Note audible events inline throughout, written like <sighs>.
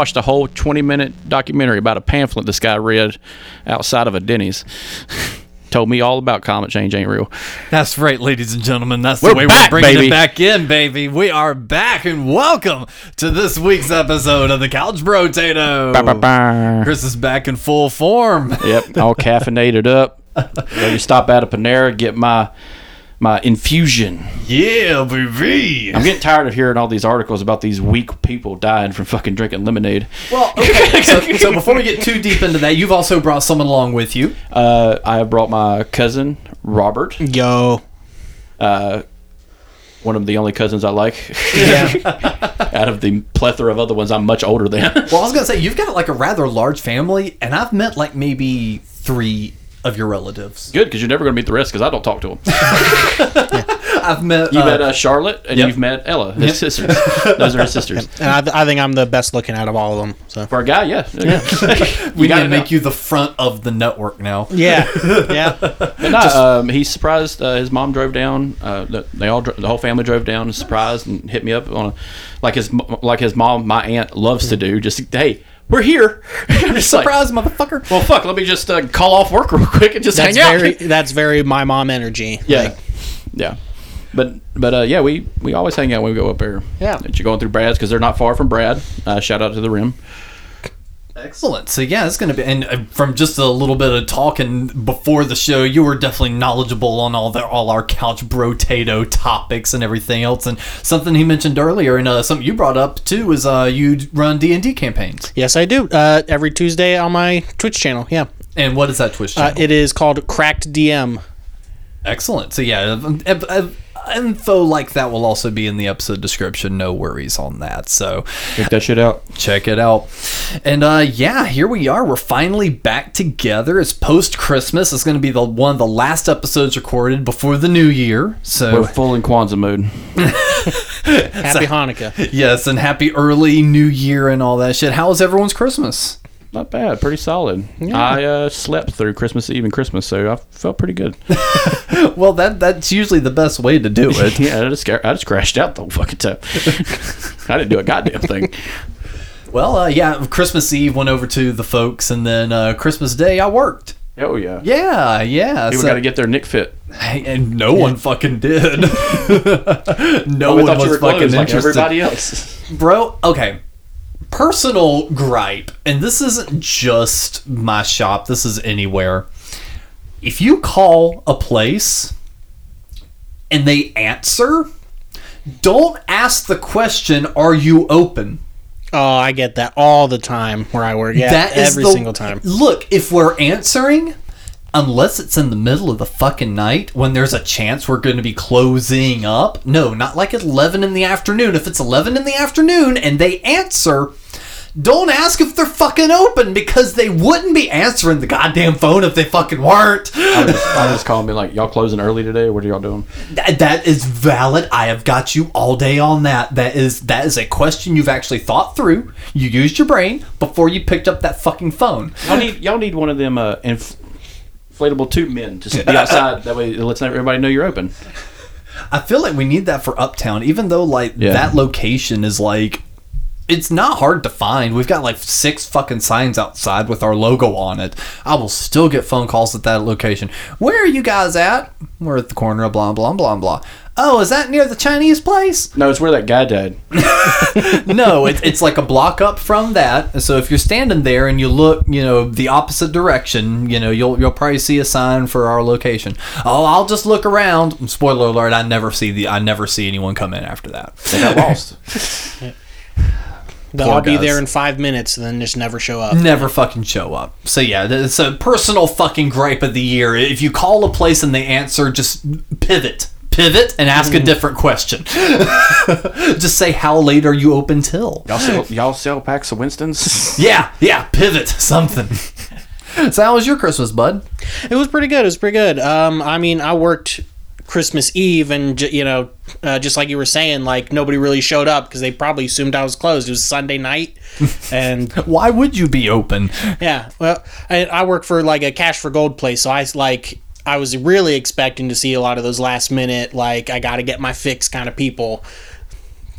Watched a whole 20 minute documentary about a pamphlet this guy read outside of a Denny's. <laughs> Told me all about climate change ain't real. That's right, ladies and gentlemen. That's We're the way back, we're bringing baby. it back in, baby. We are back, and welcome to this week's episode of the Couch Brotato. Bah, bah, bah. Chris is back in full form. Yep, all <laughs> caffeinated up. Ready to stop at a Panera, get my my infusion. Yeah, baby. I'm getting tired of hearing all these articles about these weak people dying from fucking drinking lemonade. Well, okay. <laughs> so, so before we get too deep into that, you've also brought someone along with you. Uh, I have brought my cousin Robert, Yo. uh, one of the only cousins I like. Yeah. <laughs> Out of the plethora of other ones, I'm much older than. Well, I was gonna say you've got like a rather large family, and I've met like maybe three of your relatives. Good, because you're never going to meet the rest, because I don't talk to them. <laughs> I've met. You uh, met uh, Charlotte, and yep. you've met Ella, his sisters. Those are his sisters. <laughs> And I, th- I think I'm the best looking out of all of them. So. For a guy, yeah. yeah. <laughs> we need got to make now. you the front of the network now. Yeah. Yeah. But no, um, he's surprised. Uh, his mom drove down. Uh, the- they all, dro- the whole family drove down, and surprised, and hit me up on a, like his, like his mom, my aunt loves to do. Just hey, we're here. <laughs> I'm <laughs> just like, motherfucker! well, fuck. Let me just uh, call off work real quick and just That's hang out. very that's very my mom energy. yeah, Like, yeah. But but uh, yeah, we we always hang out when we go up there. Yeah. You're going through Brad's because they're not far from Brad. Uh, shout out to the Rim. Excellent. So yeah, it's gonna be, and uh, from just a little bit of talking before the show, you were definitely knowledgeable on all the all our couch brotato topics and everything else. And something he mentioned earlier, and uh, something you brought up too, is uh, you run D and D campaigns. yes, I do. Uh, every Tuesday on my Twitch channel. Yeah. And what is that Twitch Uh, channel? it is called Cracked DM. Excellent. So yeah, um, uh, uh, info like that will also be in the episode description. No worries on that. So Check that shit out. check it out. And uh yeah, here we are. We're finally back together. It's post Christmas. It's going to be the one of the last episodes recorded before the new year. So We're full in Kwanzaa mood. Happy <laughs> Hanukkah. yes, and happy early new year and all that shit. How was everyone's Christmas? Not bad, pretty solid. I uh, slept through Christmas Eve and Christmas, so I felt pretty good. <laughs> Well, that that's usually the best way to do <laughs> it. yeah, I just, I just crashed out the whole fucking time. <laughs> I didn't do a goddamn thing. well, uh, yeah, Christmas Eve went over to the folks, and then uh, Christmas Day I worked. Oh yeah. Yeah, yeah. People so- got to get their Nick fit. And no one fucking did. no Oh, one we thought you was fucking closed like interested. everybody else. Bro, okay. Personal gripe, and this isn't just my shop, this is anywhere. If you call a place and they answer, don't ask the question, Are you open? Oh, I get that all the time where I work. Yeah. That every the- single time. Look, if we're answering, unless it's in the middle of the fucking night when there's a chance we're going to be closing up. No, not like at 11 in the afternoon. If it's 11 in the afternoon and they answer, don't ask if they're fucking open because they wouldn't be answering the goddamn phone if they fucking weren't. I was just, I was just calling me like, y'all closing early today? What are y'all doing? That, that is valid. I have got you all day on that. That is that is a question you've actually thought through. You used your brain before you picked up that fucking phone. Y'all need y'all need one of them uh, inf- inflatable tube men to be outside. That way, it lets everybody know you're open. I feel like we need that for Uptown, even though like Yeah. that location is like it's not hard to find. We've got like six fucking signs outside with our logo on it. I will still get phone calls at that location. Where are you guys at? We're at the corner of blah blah blah blah. Oh, is that near the Chinese place? No, it's where that guy died. <laughs> no, it, it's like a block up from that. So if you're standing there and you look, you know, the opposite direction, you know, you'll you'll probably see a sign for our location. Oh, I'll just look around. Spoiler alert: I never see the I never see anyone come in after that. They got lost. <laughs> They'll Poor all be guys. there in five minutes and then just never show up. never fucking show up. So yeah, it's a personal fucking gripe of the year. If you call a place and they answer, just pivot. Pivot and ask a different question. <laughs> just say how late are you open till? Y'all sell, y'all sell packs of Winston's? <laughs> Yeah, yeah, pivot something. <laughs> so how was your Christmas, bud? It was pretty good. It was pretty good. Um, I mean, I worked Christmas Eve, and j- you know, uh, just like you were saying, like nobody really showed up because they probably assumed I was closed. It was Sunday night, <laughs> and Why would you be open? yeah, well, I, I work for like a cash for gold place, so I like I was really expecting to see a lot of those last minute, like I got to get my fix kind of people.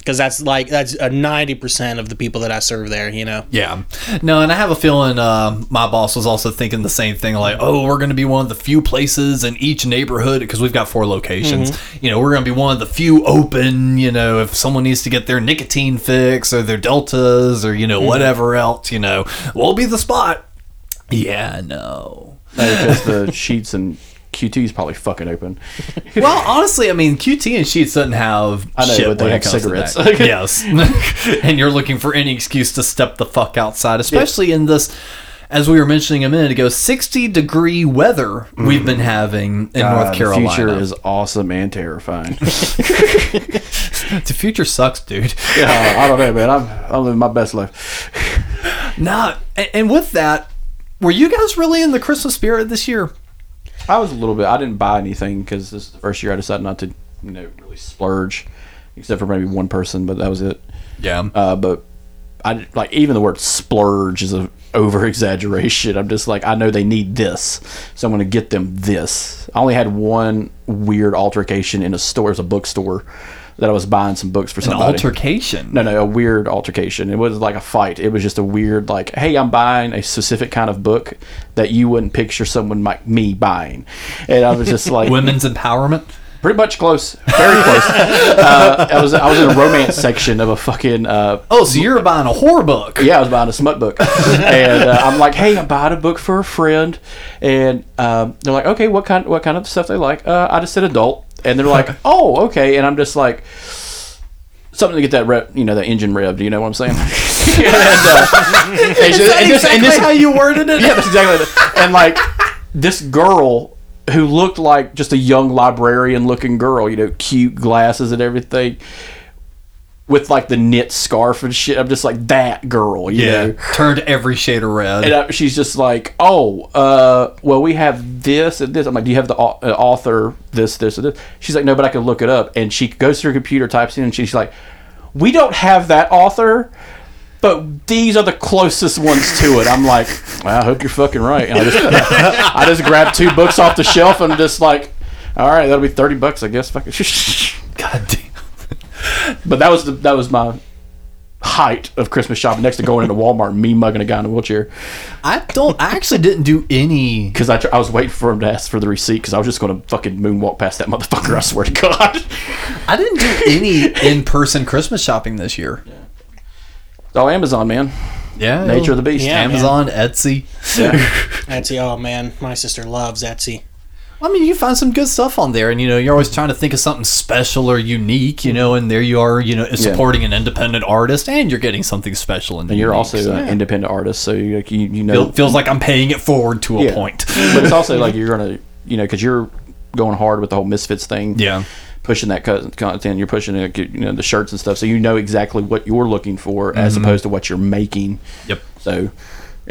Because that's like that's a ninety percent of the people that I serve there, you know. Yeah. No, and I have a feeling uh, my boss was also thinking the same thing like, oh, we're going to be one of the few places in each neighborhood because we've got four locations. You know, we're going to be one of the few open, you know, if someone needs to get their nicotine fix or their deltas or, you know, whatever else, you know, we'll be the spot. Yeah, no. because the Sheetz and QT's probably fucking open. <laughs> Well, honestly, I mean, QT and Sheetz doesn't have I know, shit but they when have it comes to cigarettes. <laughs> that. yes, <laughs> and you're looking for any excuse to step the fuck outside, especially in this. As we were mentioning a minute ago, 60 degree weather we've mm. been having in God, North Carolina. The future is awesome and terrifying. the future sucks, dude. yeah, I don't know, man. I'm I'm living my best life. Nah, and, and with that, were you guys really in the Christmas spirit this year? I was a little bit. I didn't buy anything because this is the first year I decided not to, you know, really splurge, except for maybe one person, but that was it. Yeah. Uh, but I like even the word splurge is a over exaggeration. I'm just like I know they need this, so I'm going to get them this. I only had one weird altercation in a store, it was a bookstore, that I was buying some books for An somebody. altercation. No, no, a weird altercation. It was like a fight. It was just a weird, like, hey, I'm buying a specific kind of book that you wouldn't picture someone like me buying, and I was just <laughs> like, Women's empowerment. pretty much close, very close. <laughs> uh, I was I was in a romance section of a fucking uh, Oh, so you're buying a horror book. yeah, I was buying a smut book, <laughs> and uh, I'm like, "Hey, I'm buying a book for a friend," and um, they're like, "Okay, what kind? What kind of stuff they like?" Uh, I just said adult, and they're like, <laughs> "Oh, okay," and I'm just like, something to get that rev, you know, that engine revved. You know what I'm saying? <laughs> and, uh, <laughs> and just- and this- and this- how you worded it? yeah, that's exactly. It. And like this girl who looked like just a young librarian looking girl, you know, cute glasses and everything, with like the knit scarf and shit. I'm just like that girl, you know. Turned every shade of red. And uh, she's just like, oh, uh, well, we have this and this. I'm like, do you have the au- uh, author this, this, and this? She's like, no, but I can look it up. And she goes to her computer, types in, and she's like, we don't have that author, but these are the closest ones to it. I'm like, well, I hope you're fucking right. And I just, <laughs> I just grabbed two books off the shelf and I'm just like, all right, that'll be thirty bucks, I guess. Fucking. <laughs> God damn. But that was the, that was my height of Christmas shopping. Next to going into Walmart, and me mugging a guy in a wheelchair. I don't. I actually didn't do any. because I, I was waiting for him to ask for the receipt because I was just going to fucking moonwalk past that motherfucker. I swear to God. I didn't do any in-person Christmas shopping this year. It's all Amazon, man. Yeah, Nature of the beast. Yeah. Amazon, Etsy. <laughs> Etsy. Oh man, my sister loves Etsy. I mean, you find some good stuff on there, and you know, you're always trying to think of something special or unique, you know, and there you are, you know, supporting an independent artist, and you're getting something special and And you're unique. also an independent artist, so you you, you know. Feel, feels like I'm paying it forward to a Yeah. point. <laughs> but it's also like you're gonna, you know, because you're going hard with the whole Misfits thing. Yeah. Pushing that content, you're pushing you know the shirts and stuff, so you know exactly what you're looking for as mm-hmm. opposed to what you're making. Yep. So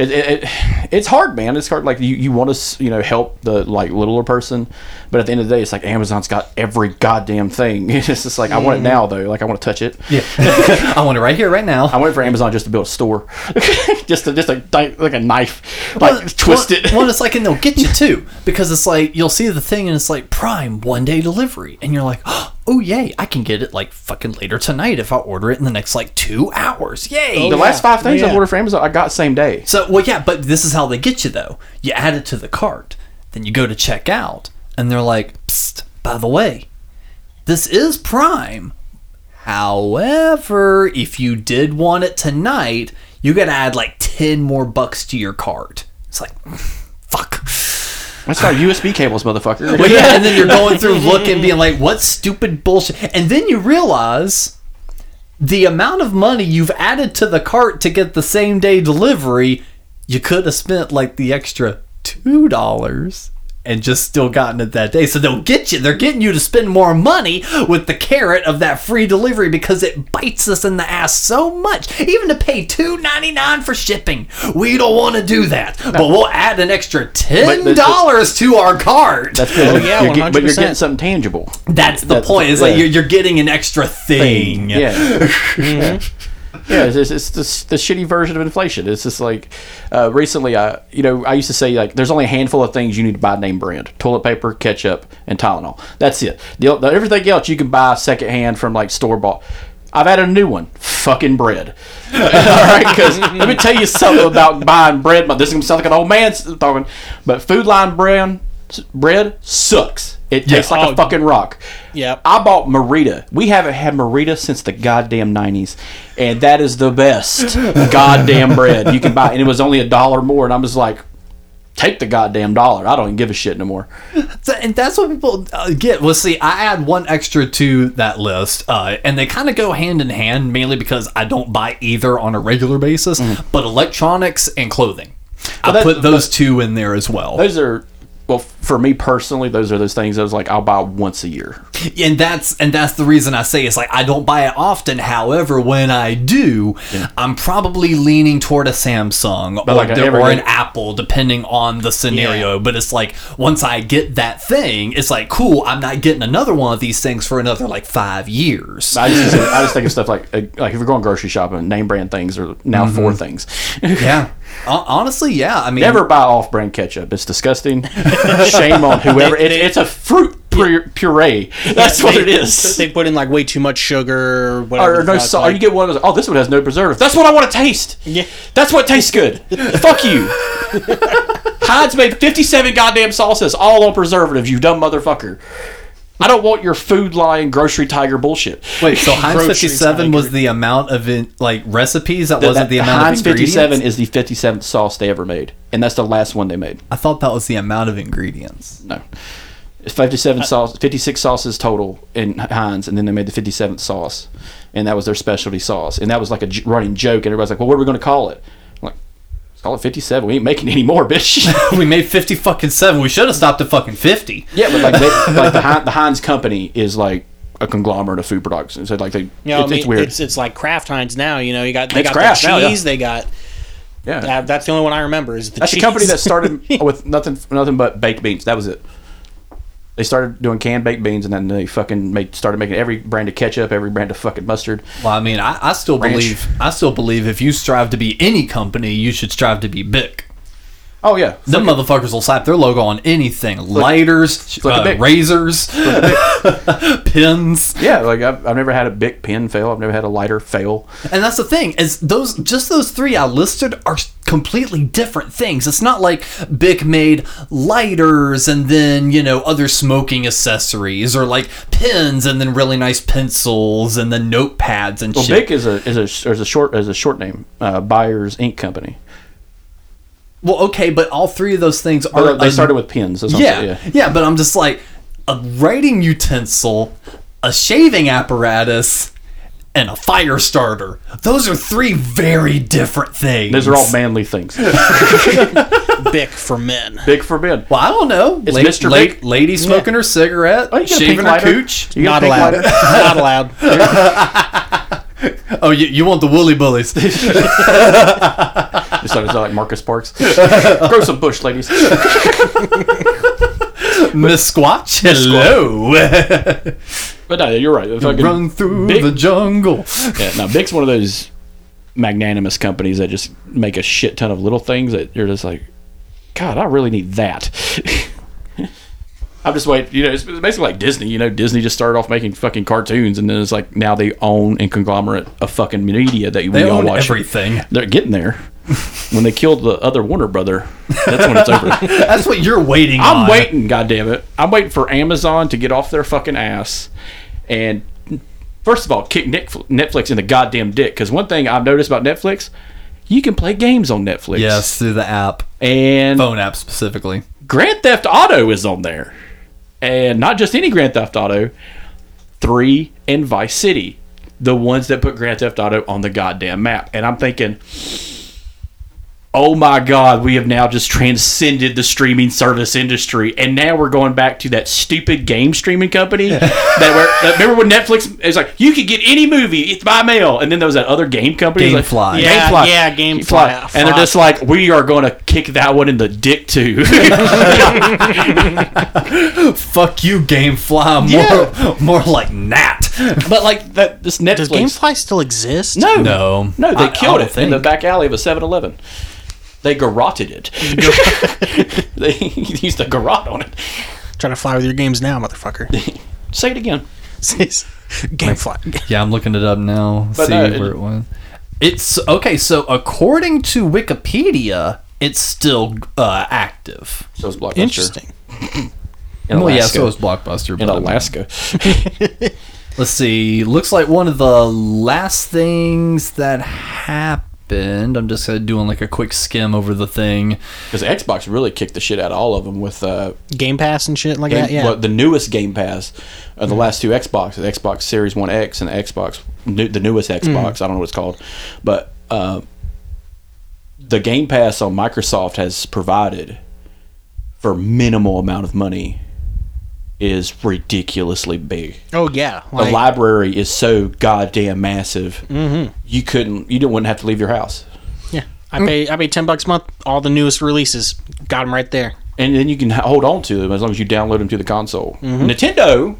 it, it, it it's hard, man. It's hard. Like you, you want to you know help the like littler person, but at the end of the day, it's like Amazon's got every goddamn thing. <laughs> It's just like I want it mm. now though. Like I want to touch it. Yeah. <laughs> I want it right here, right now. I went for Amazon just to build a store, <laughs> just to, just a, like a knife, like twist well, it. Well, it's like, and they'll get you too, because it's like you'll see the thing, and it's like Prime one day delivery, and you're like, oh Oh, yay, I can get it like fucking later tonight if I order it in the next like two hours. Yay! the oh, last five things oh, I Yeah. ordered for Amazon, I got same day. So, well, yeah, but this is how they get you though. You add it to the cart, then you go to check out, and they're like, Psst, by the way, this is Prime. However, if you did want it tonight, you got to add like 10 more bucks to your cart. It's like, <laughs> fuck. That's our USB cables, motherfucker. <laughs> Well, yeah, and then you're going through <laughs> looking, being like, what stupid bullshit. And then you realize the amount of money you've added to the cart to get the same day delivery, you could have spent like the extra two dollars and just still gotten it that day. So they'll get you. They're getting you to spend more money with the carrot of that free delivery because it bites us in the ass so much. Even to pay two ninety nine for shipping, we don't want to do that. But we'll add an extra ten dollars to our cart. That's good. Oh, yeah, You're get- but you're 100%. getting something tangible. That's the That's- point. It's like you're, you're getting an extra thing. Yeah. <laughs> yeah. It's, it's, it's the shitty version of inflation. It's just like uh, recently, I you know I used to say like there's only a handful of things you need to buy name brand: toilet paper, ketchup, and Tylenol. That's it. The, the- everything else you can buy secondhand from like store bought. I've added a new one: fucking bread. <laughs> All right, because let me tell you something about buying bread. This is gonna sound like an old man talking, but Food Lion brand bread sucks. It tastes like Oh, a fucking rock. Yeah. I bought Merita. We haven't had Merita since the goddamn nineties, and that is the best <laughs> goddamn bread you can buy. And it was only a dollar more, and I was like, take the goddamn dollar. I don't even give a shit no more. <laughs> And that's what people uh, get. Well, see, I add one extra to that list, uh, and they kind of go hand in hand, mainly because I don't buy either on a regular basis. But electronics and clothing, I that- put those two in there as well. Those are well for me personally. Those are those things I was like, I'll buy once a year. and that's and that's the reason I say it's like I don't buy it often. However, when I do, I'm probably leaning toward a Samsung or, like an the- or an Apple, depending on the scenario. But it's like once I get that thing, it's like cool. I'm not getting another one of these things for another like five years. I just I just think of <laughs> stuff like like if you're going grocery shopping, name brand things are now four mm-hmm. things. yeah, <laughs> honestly, yeah. I mean, Never buy off brand ketchup. It's disgusting. <laughs> Shame on whoever. They- It, they- it's a fruit pure, puree. That's what They- it is. They put in like way too much sugar or whatever. or the no fuck, salt. like- you get one of those. Oh, this one has no preservative. That's what I want to taste. Yeah. That's what tastes good. Fuck you. <laughs> Heinz made 57 goddamn sauces, all on preservatives. You dumb motherfucker. I don't want your Food Lion grocery tiger bullshit. wait. So Heinz Grocery 57 was the amount of in, like recipes. That That- wasn't the amount Heinz of ingredients. 57 is the 57th sauce they ever made, and that's the last one they made. I thought that was the amount of ingredients. No. It's 57 sauce, 56 sauces total in Heinz, and then they made the 57th sauce, and that was their specialty sauce, and that was like a j- running joke, and everybody's like, "Well, what are we going to call it?" I'm like, "Let's call it 57. We ain't making any more, bitch." <laughs> we made 50 fucking seven. We should have stopped at fucking 50. yeah, but like, they, like the, Heinz, the Heinz company is like a conglomerate of food products, and so like they, You know, it's, I it's weird. It's it's like Kraft Heinz now. You know, you got they It's got Kraft the now, yeah. cheese. They got yeah, that, that's the only one I remember is the that's cheese. the company that started <laughs> with nothing, nothing but baked beans. That was it. They started doing canned baked beans, and then they fucking made started making every brand of ketchup, every brand of fucking mustard. Well, I mean, I, I still Ranch. believe I still believe if you strive to be any company, you should strive to be big. Oh yeah, Them motherfuckers will slap their logo on anything: lighters, uh, razors, <laughs> pins. Yeah, like I've, I've never had a Bic pen fail. I've never had a lighter fail. And that's the thing is those just those three I listed are completely different things. It's not like Bic made lighters and then you know other smoking accessories or like pens and then really nice pencils and then notepads and Well, shit. Bic is a is a is a short is a short name. Uh, Buyers Ink Company. Well, okay, but all three of those things are But they un- started with pens. That's what yeah, yeah, But I'm just like a writing utensil, a shaving apparatus, and a fire starter. Those are three very different things. Those are all manly things. <laughs> <laughs> Bic for men. Bic for men. Well, I don't know. It's La- Mr. la- Big. lady smoking her cigarette, Oh, you get a shaving pink her lighter? cooch. You Not a pink allowed. Not allowed. <laughs> Oh, you, you want the woolly bullies? Just thought it was like Marcus Sparks. Grow some bush, ladies. <laughs> Miss Squatch, hello. But no, you're right. If I could- Run through Big- the jungle. Yeah, now Bic's one of those magnanimous companies that just make a shit ton of little things that you're just like, God, I really need that. <laughs> I'm just waiting. You know, it's basically like Disney. You know, Disney just started off making fucking cartoons, and then it's like now they own and conglomerate of fucking media that we They all own watch. everything. They're getting there. when they killed the other Warner brother, that's when it's over. <laughs> That's what you're waiting for. I'm on. waiting, goddamn it! I'm waiting for Amazon to get off their fucking ass and first of all kick Netf- Netflix in the goddamn dick. Because one thing I've noticed about Netflix, you can play games on Netflix. Yes, through the app, and phone app specifically. Grand Theft Auto is on there, and not just any Grand Theft Auto, three and Vice City. the ones that put Grand Theft Auto on the goddamn map. And I'm thinking, oh my god, we have now just transcended the streaming service industry, and now we're going back to that stupid game streaming company <laughs> that were. that- remember when Netflix is like, you could get any movie, it's by mail, and then there was that other game company, like, Gamefly. Yeah, yeah, Gamefly. and they're just like, we are going to kick that one in the dick too. <laughs> Fuck you, GameFly. More, more like Nat. but like that, this Netflix. Does GameFly still exist? No, No. no, they I- I killed don't it in the back alley of a 7-Eleven. They garroted it. <laughs> they <laughs> used a garrote on it. Trying to fly with your games now, motherfucker. <laughs> Say it again. GameFly. Yeah, I'm looking it up now. But see no, it- where it was. It's okay. So according to Wikipedia, it's still uh, active. So it's Blockbuster. Interesting. In Well, yeah, Alaska. so is Blockbuster. in but- Alaska. Let's see. Looks like one of the last things that happened. I'm just uh, doing like a quick skim over the thing. Because Xbox really kicked the shit out of all of them with uh, Game Pass and shit like game, that. Yeah. well, the newest Game Pass of the last two Xbox, the Xbox Series One X and the Xbox, new, the newest Xbox. I don't know what it's called, but uh, the Game Pass on Microsoft has provided for minimal amount of money is ridiculously big. oh yeah. The library is so goddamn massive. Mm-hmm. You couldn't, you didn't wouldn't have to leave your house. yeah. I pay I pay ten bucks a month. All the newest releases. Got them right there. and then you can hold on to them as long as you download them to the console. Mm-hmm. Nintendo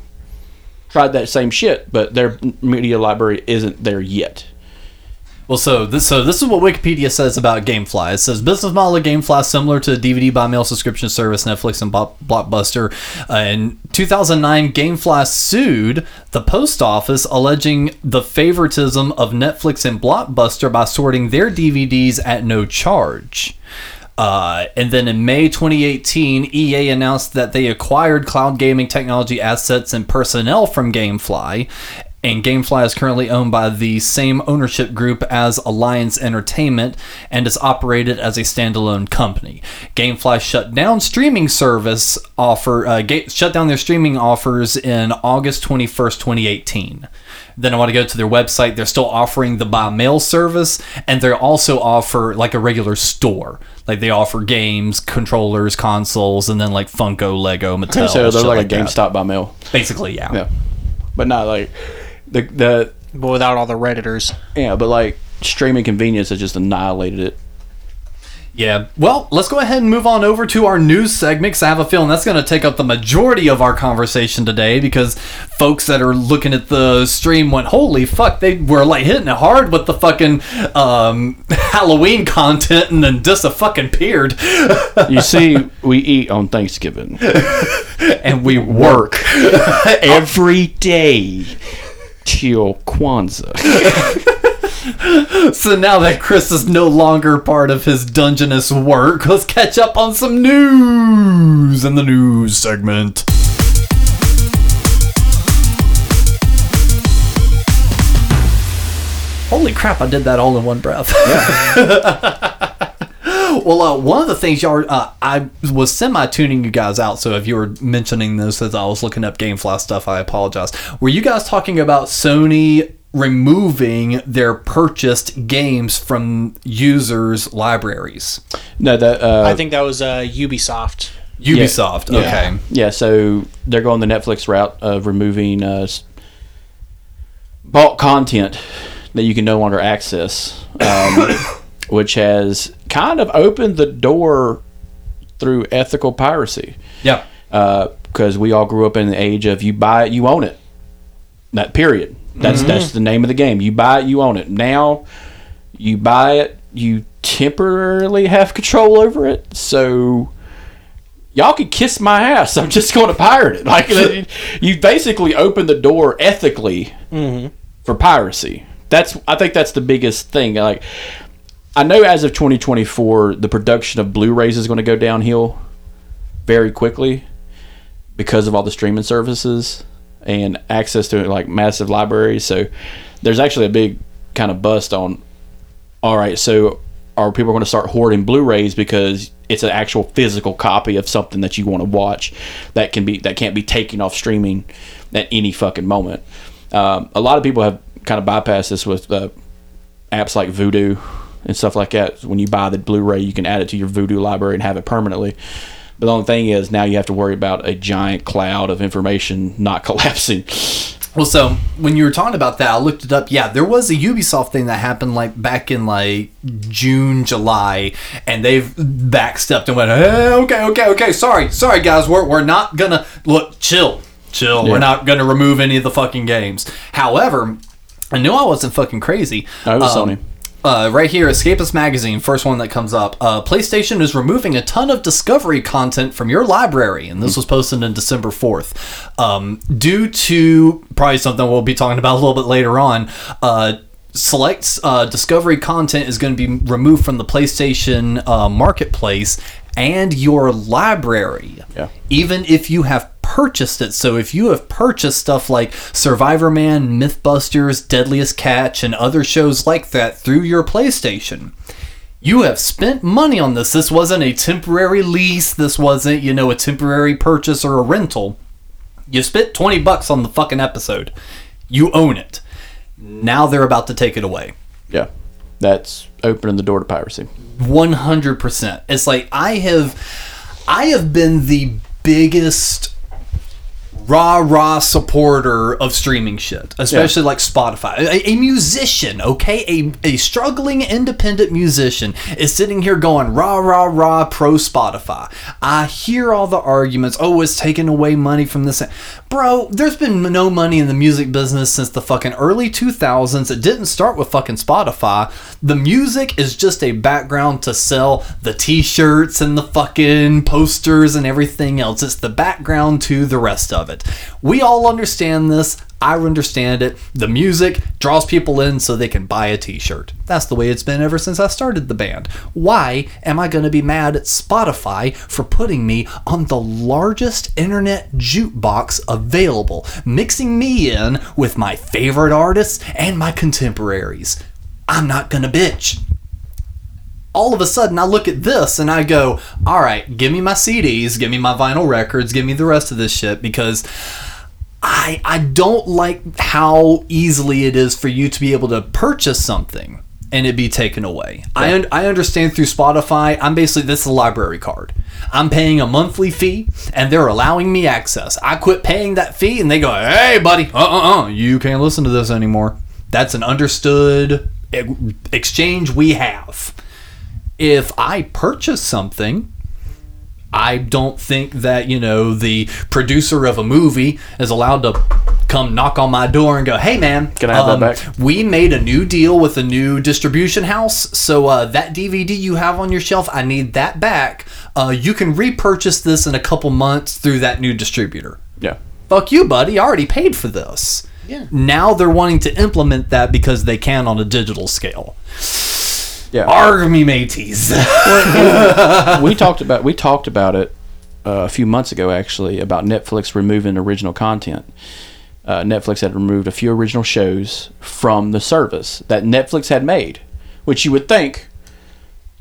tried that same shit, but their media library isn't there yet. Well, so this so this is what Wikipedia says about GameFly. It says business model of GameFly similar to DVD by mail subscription service Netflix and Blockbuster. Uh, in 2009, GameFly sued the post office alleging the favoritism of Netflix and Blockbuster by sorting their DVDs at no charge. Uh, and then in May 2018, EA announced that they acquired cloud gaming technology assets and personnel from GameFly. And GameFly is currently owned by the same ownership group as Alliance Entertainment and is operated as a standalone company. GameFly shut down streaming service offer, uh, ga- shut down their streaming offers in August 21st, 2018. Then I want to go to their website. They're still offering the by mail service, and they also offer like a regular store. Like they offer games, controllers, consoles, and then like Funko, Lego, Mattel. so they're shit like, a. GameStop by mail. Basically, yeah. Yeah, but not like the the But without all the redditors. yeah, but like streaming convenience has just annihilated it. Yeah. Well, let's go ahead and move on over to our news segment 'cause I have a feeling that's going to take up the majority of our conversation today because folks that are looking at the stream went, holy fuck, they were like hitting it hard with the fucking um, <laughs> Halloween content and then just a fucking peered. You <laughs> see, we eat on Thanksgiving and we work. <laughs> every day till Kwanzaa. <laughs> So now that Chris is no longer part of his Dungeness work, let's catch up on some news in the news segment. Holy crap, I did that all in one breath. <laughs> well, uh, one of the things y'all, uh, I was semi tuning you guys out, so if you were mentioning this as I was looking up Gamefly stuff, I apologize. Were you guys talking about Sony removing their purchased games from users' libraries? No, that uh, I think that was uh, Ubisoft. Ubisoft, Yeah. okay. Yeah, so they're going the Netflix route of removing uh, bought content that you can no longer access, um, <coughs> which has kind of opened the door through ethical piracy. Yeah. Uh, because we all grew up in the age of you buy it, you own it. That period. That's mm-hmm. that's the name of the game. You buy it, you own it. Now, you buy it, you temporarily have control over it. So y'all can kiss my ass. I'm just going to pirate it. <laughs> Like <laughs> you basically opened the door ethically mm-hmm. for piracy. That's I think that's the biggest thing. Like I know as of 2024, the production of Blu-rays is going to go downhill very quickly because of all the streaming services and access to like massive libraries. So there's actually a big kind of bust on. All right, so are people going to start hoarding Blu-rays because it's an actual physical copy of something that you want to watch that can be that can't be taken off streaming at any fucking moment? Um, a lot of people have kind of bypassed this with uh, apps like Vudu and stuff like that. When you buy the Blu-ray, you can add it to your Vudu library and have it permanently. But the only thing is now you have to worry about a giant cloud of information not <laughs> collapsing. Well, so when you were talking about that, I looked it up. Yeah, there was a Ubisoft thing that happened like back in like June, July, and they've backstepped and went, hey, okay, okay, okay, sorry, sorry, guys, we're, we're not gonna look, chill, chill. Yeah. We're not gonna remove any of the fucking games. However, I knew I wasn't fucking crazy. It was Um, Sony. Uh, right here, Escapist Magazine, first one that comes up. Uh, PlayStation is removing a ton of Discovery content from your library, and this was posted on December 4th. Um, due to probably something we'll be talking about a little bit later on, uh, select uh, Discovery content is going to be removed from the PlayStation uh, Marketplace and your library. Yeah. Even if you have purchased it. So if you have purchased stuff like Survivorman, Mythbusters, Deadliest Catch, and other shows like that through your PlayStation, you have spent money on this. This wasn't a temporary lease. This wasn't, you know, a temporary purchase or a rental. You spent 20 bucks on the fucking episode. You own it. Now they're about to take it away. Yeah, that's opening the door to piracy. 100%. It's like I have I have been the biggest rah rah supporter of streaming shit, especially like Spotify. A, a musician, okay, a, a struggling independent musician is sitting here going rah rah rah pro Spotify. I hear all the arguments. Oh, it's taking away money from this. Bro, there's been no money in the music business since the fucking early 2000s. It didn't start with fucking Spotify. The music is just a background to sell the t-shirts and the fucking posters and everything else. It's the background to the rest of it. We all understand this. I understand it. The music draws people in so they can buy a t shirt. That's the way it's been ever since I started the band. Why am I going to be mad at Spotify for putting me on the largest internet jukebox available, mixing me in with my favorite artists and my contemporaries? I'm not going to bitch all of a sudden I look at this and I go, all right, give me my CDs, give me my vinyl records, give me the rest of this shit because I I don't like how easily it is for you to be able to purchase something and it be taken away. I un- I understand through Spotify, I'm basically this is a library card. I'm paying a monthly fee and they're allowing me access. I quit paying that fee and they go, "Hey buddy, uh-uh-uh, you can't listen to this anymore." That's an understood exchange we have if I purchase something, I don't think that, you know, the producer of a movie is allowed to come knock on my door and go, hey, man, Can I have that back?" We made a new deal with a new distribution house. So uh, that DVD you have on your shelf, I need that back. Uh, you can repurchase this in a couple months through that new distributor. Yeah. Fuck you, buddy. I already paid for this. Yeah. Now they're wanting to implement that because they can on a digital scale. Yeah. Arg me mateys. we talked about we talked about it uh, a few months ago actually about Netflix removing original content. Uh, Netflix had removed a few original shows from the service that Netflix had made, which you would think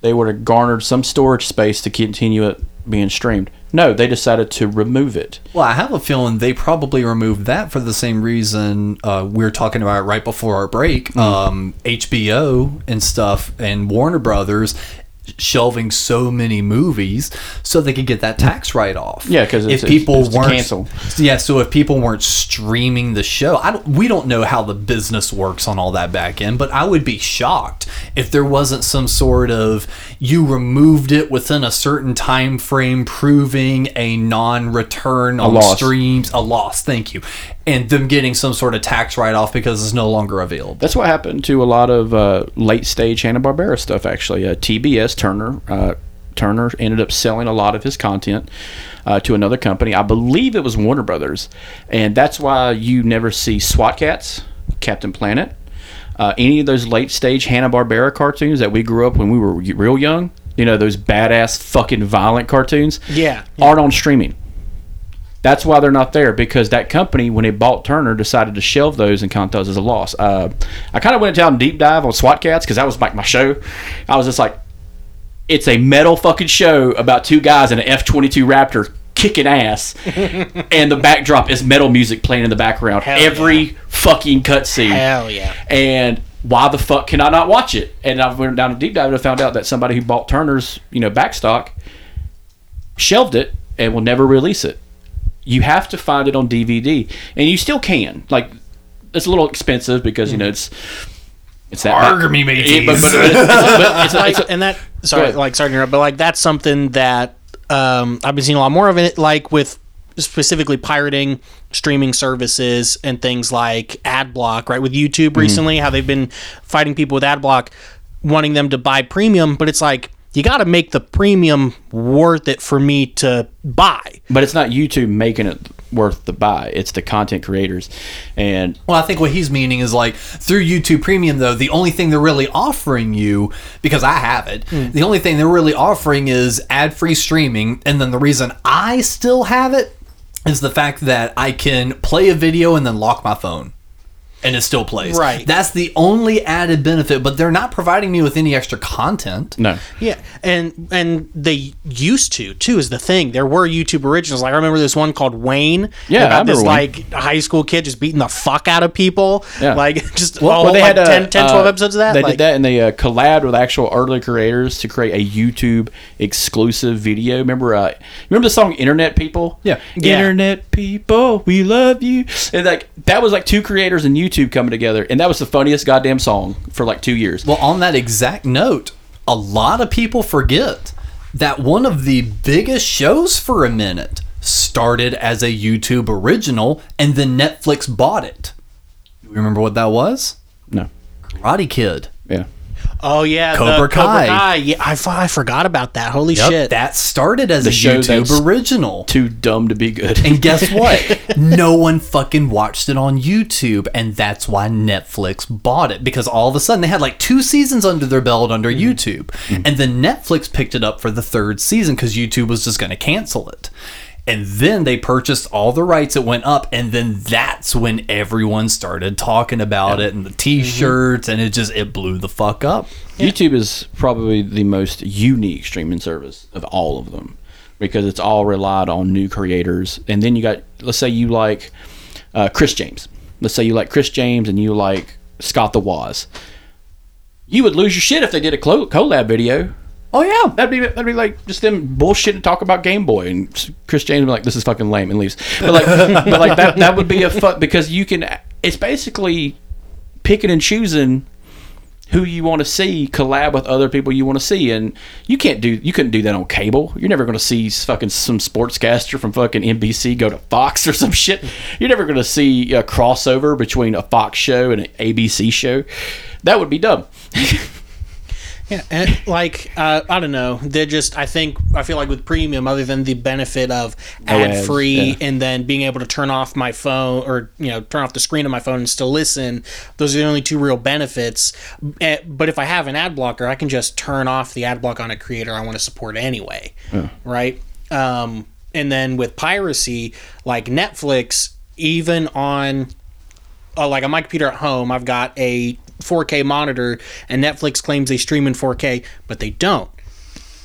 they would have garnered some storage space to continue it being streamed. No, they decided to remove it. Well, I have a feeling they probably removed that for the same reason uh, we were talking about right before our break. Um, HBO and stuff and Warner Brothers shelving so many movies so they could get that tax write off. Yeah, 'cause it's- if people it's to weren't cancel. yeah, so if people weren't streaming the show, I don't, we don't know how the business works on all that back end, but I would be shocked if there wasn't some sort of you removed it within a certain time frame, proving a non-return on loss. streams, a loss. Thank you, and them getting some sort of tax write-off because it's no longer available. That's what happened to a lot of uh, late stage Hanna Barbera stuff. Actually, uh, TBS Turner uh, Turner ended up selling a lot of his content uh, to another company. I believe it was Warner Brothers, and that's why you never see SWAT Kats, Captain Planet, uh, any of those late stage Hanna Barbera cartoons that we grew up when we were real young. You know those badass fucking violent cartoons. Yeah. aren't on streaming. That's why they're not there because that company, when it bought Turner, decided to shelve those and count those as a loss. Uh, I kind of went down deep dive on SWAT Kats because that was like my show. I was just like, it's a metal fucking show about two guys in an F twenty two Raptor kicking ass, <laughs> and the backdrop is metal music playing in the background Hell every yeah. fucking cutscene. Hell yeah. And why the fuck can I not watch it? And I went down a deep dive and I found out that somebody who bought Turner's, you know, backstock shelved it and will never release it. You have to find it on DVD, and you still can. Like, it's a little expensive because you know it's it's that. Arg me, mateys. But, but, but it's, but it's, <laughs> like, it's a- and that sorry, like sorry to interrupt, but like that's something that um, I've been seeing a lot more of it, like with specifically pirating streaming services and things like ad block, right? With YouTube Mm-hmm. recently, how they've been fighting people with ad block, wanting them to buy premium, but it's like you got to make the premium worth it for me to buy. but it's not YouTube making it worth the buy. It's the content creators, and Well, I think what he's meaning is like through YouTube Premium, though, the only thing they're really offering you, because I have it, hmm. the only thing they're really offering is ad free streaming. And then the reason I still have it is the fact that I can play a video and then lock my phone. And it still plays. Right. That's the only added benefit, but they're not providing me with any extra content. no, Yeah, and and they used to too is the thing. There were YouTube originals. Like I remember this one called Wayne. Yeah, I about this remember Wayne. like high school kid just beating the fuck out of people. Yeah. like <laughs> just Well, all well, they like had 10, 10, 12 uh, episodes of that. They like, did that, and they uh, collabed with actual early creators to create a YouTube exclusive video. Remember, uh, remember the song "Internet People"? Yeah. Yeah. Internet people, we love you. And like that was like two creators and YouTube coming together, and that was the funniest goddamn song for like two years. Well, on that exact note, a lot of people forget that one of the biggest shows for a minute started as a YouTube original and then Netflix bought it. You remember what that was? No, Karate Kid. yeah. Oh yeah, Cobra the Kai. Cobra Kai. Yeah, I, f- I forgot about that. Holy shit. That started as a show YouTube original. Too dumb to be good. And guess <laughs> what? no one fucking watched it on YouTube, and that's why Netflix bought it because all of a sudden they had like two seasons under their belt under mm-hmm. YouTube, and then Netflix picked it up for the third season because YouTube was just going to cancel it. And then they purchased all the rights. It went up, and then that's when everyone started talking about it and the T-shirts, and it just it blew the fuck up. YouTube is probably the most unique streaming service of all of them because it's all relied on new creators. And then you got, let's say you like uh, Chris James. Let's say you like Chris James and you like Scott the Woz. You would lose your shit if they did a collab video. Oh yeah, That'd be that'd be like just them bullshit and talk about Game Boy and Chris James would be like this is fucking lame and leaves. But like <laughs> but like that that would be a fuck because you can it's basically picking and choosing who you want to see collab with other people you want to see and you can't do you couldn't do that on cable. You're never going to see fucking some sportscaster from fucking NBC go to Fox <laughs> or some shit. You're never going to see a crossover between a Fox show and an ABC show. That would be dumb. <laughs> Yeah, and like uh, I don't know, they're just. I think I feel like with premium, other than the benefit of ad free, yeah. and then being able to turn off my phone or you know turn off the screen of my phone and still listen, those are the only two real benefits. Eh, But if I have an ad blocker, I can just turn off the ad block on a creator I want to support anyway, right? Um, and then with piracy, like Netflix, even on uh, like on my computer at home, I've got a 4K monitor, and Netflix claims they stream in 4K, but they don't.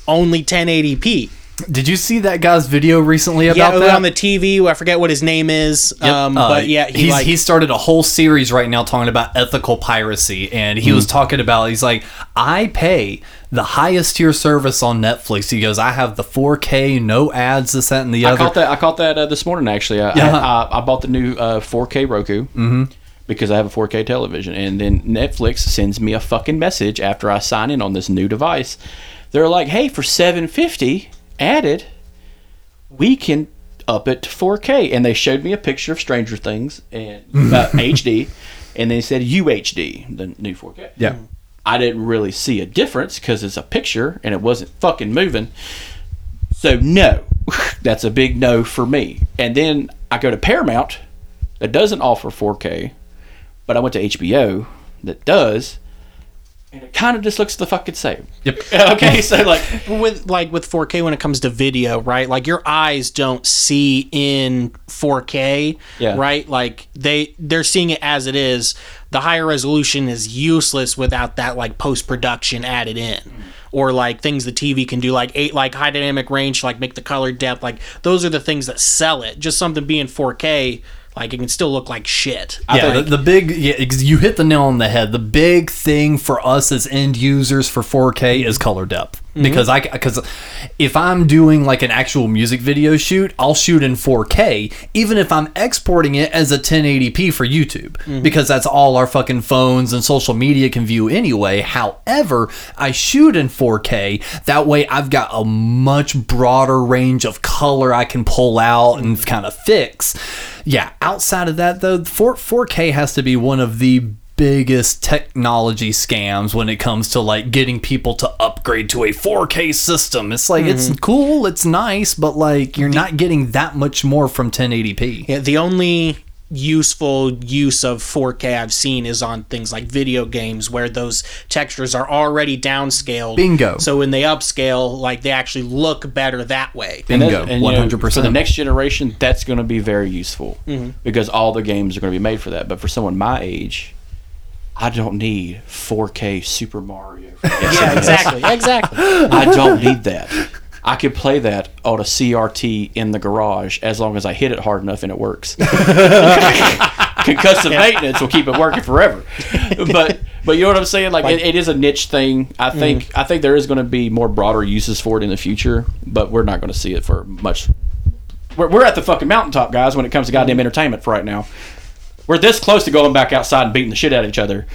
Only 1080p. did you see that guy's video recently Yeah, about that? on the TV. I forget what his name is. Um, Uh, but yeah, he he's, like he started a whole series right now talking about ethical piracy, and he Hmm. was talking about he's like, I pay the highest tier service on Netflix. He goes, I have the 4K, no ads, this, that, and the I other. I caught that. I caught that uh, this morning. Actually, I, Yeah. I, I, I bought the new uh, 4K Roku because I have a 4K television, and then Netflix sends me a fucking message after I sign in on this new device. They're like, "Hey, for 750 added, we can up it to 4K," and they showed me a picture of Stranger Things and <laughs> uh, HD, and they said UHD, the new 4K. Yeah. I didn't really see a difference because it's a picture and it wasn't fucking moving. So no, <laughs> that's a big no for me. And then I go to Paramount that doesn't offer 4K, but I went to HBO that does, and it kind of just looks the fucking same. Yep. <laughs> okay, <laughs> so like with like with 4K when it comes to video, right? Like your eyes don't see in 4K, Yeah. right? Like they they're seeing it as it is. The higher resolution is useless without that like post production added in. Mm-hmm. Or like things the TV can do, like eight, like high dynamic range, like make the color depth, like those are the things that sell it. Just something being 4K, Like it can still look like shit. yeah, think- the, the big yeah, you hit the nail on the head. The big thing for us as end users for 4K is color depth. Mm-hmm. Because I because if I'm doing like an actual music video shoot, I'll shoot in 4K even if I'm exporting it as a 1080p for YouTube mm-hmm. because that's all our fucking phones and social media can view anyway. However, I shoot in 4K that way I've got a much broader range of color I can pull out and mm-hmm. kind of fix. Yeah, outside of that though, 4 4K has to be one of the biggest technology scams when it comes to like getting people to upgrade to a 4K system. It's like it's mm-hmm. cool, it's nice, but like you're not getting that much more from 1080p. Yeah, the only useful use of 4K I've seen is on things like video games where those textures are already downscaled. Bingo. So when they upscale, like they actually look better that way. And that- Bingo, and, 100%. For the next generation, that's going to be very useful mm-hmm. because all the games are going to be made for that. But for someone my age, I don't need 4K Super Mario. <laughs> Yeah, exactly, exactly. <laughs> I don't need that. I could play that on a CRT in the garage as long as I hit it hard enough and it works. <laughs> Concussive maintenance will keep it working forever. But but you know what I'm saying? Like, it, it is a niche thing. I mm. think I think there is going to be more broader uses for it in the future, but we're not going to see it for much. We're, we're at the fucking mountaintop, guys, when it comes to goddamn mm. entertainment for right now. We're this close to going back outside and beating the shit out of each other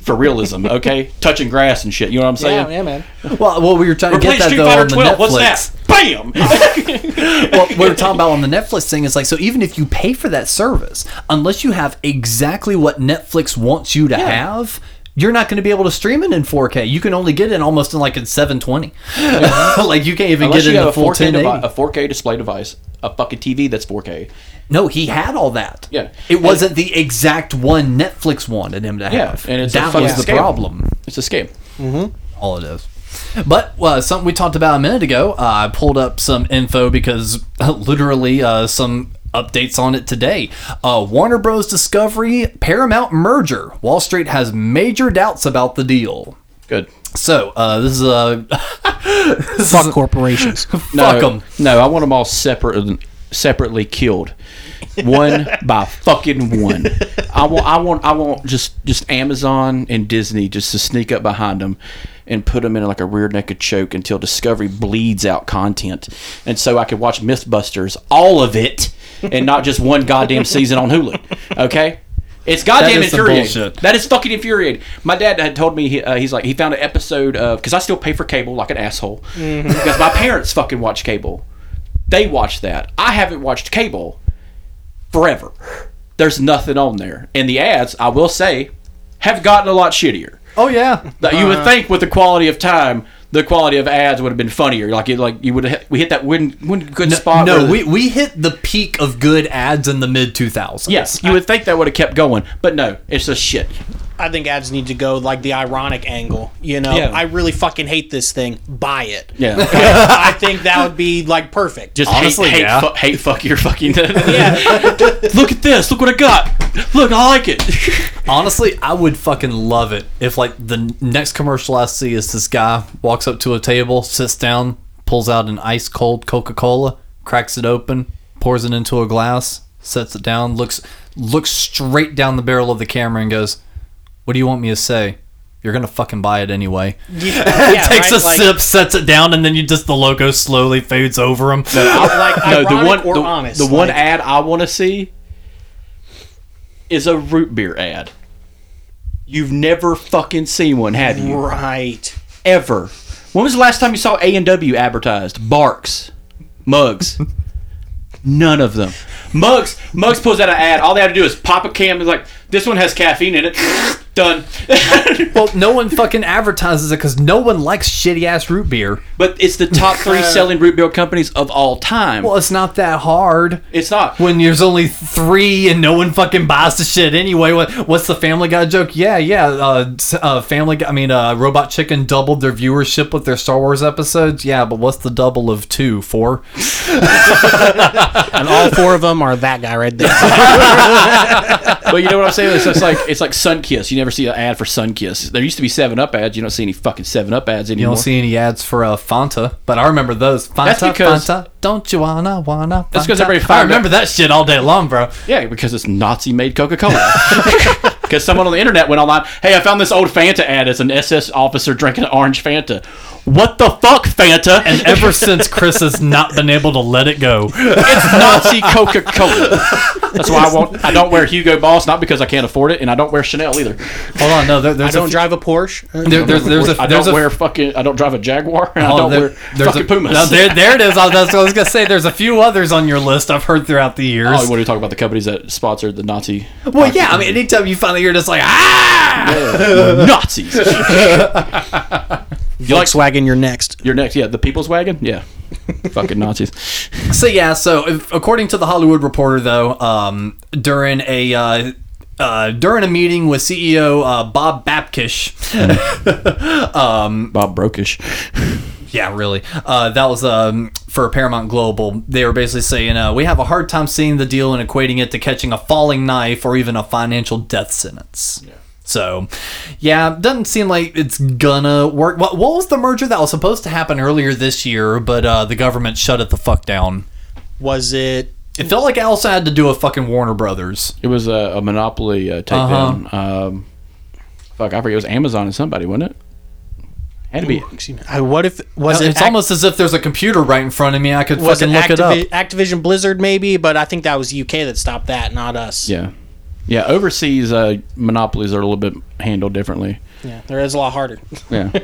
for realism, <laughs> okay? Touching grass and shit. You know what I'm saying? yeah, yeah, man. Well, well, we were trying We're to get playing that Street though Fighter on the 12. What's Netflix. that? Bam! <laughs> well, we were talking about on the Netflix thing. is like so even if you pay for that service, unless you have exactly what Netflix wants you to have. You're not going to be able to stream it in 4K. You can only get it almost in like in 720. <laughs> like you can't even Unless get you it in have the a full 4K, 1080. devi- a 4K display device, a fucking TV that's 4K. No, he had all that. Yeah. It wasn't the exact one Netflix wanted him to Yeah, have. and it's a that fucking was the scale. problem. It's a scam. All it is. But uh, something we talked about a minute ago, uh, I pulled up some info because <laughs> literally uh, some updates on it today. Uh, Warner Bros. Discovery Paramount merger. Wall Street has major doubts about the deal. Good. So uh, this is a <laughs> Fuck corporations. <laughs> fuck No, 'em. No, I want them all separate, separately killed, one by fucking one. I want, I want, I want just just Amazon and Disney just to sneak up behind them and put them in like a rear naked choke until Discovery bleeds out content, and so I could watch MythBusters, all of it, and not just one goddamn season on Hulu. Okay. It's goddamn is some infuriating. bullshit. That is fucking infuriating. My dad had told me he, uh, he's like he found an episode of because I still pay for cable like an asshole because my parents fucking watch cable. They watch that. I haven't watched cable forever. There's nothing on there, and the ads I will say have gotten a lot shittier. Oh yeah. That you would uh-huh. think with the quality of time, the quality of ads would have been funnier. Like it, like you would have we hit that win win good spot. No, the- we, we hit the peak of good ads in the mid 2000s. yes, you would think that would have kept going, but no, it's just shit. I think ads need to go like the ironic angle. You know, Yeah. I really fucking hate this thing. Buy it. Yeah. <laughs> I think that would be like perfect. Just Honestly, hate, hate, yeah. fu- hate, fuck your fucking. yeah. <laughs> Look at this. Look what I got. Look, I like it. <laughs> Honestly, I would fucking love it if like the next commercial I see is this guy walks up to a table, sits down, pulls out an ice cold Coca Cola, cracks it open, pours it into a glass, sets it down, looks looks straight down the barrel of the camera and goes, "What do you want me to say? You're gonna fucking buy it anyway." yeah <laughs> Takes right? a Like- sip, sets it down, and then you just the logo slowly fades over him. <laughs> like no, the one, or the, honest. the one ad I want to see is a root beer ad. You've never fucking seen one, have you? right. Ever? When was the last time you saw A and W advertised? Barq's, mugs. <laughs> None of them. Mugs. Mugs pulls out an ad. All they have to do is pop a can. It's like this one has caffeine in it. <laughs> Done. <laughs> Well, no one fucking advertises it because no one likes shitty ass root beer. but it's the top <laughs> three selling root beer companies of all time. Well, it's not that hard. it's not. when there's only three and no one fucking buys the shit anyway. What what's the Family Guy joke? Yeah, yeah. Uh, uh Family Guy. I mean, uh, Robot Chicken doubled their viewership with their Star Wars episodes. Yeah, but what's the double of two? Four. And all four of them are that guy right there. but you know what I'm saying? It's like it's like Sunkist. You never see an ad for Sunkist. There used to be Seven Up ads. You don't see any fucking Seven Up ads anymore. You don't see any ads for uh, Fanta, but I remember those. Fanta, That's because- Fanta, don't you wanna wanna? That's because Fanta? everybody I remember that shit all day long, bro. Yeah, because it's Nazi made Coca Cola. <laughs> <laughs> Because someone on the internet went online, hey, I found this old Fanta ad. as an SS officer drinking orange Fanta. What the fuck, Fanta? And ever since Chris has not been able to let it go. it's Nazi Coca Cola. That's why I won't. I don't wear Hugo Boss, not because I can't afford it, and I don't wear Chanel either. Hold on, no, there, I there's don't a, drive a Porsche. there, there's there's a I there's don't a wear fucking. I don't drive a Jaguar, and I Oh, don't there- wear there's fucking a, Pumas. No, there, there it is. I, that's what I was gonna say. There's a few others on your list I've heard throughout the oh, years. Oh, what are you talking about? The companies that sponsored the Nazi? well, yeah. I mean, anytime you find that you're just like ah, <laughs> Nazis. you <laughs> like Volkswagen, you're next. your next? Yeah, the People's Wagon. Yeah, fucking Nazis. <laughs> So yeah, so if, according to the Hollywood Reporter, though, um, during a uh, uh, during a meeting with CEO uh, Bob Babkish, Bob Brokish. Yeah, really, uh, that was um, for Paramount Global. They were basically saying uh, we have a hard time seeing the deal and equating it to catching a falling knife or even a financial death sentence. Yeah. So, yeah, doesn't seem like it's gonna work. What, what was the merger that was supposed to happen earlier this year, but uh, the government shut it the fuck down? Was it? It felt like Elsa had to do a fucking Warner Brothers. It was a, a monopoly uh, takedown. Um, fuck, I forget. It was Amazon and somebody, wasn't it? Had to be. Excuse me. I, what if was it? it's Ac- almost as if there's a computer right in front of me. I could was it fucking look it up. Activision Blizzard maybe, but I think that was UK that stopped that, not us. Yeah, yeah. Overseas uh, monopolies are a little bit handled differently. Yeah, there is a lot harder. Yeah. <laughs>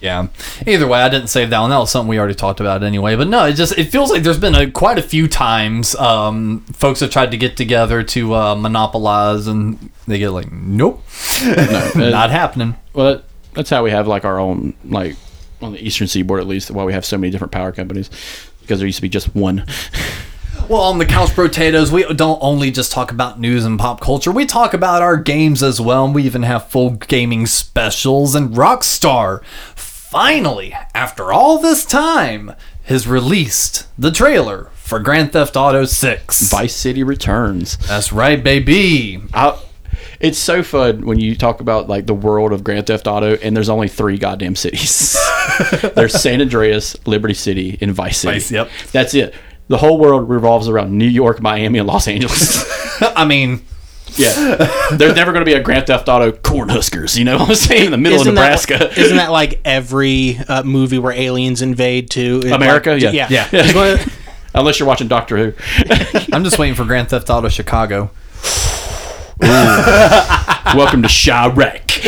Yeah. Either way, I didn't save that one. That was something we already talked about anyway. But no, it just it feels like there's been a, quite a few times um, folks have tried to get together to uh, monopolize, and they get like, nope, <laughs> no, not happening. well, that, that's how we have like our own like on the Eastern Seaboard at least. Why we have so many different power companies because there used to be just one. <laughs> Well, on the Couch Brotatos, we don't only just talk about news and pop culture. We talk about our games as well. And we even have full gaming specials. And Rockstar, finally, after all this time, has released the trailer for Grand Theft Auto 6. Vice City Returns. That's right, baby. I, it's so fun when you talk about like the world of Grand Theft Auto, and there's only three goddamn cities. <laughs> there's San Andreas, Liberty City, and Vice City. Vice, yep. That's it. The whole world revolves around New York, Miami, and Los Angeles. <laughs> <laughs> I mean, yeah, there's never going to be a Grand Theft Auto Cornhuskers. You know what I'm saying? In the middle of Nebraska. That, isn't that like every uh, movie where aliens invade to America? Like, Yeah. yeah, Yeah. It's one Unless you're watching Doctor Who. I'm just waiting for Grand Theft Auto Chicago. <laughs> Welcome to Chiraq.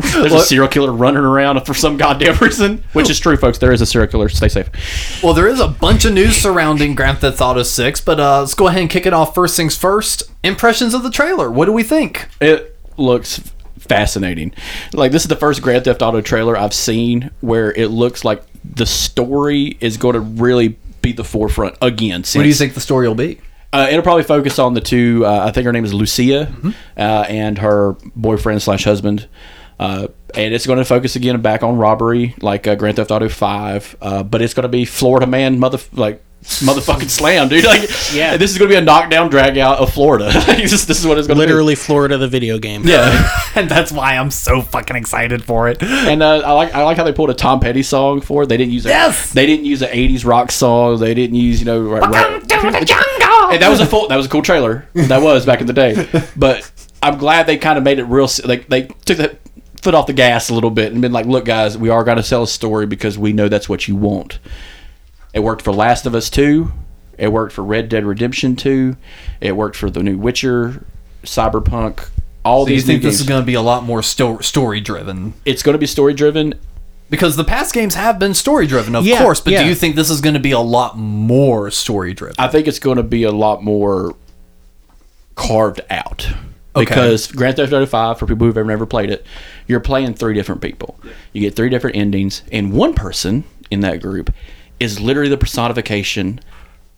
There's a serial killer running around for some goddamn reason, which is true, folks. There is a serial killer. Stay safe. Well, there is a bunch of news surrounding Grand Theft Auto 6, but uh, let's go ahead and kick it off. First things first, impressions of the trailer. What do we think? It looks fascinating. Like this is the first Grand Theft Auto trailer I've seen where it looks like the story is going to really be the forefront again. What do you think the story will be? Uh, it'll probably focus on the two. Uh, I think her name is Lucia, Mm-hmm. uh, and her boyfriend slash husband. Uh, and it's going to focus again back on robbery, like uh, Grand Theft Auto Five. Uh, but it's going to be Florida man, mother like motherfucking slam, dude. <laughs> Like, Yeah. this is going to be a knockdown drag out of Florida. <laughs> this, this is what it's going to literally Florida, the video game. Yeah, <laughs> and that's why I'm so fucking excited for it. and uh, I like I like how they pulled a Tom Petty song for it. They didn't use a, Yes! They didn't use an '80s rock song. They didn't use you know. Right, right. And that was a full that was a cool trailer. That was back in the day. <laughs> But i'm glad they kind of made it real like they took the foot off the gas a little bit and been like look guys we are going to sell a story because we know that's what you want. It worked for last of us 2 it worked for red dead redemption 2 it worked for the new witcher cyberpunk all you these think new this games. is going to be a lot more sto- story driven? it's going to be story driven Because the past games have been story driven, of Yeah, course, but yeah. do you think this is going to be a lot more story driven? I think it's going to be a lot more carved out. Okay. Because Grand Theft Auto 5, for people who've ever never played it, you're playing three different people. You get three different endings, and one person in that group is literally the personification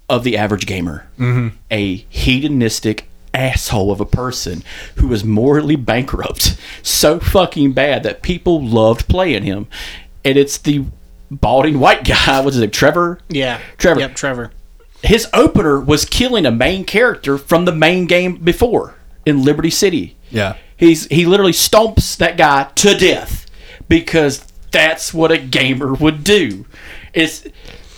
of the average gamer. Mm-hmm. A hedonistic asshole of a person who was morally bankrupt so fucking bad that people loved playing him. And it's the balding white guy, <laughs> what's his name, Trevor? Yeah. Trevor Yep, Trevor. his opener was killing a main character from the main game before. in Liberty City. Yeah. He's he literally stomps that guy to death because that's what a gamer would do. It's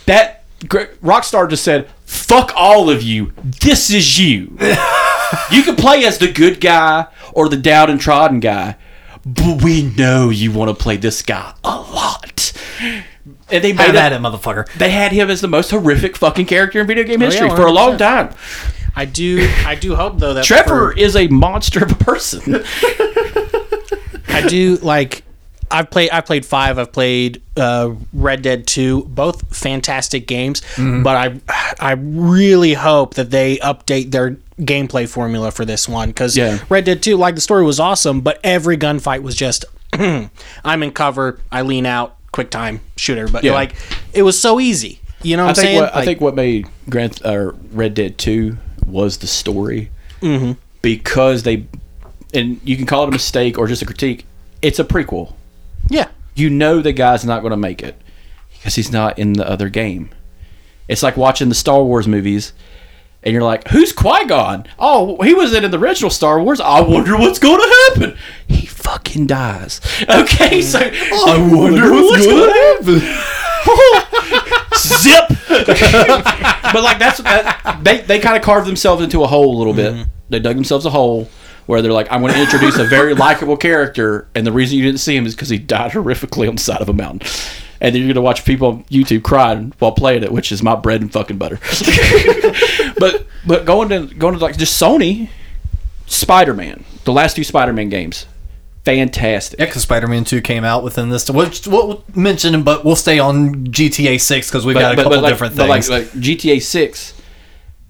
that Gr- Rockstar just said, "Fuck all of you. This is you. <laughs> you can play as the good guy or the down and trodden guy, but we know you want to play this guy a lot." And they made Have it, at it, motherfucker. they had him as the most horrific fucking character in video game oh, history yeah, for a long time. I do I do hope though that Trevor for- is a monster of a person. <laughs> I do like I've played I played five. I've played uh, Red Dead Two. Both fantastic games, but I I really hope that they update their gameplay formula for this one because Yeah. Red Dead Two, like the story was awesome, but every gunfight was just <clears throat> I'm in cover, I lean out, quick time shooter. But Yeah. like it was so easy. You know what I I'm think saying? what I think what made Grand or Red Dead Two was the story, mm-hmm. because they, and you can call it a mistake or just a critique. It's a prequel. Yeah. You know the guy's not going to make it because he's not in the other game. It's like watching the Star Wars movies. And you're like, who's Qui Gon? Oh, he was in the original Star Wars. I wonder what's going to happen. He fucking dies. <laughs> Okay, mm. so I wonder what's going to happen. <laughs> Zip. <laughs> but like that's that, they they kind of carved themselves into a hole a little bit. Mm-hmm. They dug themselves a hole where they're like, I'm going to introduce a very likable character, and the reason you didn't see him is because he died horrifically on the side of a mountain. And then you're gonna watch people on YouTube crying while playing it, which is my bread and fucking butter. <laughs> but but going to going to like just Sony, Spider Man, the last two Spider Man games, fantastic. Yeah, because Spider-Man 2 came out within this. Which we'll mention, but we'll stay on GTA 6 because we've got a couple like, different but things. Like, like GTA Six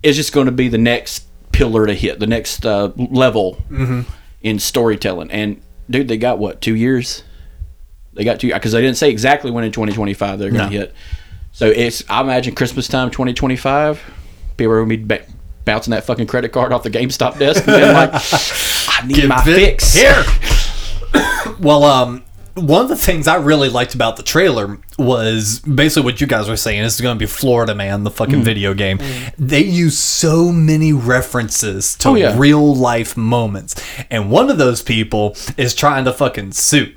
is just going to be the next pillar to hit, the next uh, level Mm-hmm. in storytelling. And dude, they got what two years? They got two because they didn't say exactly when in 2025 they're going to No. hit. So it's I imagine Christmas time 2025. People are going to be ba- bouncing that fucking credit card off the GameStop desk and being like, <laughs> "I need my Give it fix here. <coughs> well, um, one of the things I really liked about the trailer was basically what you guys were saying. This is going to be Florida Man, the Mm. fucking video game. They use so many references to Oh, yeah. real life moments, and one of those people is trying to fucking sue.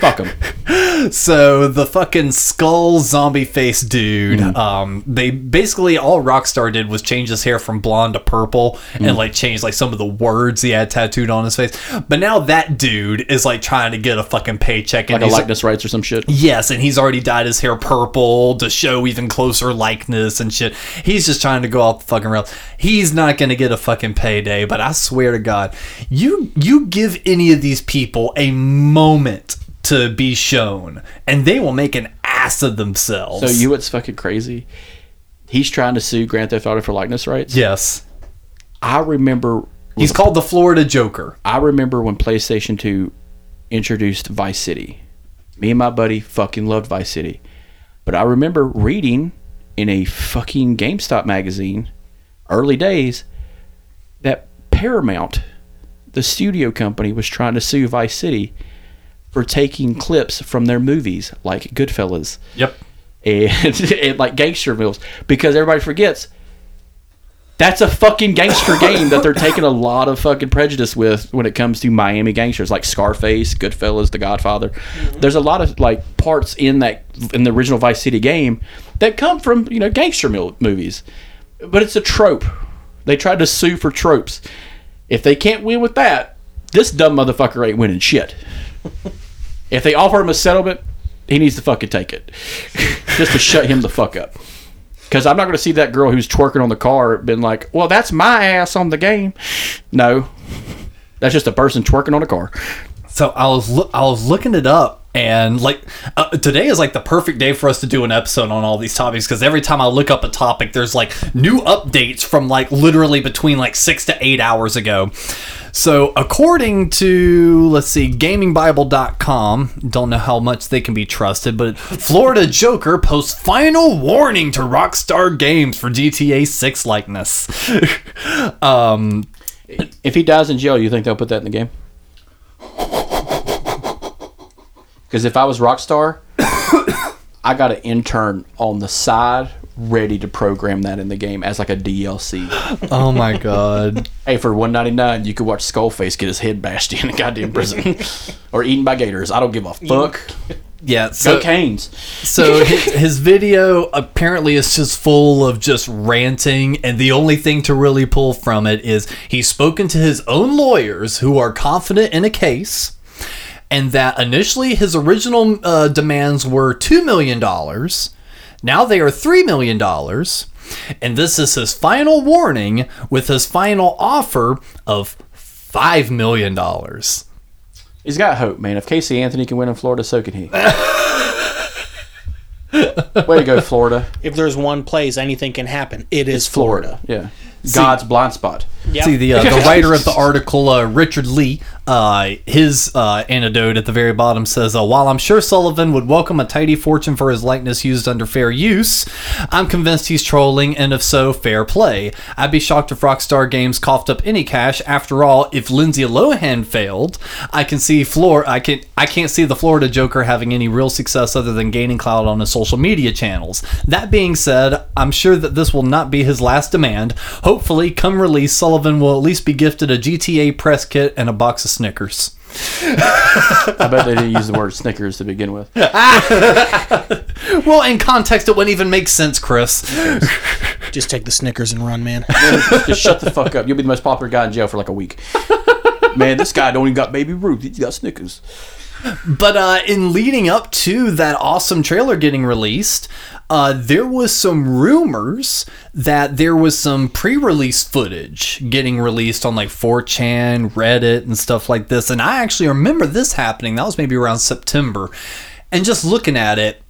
Fuck them. <laughs> So the fucking skull zombie face dude, Mm. um, they basically all Rockstar did was change his hair from blonde to purple Mm. and like change like some of the words he had tattooed on his face. But now that dude is like trying to get a fucking paycheck Like and a likeness rights or some shit. Yes, and he's already dyed his hair purple to show even closer likeness and shit. He's just trying to go off the fucking rails. He's not gonna get a fucking payday, but I swear to God, you you give any of these people a moment to be shown, and they will make an ass of themselves. So you what's fucking crazy? He's trying to sue Grand Theft Auto for likeness rights. yes, I remember he's called the Florida Joker. I remember when PlayStation 2 introduced Vice City. Me and my buddy fucking loved Vice City. But I remember reading in a fucking GameStop magazine, early days, that Paramount, the studio company, was trying to sue Vice City for taking clips from their movies, like Goodfellas Yep. and, <laughs> and like gangster films because everybody forgets that's a fucking gangster game that they're taking a lot of fucking prejudice with when it comes to Miami gangsters like Scarface, Goodfellas, The Godfather. Mm-hmm. There's a lot of like parts in that in the original Vice City game that come from you know gangster mil- movies, but it's a trope. They tried to sue for tropes. If they can't win with that, this dumb motherfucker ain't winning shit. <laughs> If they offer him a settlement, he needs to fucking take it. <laughs> Just to shut him the fuck up. Because I'm not going to see that girl who's twerking on the car been like, well, that's my ass on the game. No. That's just a person twerking on a car. So I was loo- I was looking it up, and like uh, today is like the perfect day for us to do an episode on all these topics because every time I look up a topic, there's like new updates from like literally between like six to eight hours ago. So according to let's see, GamingBible.com, don't know how much they can be trusted, but Florida Joker posts final warning to Rockstar Games for GTA 6 likeness. <laughs> um, If he dies in jail, you think they'll put that in the game? Because if I was Rockstar, <coughs> I got an intern on the side ready to program that in the game as like a DLC. Oh my god. <laughs> hey, for one ninety nine, you could watch Skullface get his head bashed in a goddamn prison, <laughs> or eaten by gators. I don't give a fuck. Yeah. So Cocaine's. so his, his video apparently is just full of just ranting, and the only thing to really pull from it is he's spoken to his own lawyers who are confident in a case, and that initially his original uh, demands were two million dollars. Now they are three million dollars, and this is his final warning with his final offer of five million dollars. He's got hope, man. If Casey Anthony can win in Florida, so can he. <laughs> Way to go, Florida. If there's one place anything can happen, it is Florida. Yeah. God's blind spot. Yep. See the uh, the <laughs> writer of the article, uh, Richard Lee, uh, his uh, anecdote at the very bottom says, uh, "While I'm sure Sullivan would welcome a tidy fortune for his likeness used under fair use, I'm convinced he's trolling, and if so, fair play. I'd be shocked if Rockstar Games coughed up any cash. After all, if Lindsay Lohan failed, I can see Flor I can I can't see the Florida Joker having any real success other than gaining clout on his social media channels. That being said, I'm sure that this will not be his last demand. Hopefully, come release, Sullivan will at least be gifted a GTA press kit and a box of Snickers." I bet they didn't use the word Snickers to begin with. <laughs> Well, in context, it wouldn't even make sense, Chris. Just take the Snickers and run, man. Just shut the fuck up. You'll be the most popular guy in jail for like a week. Man, this guy don't even got Baby Ruth. He's got Snickers. But uh, in leading up to that awesome trailer getting released, uh, there was some rumors that there was some pre-release footage getting released on like 4chan, Reddit, and stuff like this. And I actually remember this happening. That was maybe around September. And just looking at it,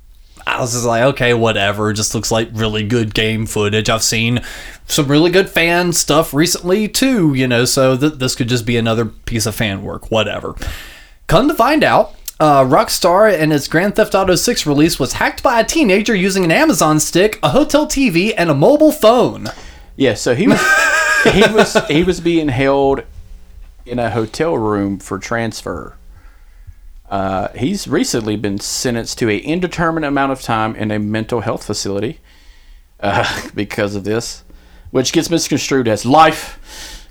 I was just like, okay, whatever. Just looks like really good game footage. I've seen some really good fan stuff recently too, you know, so th- this could just be another piece of fan work, whatever. Come to find out, uh, Rockstar and its Grand Theft Auto 6 release was hacked by a teenager using an Amazon stick, a hotel TV, and a mobile phone. Yeah, so he was <laughs> he was he was being held in a hotel room for transfer. Uh, he's recently been sentenced to an indeterminate amount of time in a mental health facility uh, <laughs> because of this, which gets misconstrued as life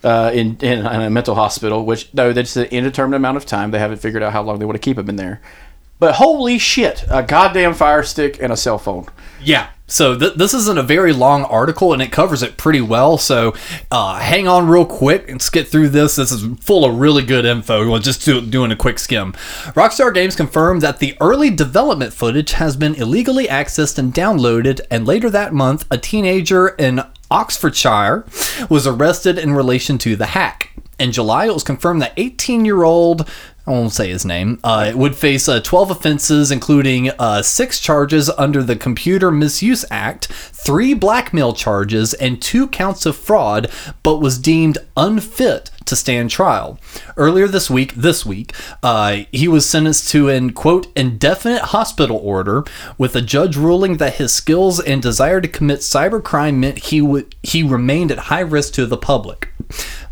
uh, in, in in a mental hospital. Which no, that's an indeterminate amount of time. They haven't figured out how long they want to keep him in there. But holy shit, a goddamn fire stick and a cell phone. Yeah. So th- this isn't a very long article, and it covers it pretty well. So uh, hang on real quick and skip through this. This is full of really good info. We'll just do, doing a quick skim. Rockstar Games confirmed that the early development footage has been illegally accessed and downloaded, and later that month, a teenager in Oxfordshire was arrested in relation to the hack. In July, it was confirmed that 18 year old, I won't say his name, uh, would face uh, 12 offenses, including uh, six charges under the Computer Misuse Act, three blackmail charges, and two counts of fraud, but was deemed unfit to stand trial. Earlier this week, this week, uh, he was sentenced to an quote indefinite hospital order, with a judge ruling that his skills and desire to commit cybercrime meant he would he remained at high risk to the public.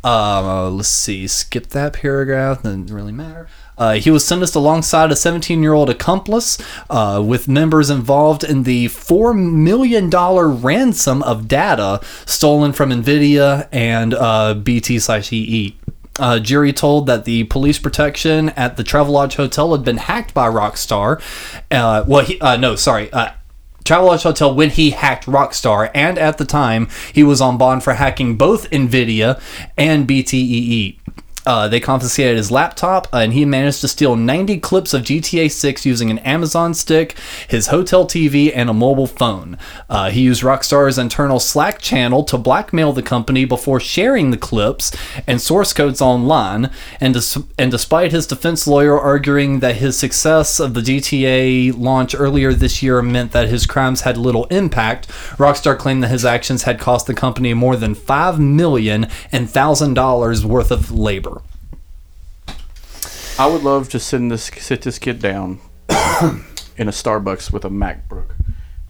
Uh, let's see, skip that paragraph. Doesn't really matter. Uh, he was sentenced alongside a 17 year old accomplice uh, with members involved in the $4 million ransom of data stolen from NVIDIA and uh, BT EE. Uh, jury told that the police protection at the Travelodge Hotel had been hacked by Rockstar. Uh, well, he, uh, no, sorry. Uh, Travelodge Hotel when he hacked Rockstar, and at the time he was on bond for hacking both Nvidia and BTEE. Uh, they confiscated his laptop, uh, and he managed to steal 90 clips of GTA 6 using an Amazon stick, his hotel TV, and a mobile phone. Uh, he used Rockstar's internal Slack channel to blackmail the company before sharing the clips and source codes online. And, des- and despite his defense lawyer arguing that his success of the GTA launch earlier this year meant that his crimes had little impact, Rockstar claimed that his actions had cost the company more than five million and thousand dollars worth of labor. I would love to send this sit this kid down <coughs> in a Starbucks with a MacBook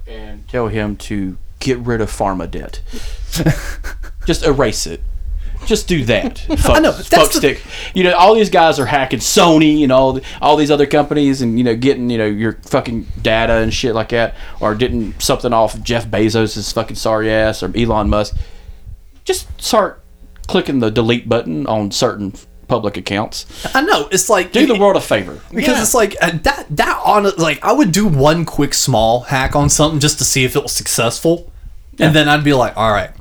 and tell him to get rid of pharma debt. <laughs> Just erase it. Just do that. Fuck, <laughs> I know, fuck the- stick. You know, all these guys are hacking Sony and all the, all these other companies, and you know, getting you know your fucking data and shit like that, or getting something off Jeff Bezos' fucking sorry ass or Elon Musk. Just start clicking the delete button on certain public accounts. I know it's like Do the world a favor. because it's like uh, that that on like I would do one quick small hack on something just to see if it was successful, and then I'd be like, all right,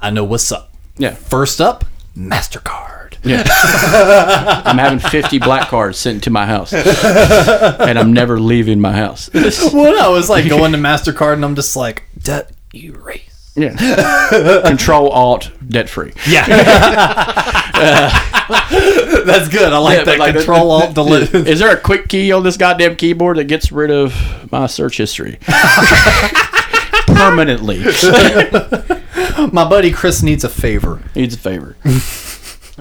I know what's up. Yeah. First up, Mastercard. Yeah. <laughs> I'm having 50 black cards sent to my house. <laughs> and I'm never leaving my house. Well, no, it was like <laughs> going to Mastercard, and I'm just like debt erase. Yeah. <laughs> Control Alt debt free. Yeah, <laughs> uh, that's good. I like Yeah, that. like Control Alt <laughs> Delete. Is there a quick key on this goddamn keyboard that gets rid of my search history? Permanently. My buddy Chris needs a favor. Needs a favor.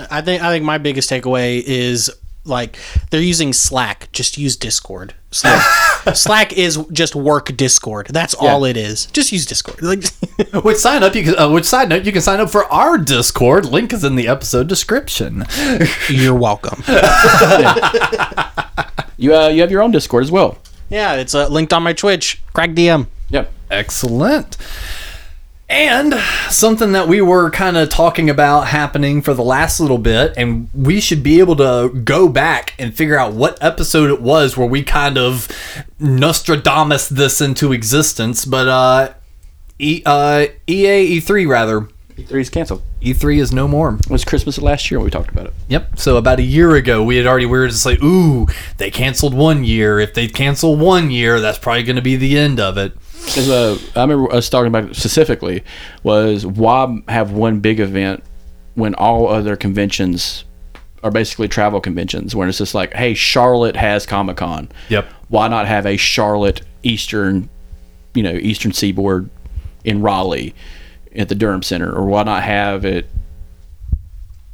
I think I think my biggest takeaway is like they're using Slack. Just use Discord. Slack, <laughs> Slack is just work Discord. That's all it is. Just use Discord. Like, <laughs> Which sign up? You can. Uh, which side note? You can sign up for our Discord. Link is in the episode description. <laughs> you're welcome. You uh, you have your own Discord as well. Yeah, it's uh, linked on my Twitch. CrackedDM. Yep. Excellent. And something that we were kind of talking about happening for the last little bit, and we should be able to go back and figure out what episode it was where we kind of Nostradamus this into existence. But uh, e, uh, EA E3 rather E3 is canceled. E3 is no more. It was Christmas of last year when we talked about it. Yep. So about a year ago, we had already we were just like, ooh, they canceled one year. If they cancel one year, that's probably going to be the end of it. 'Cause, uh, I remember us talking about it specifically was why have one big event when all other conventions are basically travel conventions where it's just like, hey, Charlotte has Comic Con. Yep. Why not have a Charlotte Eastern, you know, Eastern Seaboard in Raleigh at the Durham Center, or why not have it?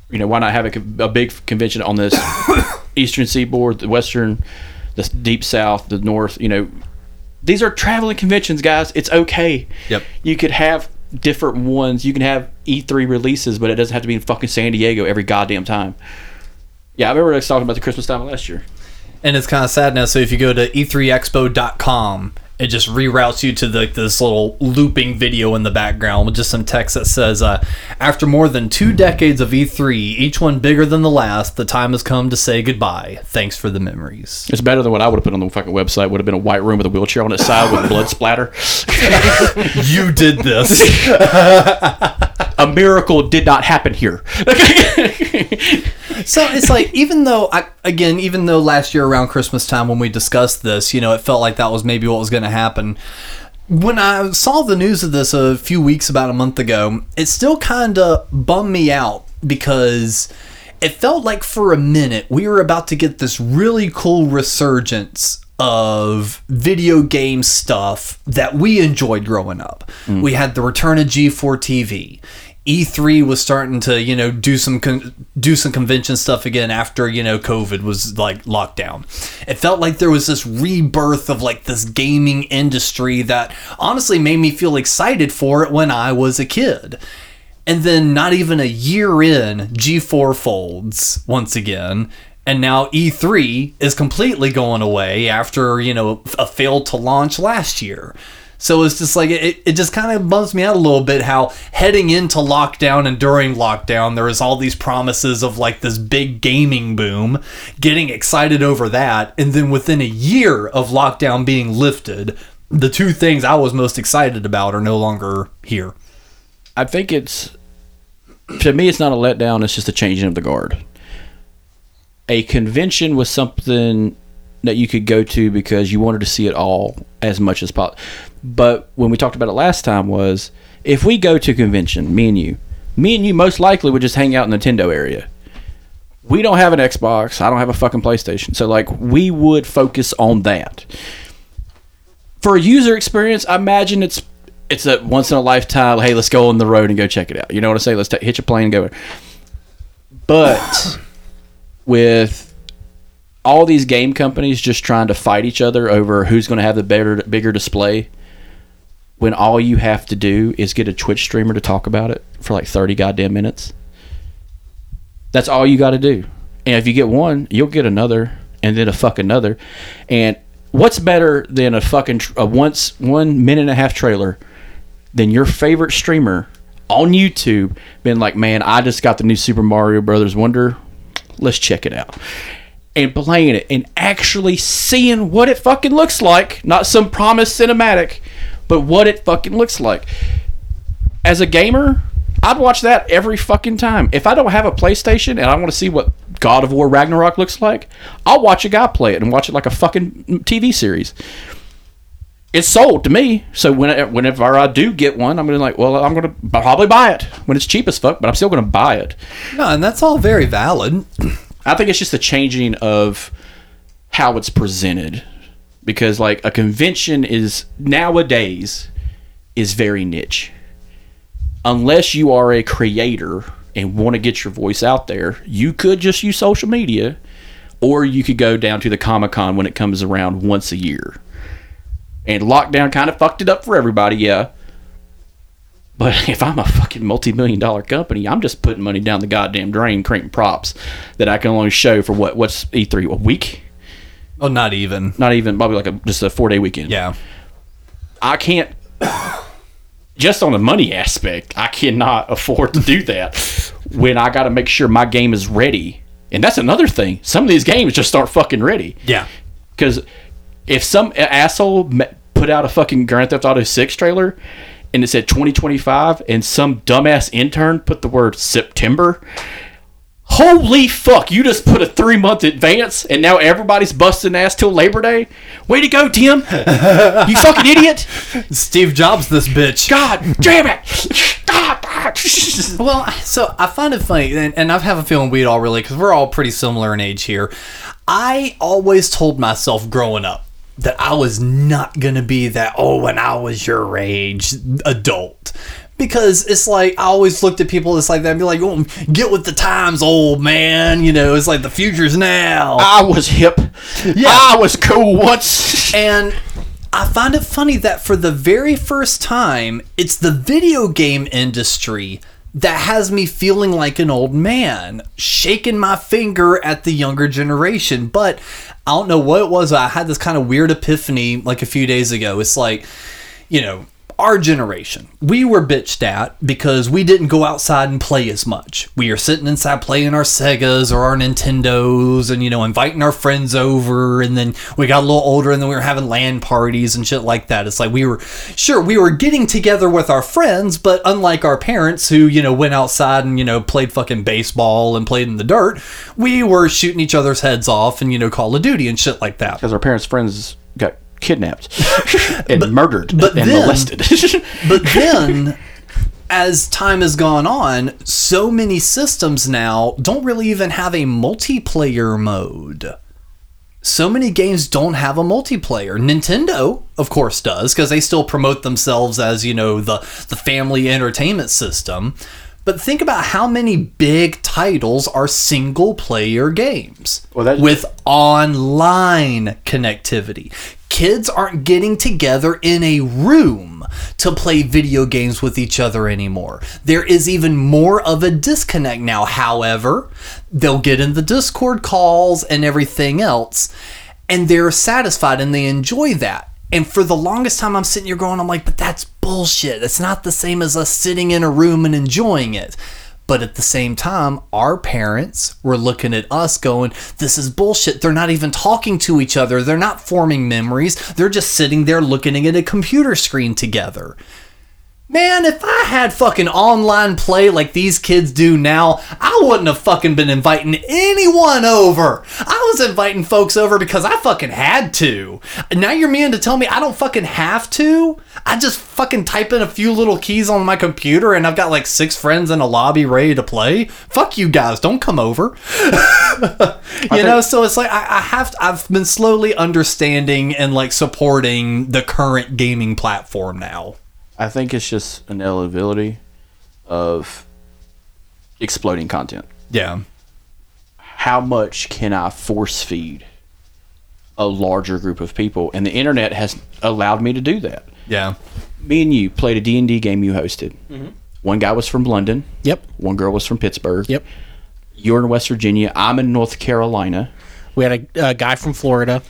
You know, why not have a, a big convention on this <coughs> Eastern Seaboard, the Western, the Deep South, the North? You know, these are traveling conventions, guys. It's okay. Yep. You could have different ones. You can have E3 releases, but it doesn't have to be in fucking San Diego every goddamn time. Yeah, I remember us talking about the Christmas time last year. And it's kind of sad now. So if you go to e e3expo.com, it just reroutes you to the, this little looping video in the background with just some text that says, uh, "After more than two decades of E3, each one bigger than the last, the time has come to say goodbye. Thanks for the memories." It's better than what I would have put on the fucking website. Would have been a white room with a wheelchair on its side with blood splatter. <laughs> you did this. <laughs> Miracle did not happen here. <laughs> So it's like even though I again even though last year around Christmas time when we discussed this, you know, it felt like that was maybe what was going to happen. When I saw the news of this a few weeks about a month ago, it still kind of bummed me out because it felt like for a minute we were about to get this really cool resurgence of video game stuff that we enjoyed growing up. Mm. We had the return of G4 TV. E3 was starting to, you know, do some con- do some convention stuff again after, you know, COVID was like locked down. It felt like there was this rebirth of like this gaming industry that honestly made me feel excited for it when I was a kid. And then not even a year in, G4 folds once again. And now E3 is completely going away after, you know, a failed to launch last year. So it's just like, it, it just kind of bums me out a little bit how heading into lockdown and during lockdown, there was all these promises of like this big gaming boom, getting excited over that. And then within a year of lockdown being lifted, the two things I was most excited about are no longer here. I think it's to me it's not a letdown, it's just a changing of the guard. A convention was something that you could go to because you wanted to see it all as much as possible. But when we talked about it last time was if we go to a convention, me and you, me and you most likely would just hang out in the Nintendo area. We don't have an Xbox, I don't have a fucking PlayStation. So like we would focus on that for a user experience, I imagine it's it's a once in a lifetime. Hey, let's go on the road and go check it out. You know what I say? Let's ta hitch a plane and go. But <sighs> with all these game companies just trying to fight each other over who's going to have the better bigger display, when all you have to do is get a Twitch streamer to talk about it for like 30 goddamn minutes. That's all you got to do. And if you get one, you'll get another and then a fuck another. And what's better than a fucking a once one minute and a half trailer than your favorite streamer on YouTube being like, "Man, I just got the new Super Mario Brothers Wonder. Let's check it out." And playing it and actually seeing what it fucking looks like, not some promised cinematic, but what it fucking looks like. As a gamer, I'd watch that every fucking time. If I don't have a PlayStation and I want to see what God of War Ragnarok looks like, I'll watch a guy play it and watch it like a fucking TV series. It's sold to me, so when, whenever I do get one, I'm gonna like, well, I'm gonna probably buy it when it's cheap as fuck, but I'm still gonna buy it. No, and that's all very valid. I think it's just a changing of how it's presented because like a convention is nowadays is very niche. Unless you are a creator and want to get your voice out there, you could just use social media or you could go down to the Comic-Con when it comes around once a year. And lockdown kind of fucked it up for everybody, yeah. But <laughs> if I'm a fucking multi-million dollar company, I'm just putting money down the goddamn drain, creating props that I can only show for what? What's E3? A week? Oh, not even. Not even probably like a just a four day weekend. Yeah. I can't. Just on the money aspect, I cannot afford to do that when I got to make sure my game is ready. And that's another thing. Some of these games just aren't fucking ready. Yeah. Because if some asshole put out a fucking Grand Theft Auto 6 trailer and it said 2025 and some dumbass intern put the word September, holy fuck, you just put a three month advance and now everybody's busting ass till Labor Day? Way to go, Tim. you <laughs> fucking idiot. Steve Jobs, this bitch. God damn it. <laughs> Well, so I find it funny, and, and I have a feeling we'd all really, because we're all pretty similar in age here. I always told myself growing up that I was not going to be that, oh, when I was your age, adult. Because it's like, I always looked at people it's like that and be like, oh, get with the times, old man. You know, it's like the future's now. I was hip. Yeah. I was cool once. <laughs> And I find it funny that for the very first time, it's the video game industry that has me feeling like an old man, shaking my finger at the younger generation. But I don't know what it was. I had this kind of weird epiphany like a few days ago. It's like, you know, our generation, we were bitched at because we didn't go outside and play as much. We are sitting inside playing our Segas or our Nintendos and, you know, inviting our friends over. And then we got a little older and then we were having LAN parties and shit like that. It's like we were, sure, we were getting together with our friends, but unlike our parents who, you know, went outside and, you know, played fucking baseball and played in the dirt, we were shooting each other's heads off and, you know, Call of Duty and shit like that. Because our parents' friends got kidnapped <laughs> and murdered but and then- molested. <laughs> But then, as time has gone on, so many systems now don't really even have a multiplayer mode. So many games don't have a multiplayer. Nintendo, of course, does because they still promote themselves as you know the the family entertainment system. But think about how many big titles are single player games Well, with online connectivity. Kids aren't getting together in a room to play video games with each other anymore. There is even more of a disconnect now. However, they'll get in the Discord calls and everything else, and they're satisfied and they enjoy that. And for the longest time, I'm sitting here going, I'm like, but that's bullshit. It's not the same as us sitting in a room and enjoying it. But at the same time, our parents were looking at us going, this is bullshit. They're not even talking to each other. They're not forming memories. They're just sitting there looking at a computer screen together. Man, if I had fucking online play like these kids do now, I wouldn't have fucking been inviting anyone over. I was inviting folks over because I fucking had to. Now you're meaning to tell me I don't fucking have to? I just fucking type in a few little keys on my computer and I've got like six friends in a lobby ready to play? Fuck you guys, don't come over. <laughs> you know, so it's like I, I have I've been slowly understanding and like supporting the current gaming platform now. I think it's just an inevitability of exploding content. Yeah. How much can I force feed a larger group of people? And the internet has allowed me to do that. Yeah. me and you played a D&D game you hosted. Mm-hmm. One guy was from London. Yep. One girl was from Pittsburgh. Yep. You're in West Virginia. I'm in North Carolina. We had a, a guy from Florida.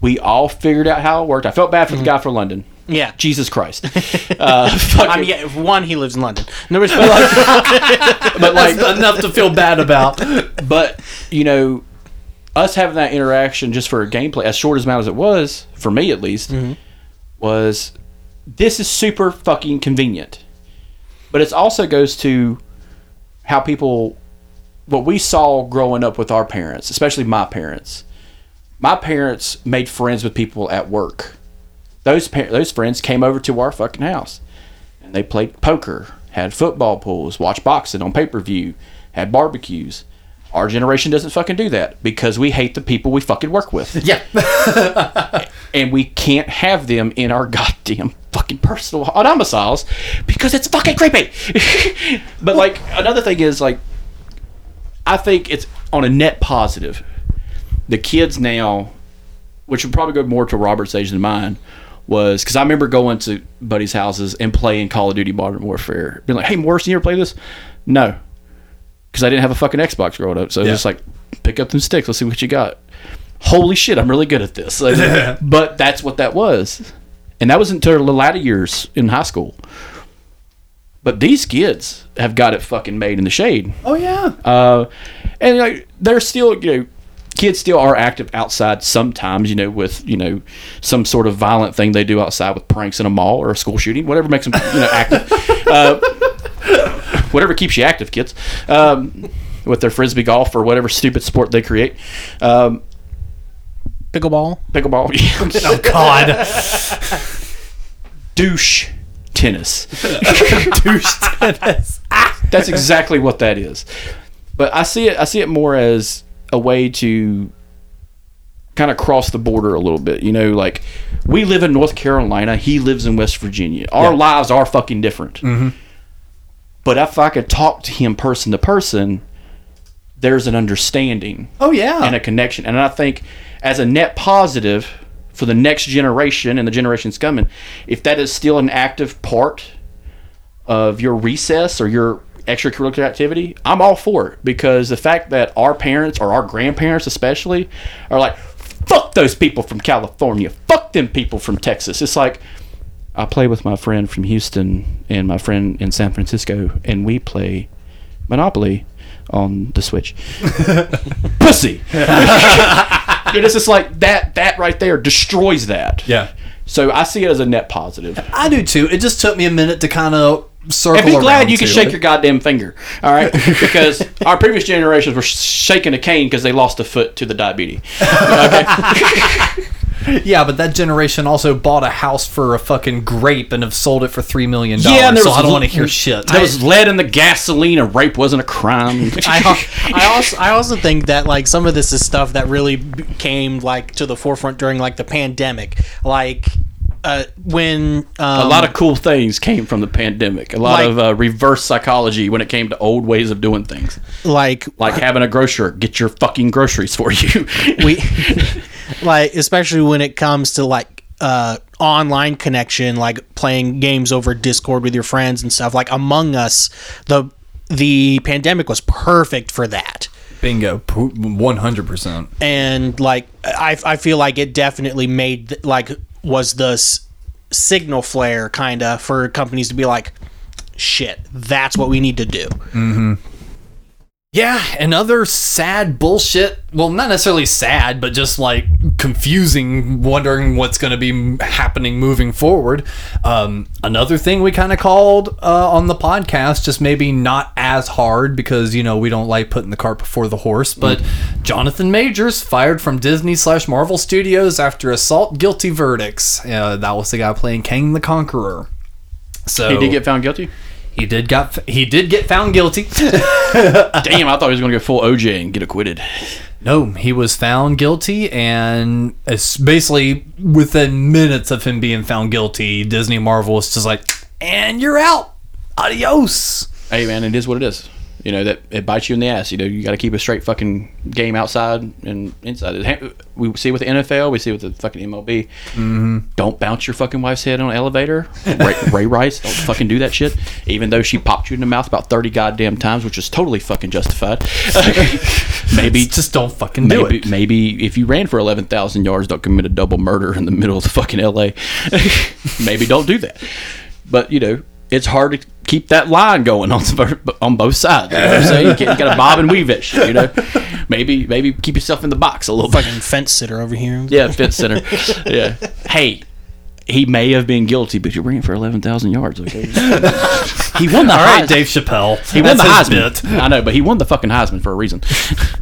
We all figured out how it worked. I felt bad for the mm-hmm. guy from London. Yeah. Jesus Christ. <laughs> Uh, I mean, yeah, one, he lives in London. Number two, like, <laughs> but like, enough to feel bad about. but you know, us having that interaction just for a gameplay, as short as amount as it was for me at least, was this is super fucking convenient. But it also goes to how people, what we saw growing up with our parents, especially my parents. My parents made friends with people at work. Those par- those friends came over to our fucking house, and they played poker, had football pools, watched boxing on pay per view, had barbecues. Our generation doesn't fucking do that because we hate the people we fucking work with <laughs> Yeah. and we can't have them in our goddamn fucking personal domiciles because it's fucking creepy. <laughs> but like another thing is like I think it's on a net positive. The kids now, which would probably go more to Robert's age than mine, was because I remember going to buddies' houses and playing Call of Duty Modern Warfare. Being like, "Hey, Morrison, you ever play this?" No, because I didn't have a fucking Xbox growing up. So it's just like, pick up them sticks. Let's see what you got. Holy shit, I'm really good at this. Like, <laughs> but that's what that was, and that was until the latter years in high school. But these kids have got it fucking made in the shade. Oh yeah. Uh, and like they're still, you know, kids still are active outside sometimes, you know, with you know some sort of violent thing they do outside with pranks in a mall or a school shooting, whatever makes them you know active. <laughs> uh, whatever keeps you active, kids. Um, with their frisbee golf or whatever stupid sport they create. Um, pickleball. pickleball. <laughs> Oh God. douche tennis. <laughs> Douche tennis. That's exactly what that is. But I see it. I see it more as a way to kind of cross the border a little bit. You know, like we live in North Carolina. He lives in West Virginia. Our lives are fucking different. Mm-hmm. But if I could talk to him person to person, there's an understanding Oh yeah. and a connection. And I think as a net positive for the next generation and the generations coming, if that is still an active part of your recess or your extracurricular activity, I'm all for it because the fact that our parents or our grandparents especially are like, fuck those people from California, fuck them people from Texas. It's like I play with my friend from Houston and my friend in San Francisco, and we play Monopoly on the Switch. <laughs> Pussy. <laughs> Dude, it's just like that. That right there destroys that. yeah. So I see it as a net positive. I do too. It just took me a minute to kind of circle And be glad you can shake it. your goddamn finger. All right, <laughs> because our previous generations were shaking a cane because they lost a foot to the diabetes. <laughs> Yeah, but that generation also bought a house for a fucking grape and have sold it for three million dollars. Yeah, and there so was I don't l- want to hear shit. There was lead in the gasoline, and rape wasn't a crime. <laughs> I, I also I also think that like some of this is stuff that really came like to the forefront during like the pandemic, like uh, when um, a lot of cool things came from the pandemic. A lot Like- of uh, reverse psychology when it came to old ways of doing things, like like having a grocer get your fucking groceries for you. <laughs> we <laughs> like especially when it comes to like uh online connection like playing games over discord with your friends and stuff like among us the the pandemic was perfect for that Bingo, one hundred percent. and like i i feel like it definitely made like was the s- signal flare kind of for companies to be like shit that's what we need to do mm-hmm. Yeah, and other sad bullshit. Well, not necessarily sad, but just like confusing, wondering what's going to be happening moving forward. Um, another thing we kind of called uh, on the podcast, just maybe not as hard because you know we don't like putting the cart before the horse. But Jonathan Majors fired from Disney slash Marvel Studios after assault guilty verdicts. Uh, that was the guy playing Kang the Conqueror. So he did get found guilty. He did got he did get found guilty. <laughs> Damn, I thought he was going to go full OJ and get acquitted. No, he was found guilty, and it's basically within minutes of him being found guilty, Disney Marvel was just like, and you're out. Adios. Hey man, it is what it is. You know that it bites you in the ass. You know you got to keep a straight fucking game outside and inside. We see with the NFL, we see with the fucking MLB. Mm-hmm. Don't bounce your fucking wife's head on an elevator. Ray, <laughs> Ray Rice, don't fucking do that shit. Even though she popped you in the mouth about thirty goddamn times, which is totally fucking justified. <laughs> maybe Just don't fucking do it. maybe if you ran for eleven thousand yards, don't commit a double murder in the middle of the fucking L.A. <laughs> maybe don't do that. But you know, it's hard to keep that line going on <laughs> on both sides. You know what I'm saying? You, can't, you got to bob and weave it. shit, You know, maybe maybe keep yourself in the box a little bit. Fucking fence sitter over here. Yeah, fence sitter. Yeah. Hey, he may have been guilty, but you're ringing for eleven thousand yards. Okay. <laughs> he won the All right, Heis- Dave Chappelle. He won the That's his Heisman. bit. I know, but he won the fucking Heisman for a reason.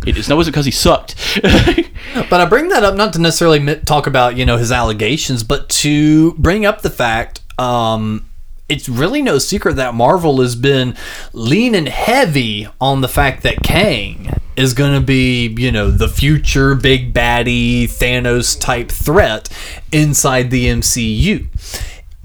It is, no, it wasn't because he sucked. <laughs> But I bring that up not to necessarily talk about you know his allegations, but to bring up the fact. Um, it's really no secret that Marvel has been leaning heavy on the fact that Kang is going to be, you know, the future big baddie Thanos type threat inside the MCU.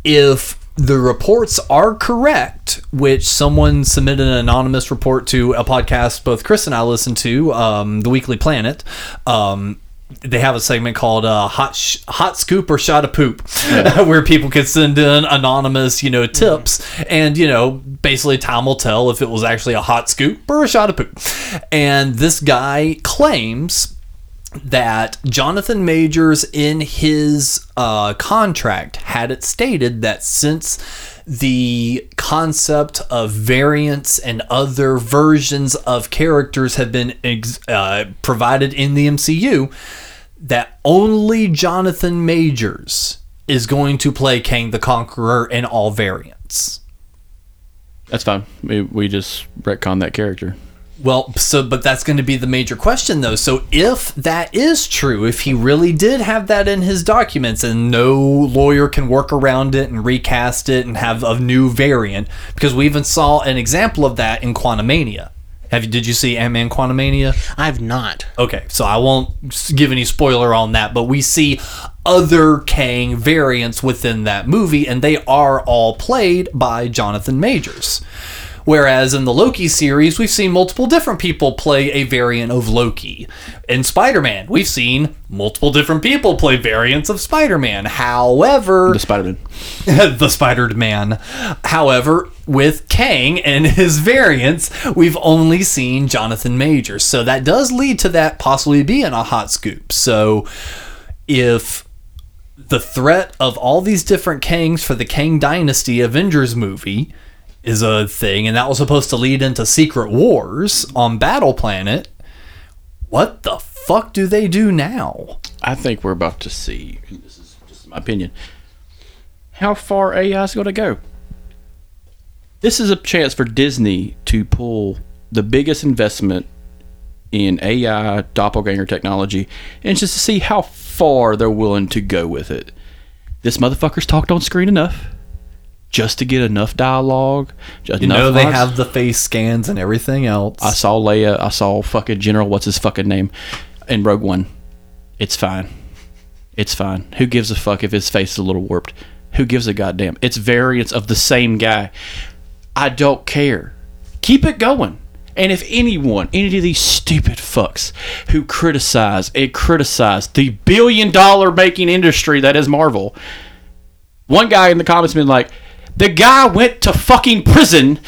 If the reports are correct, which someone submitted an anonymous report to a podcast both Chris and I listen to, um, The Weekly Planet. Um, they have a segment called uh, "Hot Sh- Hot Scoop" or "Shot of Poop," <laughs> where people can send in anonymous, you know, tips, and you know, basically time will tell if it was actually a hot scoop or a shot of poop. And this guy claims that Jonathan Majors in his uh, contract had it stated that since the concept of variants and other versions of characters have been ex- uh, provided in the MCU, that only Jonathan Majors is going to play Kang the Conqueror in all variants. That's fine. We, we just retcon that character. Well, so but that's going to be the major question though. So if that is true, if he really did have that in his documents and no lawyer can work around it and recast it and have a new variant because we even saw an example of that in Quantumania. Have you did you see Ant-Man Quantumania? I've not. Okay, so I won't give any spoiler on that, but we see other Kang variants within that movie, and they are all played by Jonathan Majors. Whereas in the Loki series, we've seen multiple different people play a variant of Loki. In Spider Man, we've seen multiple different people play variants of Spider Man. However, The Spider Man. <laughs> the Spider Man. However, with Kang and his variants, we've only seen Jonathan Majors. So that does lead to that possibly being a hot scoop. So if the threat of all these different Kangs for the Kang Dynasty Avengers movie is a thing, and that was supposed to lead into Secret Wars on Battle Planet, what the fuck do they do now? I think we're about to see. This is just my opinion. How far AI is going to go? This is a chance for Disney to pull the biggest investment in AI doppelganger technology, and just to see how far they're willing to go with it. This motherfucker's talked on screen enough, just to get enough dialogue. You enough know, they lines. have the face scans and everything else. I saw Leia. I saw fucking General. What's his fucking name? In Rogue One. It's fine. It's fine. Who gives a fuck if his face is a little warped? Who gives a goddamn? It's variants of the same guy. I don't care. Keep it going. And if anyone, any of these stupid fucks who criticize and criticize the billion dollar making industry that is Marvel, one guy in the comments been like, the guy went to fucking prison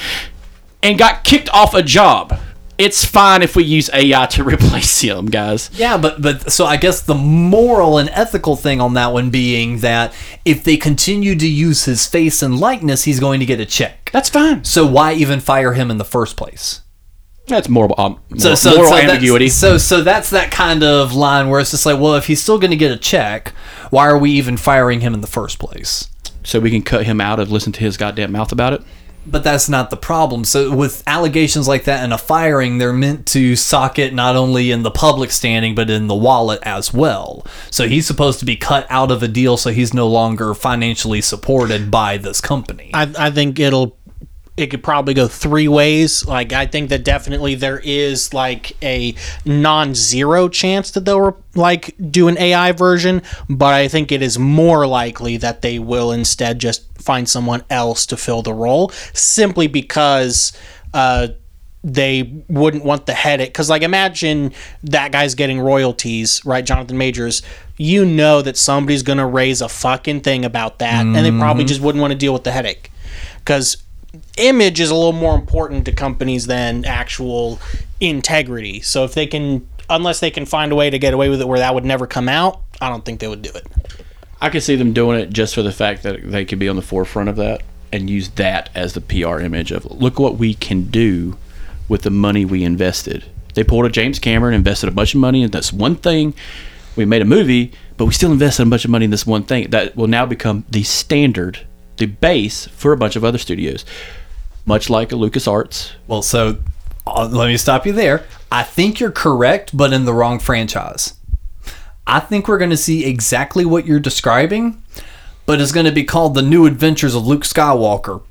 and got kicked off a job. It's fine if we use AI to <laughs> replace him, guys. Yeah, but but so I guess the moral and ethical thing on that one being that if they continue to use his face and likeness, he's going to get a check. That's fine. So why even fire him in the first place? That's moral, um, So, moral, so, moral so that's- ambiguity. So so that's that kind of line where it's just like, well, if he's still going to get a check, why are we even firing him in the first place? So we can cut him out of listen to his goddamn mouth about it. But that's not the problem. So with allegations like that and a firing, they're meant to sock it not only in the public standing but in the wallet as well. So he's supposed to be cut out of a deal so he's no longer financially supported by this company. I, I think it'll it could probably go three ways. Like I think that definitely there is like a non-zero chance that they'll like do an AI version, but I think it is more likely that they will instead just find someone else to fill the role simply because uh they wouldn't want the headache. Because like imagine that guy's getting royalties right jonathan majors. You know that somebody's gonna raise a fucking thing about that and they probably just wouldn't want to deal with the headache. Because image is a little more important to companies than actual integrity so if they can unless they can find a way to get away with it where that would never come out i don't think they would do it I could see them doing it just for the fact that they could be on the forefront of that and use that as the PR image of look what we can do with the money we invested. They pulled a James Cameron, invested a bunch of money in this one thing. We made a movie, but we still invested a bunch of money in this one thing that will now become the standard, the base for a bunch of other studios. Much like a LucasArts. Well, so uh, let me stop you there. I think you're correct, but in the wrong franchise. I think we're going to see exactly what you're describing, but it's going to be called The New Adventures of Luke Skywalker.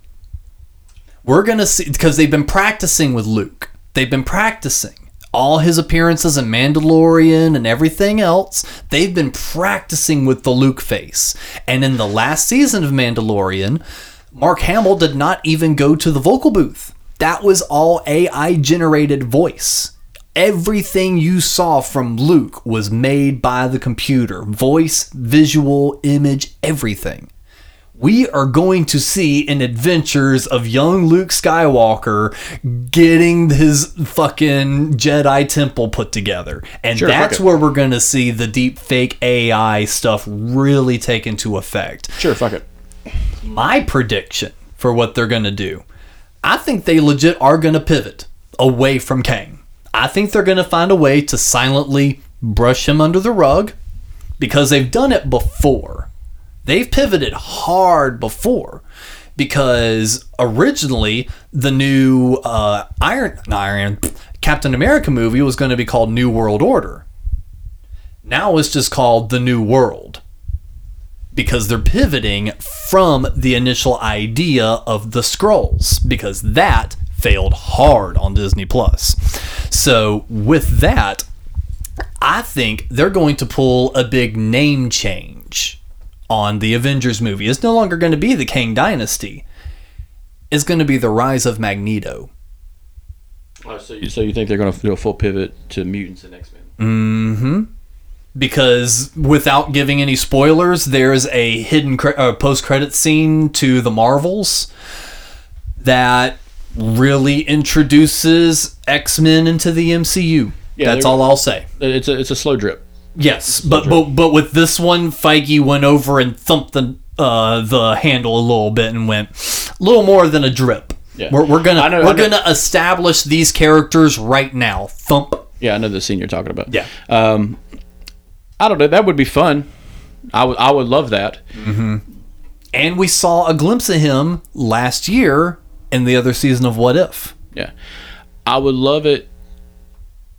We're going to see, because they've been practicing with Luke. They've been practicing. All his appearances in Mandalorian and everything else, they've been practicing with the Luke face. And in the last season of Mandalorian, Mark Hamill did not even go to the vocal booth. That was all AI generated voice. Everything you saw from Luke was made by the computer voice, visual, image, everything. We are going to see an adventures of young Luke Skywalker getting his fucking Jedi temple put together. And Sure, that's where we're going to see the deep fake AI stuff really take into effect Sure, fuck it. my prediction for what they're going to do, I think they legit are going to pivot away from Kang. I think they're going to find a way to silently brush him under the rug because they've done it before. They've pivoted hard before because originally the new uh, Iron Iron Captain America movie was going to be called New World Order. Now it's just called The New World because they're pivoting from the initial idea of the scrolls because that failed hard on Disney Plus. So with that, I think they're going to pull a big name change on the Avengers movie. It's no longer going to be the Kang Dynasty. It's going to be the rise of Magneto. Oh, so, you, so you think they're going to do a full pivot to mutants and X Men? Mm-hmm. because without giving any spoilers, there's a hidden cre- uh, post-credit scene to the Marvels that really introduces X-Men into the MCU. Yeah, That's all I'll say. It's a it's a slow drip. Yes, but but but with this one, Feige went over and thumped the uh, the handle a little bit and went a little more than a drip. Yeah. We're, we're gonna know- we're gonna establish these characters right now. Thump. Yeah, I know the scene you're talking about. Yeah. Um, I don't know. That would be fun. I would I would love that. And we saw a glimpse of him last year in the other season of What If. Yeah. I would love it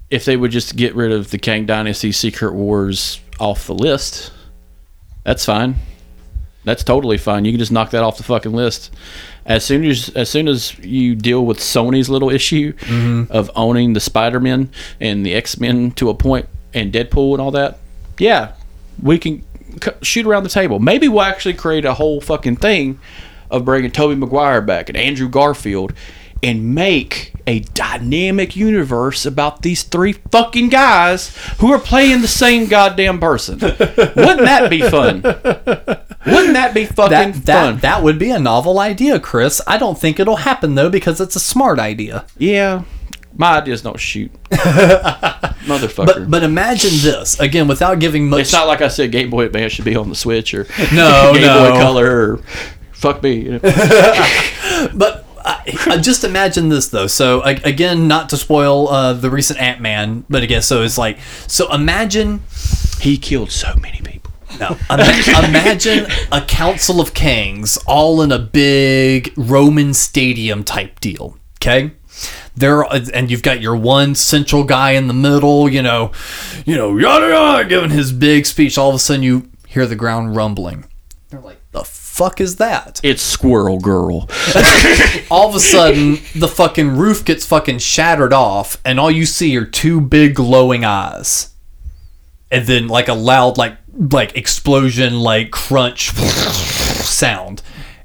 if they would just get rid of the Kang Dynasty Secret Wars off the list. That's fine. That's totally fine. You can just knock that off the fucking list. As soon as as soon as you deal with Sony's little issue mm-hmm. of owning the Spider-Man and the X-Men to a point and Deadpool and all that, yeah, we can c- shoot around the table. Maybe we'll actually create a whole fucking thing of bringing Tobey Maguire back and Andrew Garfield and make a dynamic universe about these three fucking guys who are playing the same goddamn person. <laughs> Wouldn't that be fun? Wouldn't that be fucking That that fun? that would be a novel idea, Chris. I don't think it'll happen though because it's a smart idea. yeah. My ideas don't shoot. <laughs> Motherfucker. But but imagine this again without giving much. it's not like I said Game Boy Advance should be on the Switch or <laughs> No, Game no. Boy Color or fuck me. you know. But uh, uh, just imagine this though. So a- again, not to spoil uh, the recent Ant Man, but again, so it's like so. Imagine He killed so many people. no. Ima- <laughs> imagine a council of kings all in a big Roman stadium type deal. Okay. There and you've got your one central guy in the middle, you know, you know, yada yada, giving his big speech. All of a sudden, you hear the ground rumbling. They're like, "The fuck is that?" It's Squirrel Girl. <laughs> all of a sudden the fucking roof gets fucking shattered off and all you see are two big glowing eyes and then like a loud like like explosion like crunch <laughs> sound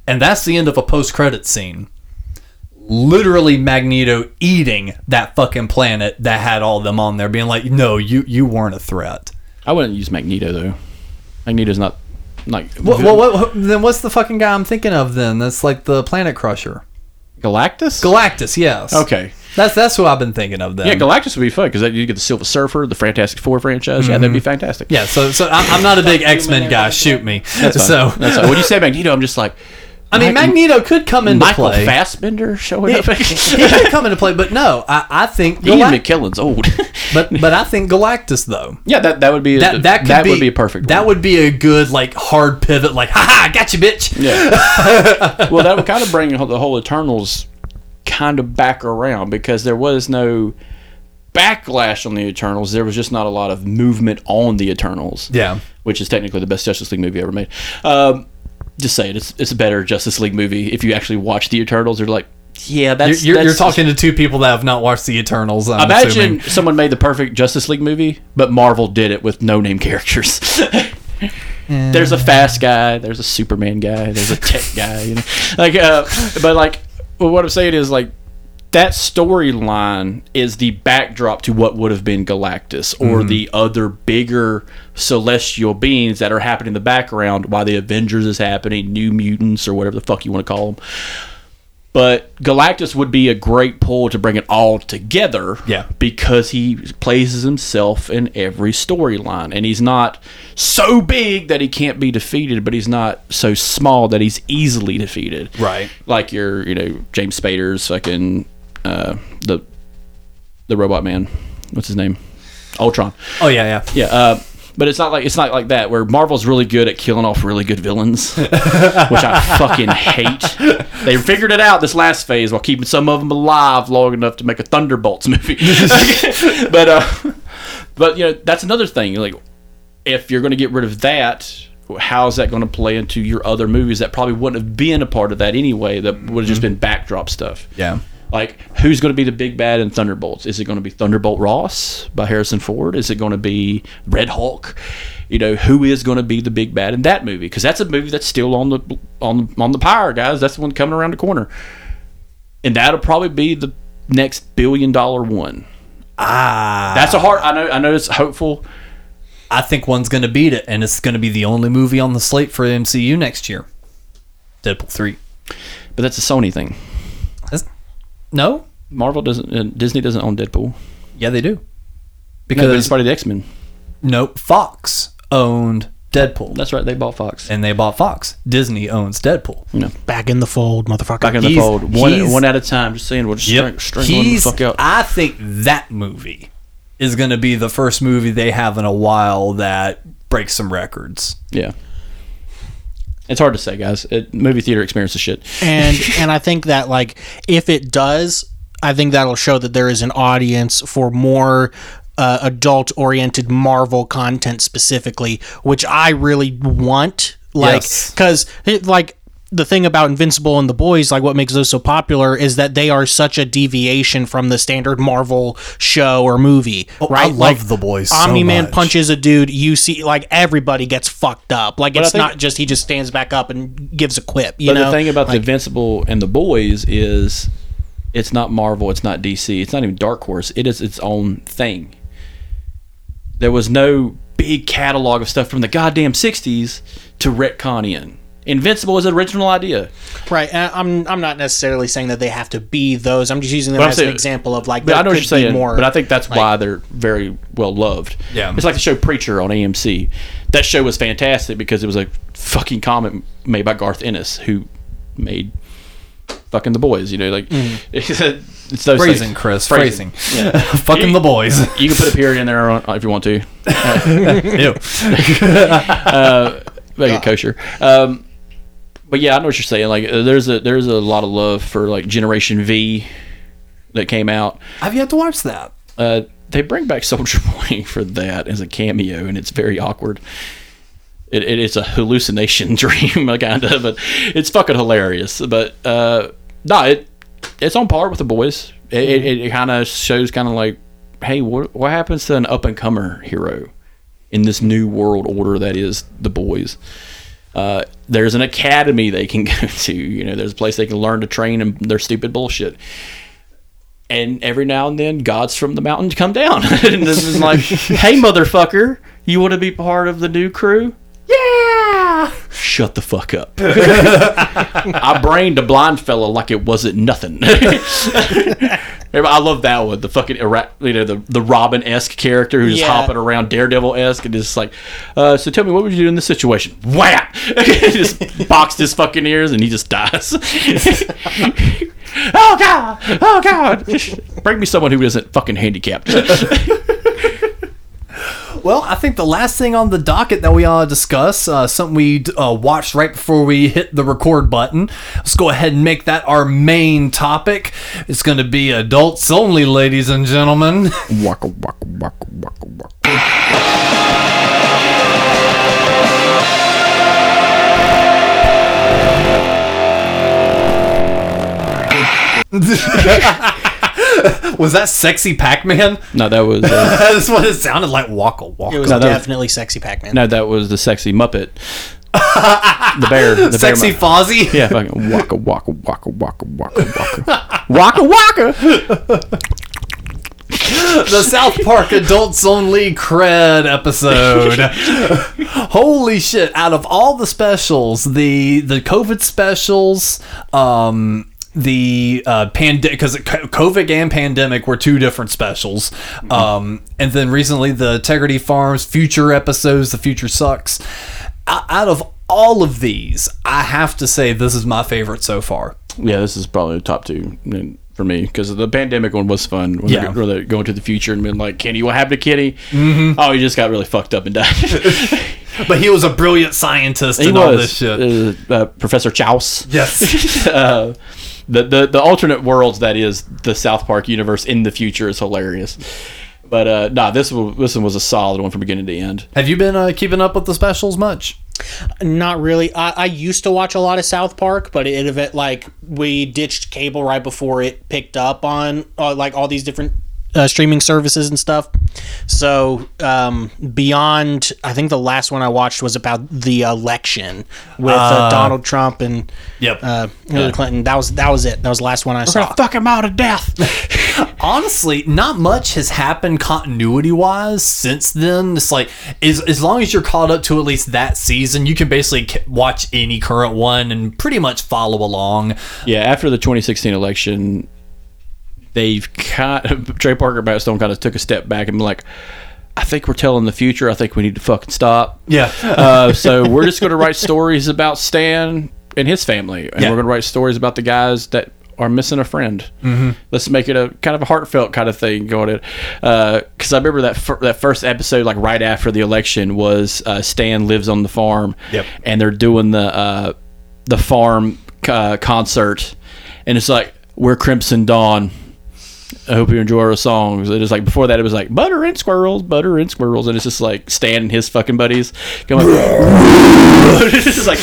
and that's the end of a post-credit scene literally Magneto eating that fucking planet that had all them on there, being like, "No, you you weren't a threat." I wouldn't use Magneto though. Magneto's not like What, what, what, then what's the fucking guy I'm thinking of? Then that's like the Planet Crusher, Galactus. Galactus. Yes. okay. That's that's who I've been thinking of. Then. Yeah, Galactus would be fun because you get the Silver Surfer, the Fantastic Four franchise. Yeah, that'd be mm-hmm. fantastic. Yeah. So so I'm, I'm not a big X Men guy. Shoot me. That's fine. So That's fine. when you say Magneto, I'm just like, I mean, Mike- Magneto could come into Michael play. Fassbender showing up. <laughs> he could come into play, but no, I, I think Ian Galact- McKellen's old. <laughs> but but I think Galactus though. yeah, that that would be That that could be would be a perfect. That one. would be a good like hard pivot. Like, ha ha, got you, bitch. Yeah. <laughs> well, that would kind of bring the whole Eternals kind of back around because there was no backlash on the Eternals. There was just not a lot of movement on the Eternals. Yeah. Which is technically the best Justice League movie ever made. Um, just saying, it's it's a better Justice League movie if you actually watch the Eternals. You're like, yeah, You're, that's you're, you're that's- talking to two people that have not watched the Eternals. I'm Imagine assuming. someone made the perfect Justice League movie, but Marvel did it with no name characters. <laughs> There's a fast guy, there's a Superman guy, there's a tech guy, you know, like, uh, but like, well, what I'm saying is like that storyline is the backdrop to what would have been Galactus or mm-hmm. the other bigger celestial beings that are happening in the background while the Avengers is happening, New Mutants or whatever the fuck you want to call them. But Galactus would be a great pull to bring it all together. Yeah. Because he places himself in every storyline. And he's not so big that he can't be defeated, but he's not so small that he's easily defeated. Right. Like your, you know, James Spader's fucking uh the the robot man. What's his name? Ultron. Oh yeah, yeah. Yeah, uh, but it's not like it's not like that. Where Marvel's really good at killing off really good villains, <laughs> which I fucking hate. They figured it out this last phase while keeping some of them alive long enough to make a Thunderbolts <laughs> movie. <laughs> but uh, but you know that's another thing. Like if you're going to get rid of that. How's that going to play into your other movies that probably wouldn't have been a part of that anyway? That would have just been backdrop stuff. Yeah. Like, who's going to be the big bad in Thunderbolts? Is it going to be Thunderbolt Ross by Harrison Ford? Is it going to be Red Hulk? You know, who is going to be the big bad in that movie? Because that's a movie that's still on the on on the pyre, guys. That's the one coming around the corner, and that'll probably be the next billion dollar one. Ah, That's a hard. I know. I know it's hopeful. I think one's gonna beat it, and it's gonna be the only movie on the slate for MCU next year. Deadpool three. But that's a Sony thing. That's- no. Marvel doesn't. Uh, Disney doesn't own Deadpool. Yeah, they do. Because it's part of the X Men. nope, Fox owned Deadpool, That's right. They bought Fox. and they bought Fox. Disney owns Deadpool. You know, Back in the fold, motherfucker. back in the He's- fold, one one at a time. Just saying, we'll just string, string one the fuck out. I think that movie is going to be the first movie they have in a while that breaks some records. Yeah. It's hard to say, guys. It, movie theater experience is shit. and <laughs> and I think that like if it does, I think that'll show that there is an audience for more uh, adult oriented Marvel content specifically, which I really want. Like, Yes. because like the thing about Invincible and the Boys, like what makes those so popular is that they are such a deviation from the standard Marvel show or movie, oh, right? I love like, The Boys so Omni Man much. punches a dude, you see, like everybody gets fucked up. Like I it's think- not just he just stands back up and gives a quip. You But know, the thing about the Invincible and the Boys is it's not Marvel, it's not DC, it's not even Dark Horse. It is its own thing. There was no big catalog of stuff from the goddamn 60s to retcon in. Invincible is an original idea. Right. and I'm I'm not necessarily saying that they have to be those. I'm just using them But I'm as an example of like But I know what could you're saying, more. but I think that's like- why they're very well loved. Yeah. It's like the show Preacher on AMC. That show was fantastic because it was a fucking comic made by Garth Ennis, who made fucking the boys. You know, like it's, mm-hmm. <laughs> it's those Phrasing, things. Chris. Phrasing. Yeah. <laughs> Fucking the boys. <laughs> You can put a period in there on- uh, if you want to. Ew. Uh, make it kosher. Um, but yeah, I know what you're saying. Like, uh, there's a there's a lot of love for like Generation V that came out. I've yet to watch that. Uh, they bring back <laughs> Soldier Boy for that as a cameo, and it's very awkward. It, it is a hallucination <laughs> dream, <laughs> kind of, but it's fucking hilarious. But uh, no, it it's on par with the boys. It, it, it kind of shows kind of like, hey, what what happens to an up and comer hero in this new world order that is the boys? Uh, there's an academy they can <laughs> go to. You know, there's a place they can learn to train and their stupid bullshit. And every now and then, gods from the mountain come down <laughs> and this is like, <laughs> "Hey, motherfucker, you want to be part of the new crew?" Yeah. <laughs> Shut the fuck up. <laughs> I brained a blind fella like it wasn't nothing. <laughs> I love that one. The fucking you know the the Robin esque character who's Yeah. hopping around Daredevil esque and is like, uh, so tell me what would you do in this situation? Whap! just boxed his fucking ears and he just dies. oh god! Oh god! Bring me someone who isn't fucking handicapped. Well, I think the last thing on the docket that we ought to discuss, uh, something we uh, watched right before we hit the record button. Let's go ahead and make that our main topic. It's going to be adults only, ladies and gentlemen. <laughs> waka waka waka waka waka. <laughs> <laughs> Was that sexy Pac Man? No, that was uh, <laughs> That's what it sounded like. Waka waka. It was No, that was- definitely sexy Pac-Man. no, that was the sexy Muppet. the bear. The Sexy bear Muppet. Fozzie. Yeah, fucking <laughs> waka waka waka waka waka waka waka waka. the South Park Adults Only Cred episode. Holy shit! Out of all the specials, the the COVID specials, um, the uh, pandemic because COVID and pandemic were two different specials, um, and then recently the Integrity Farms future episodes. The future sucks. Out of all of these, I have to say this is my favorite so far. Yeah, this is probably the top two for me because the pandemic one was fun. When Yeah. they're, they're going to the future and being like, "Kenny, what happened to Kenny? Mm-hmm. Oh, he just got really fucked up and died." <laughs> But he was a brilliant scientist he and all was this shit. Uh, uh, Professor Chaos. yes. <laughs> uh, the, the the alternate worlds that is the South Park universe in the future is hilarious. But uh, nah, this one this one was a solid one from beginning to end. Have you been uh, keeping up with the specials much? Not really. I, I used to watch a lot of South Park, but it, it like we ditched cable right before it picked up on uh, like all these different uh, streaming services and stuff. So um, beyond, I think the last one I watched was about the election with uh, Donald Trump and Yep. uh, Hillary Clinton. That was that was it. That was the last one I saw. fuck him out of death. <laughs> Honestly, not much has happened continuity wise since then. It's like as as long as you're caught up to at least that season, you can basically watch any current one and pretty much follow along. yeah, after the 2016 election, they've kind of, <laughs> Trey Parker Matt Stone kind of took a step back and been like, I think we're telling the future. I think we need to fucking stop. Yeah. uh, so we're just going to write stories about Stan and his family, and Yeah. we're going to write stories about the guys that are missing a friend. Mm-hmm. Let's make it a kind of a heartfelt kind of thing going in. Because I remember that fir- that first episode, like right after the election, was uh, Stan lives on the farm, Yep. and they're doing the uh, the farm uh, concert, and it's like we're Crimson Dawn. I hope you enjoy our songs. It is like before that, it was like butter and squirrels, butter and squirrels, and it's just like Stan and his fucking buddies going. <laughs> it's just like,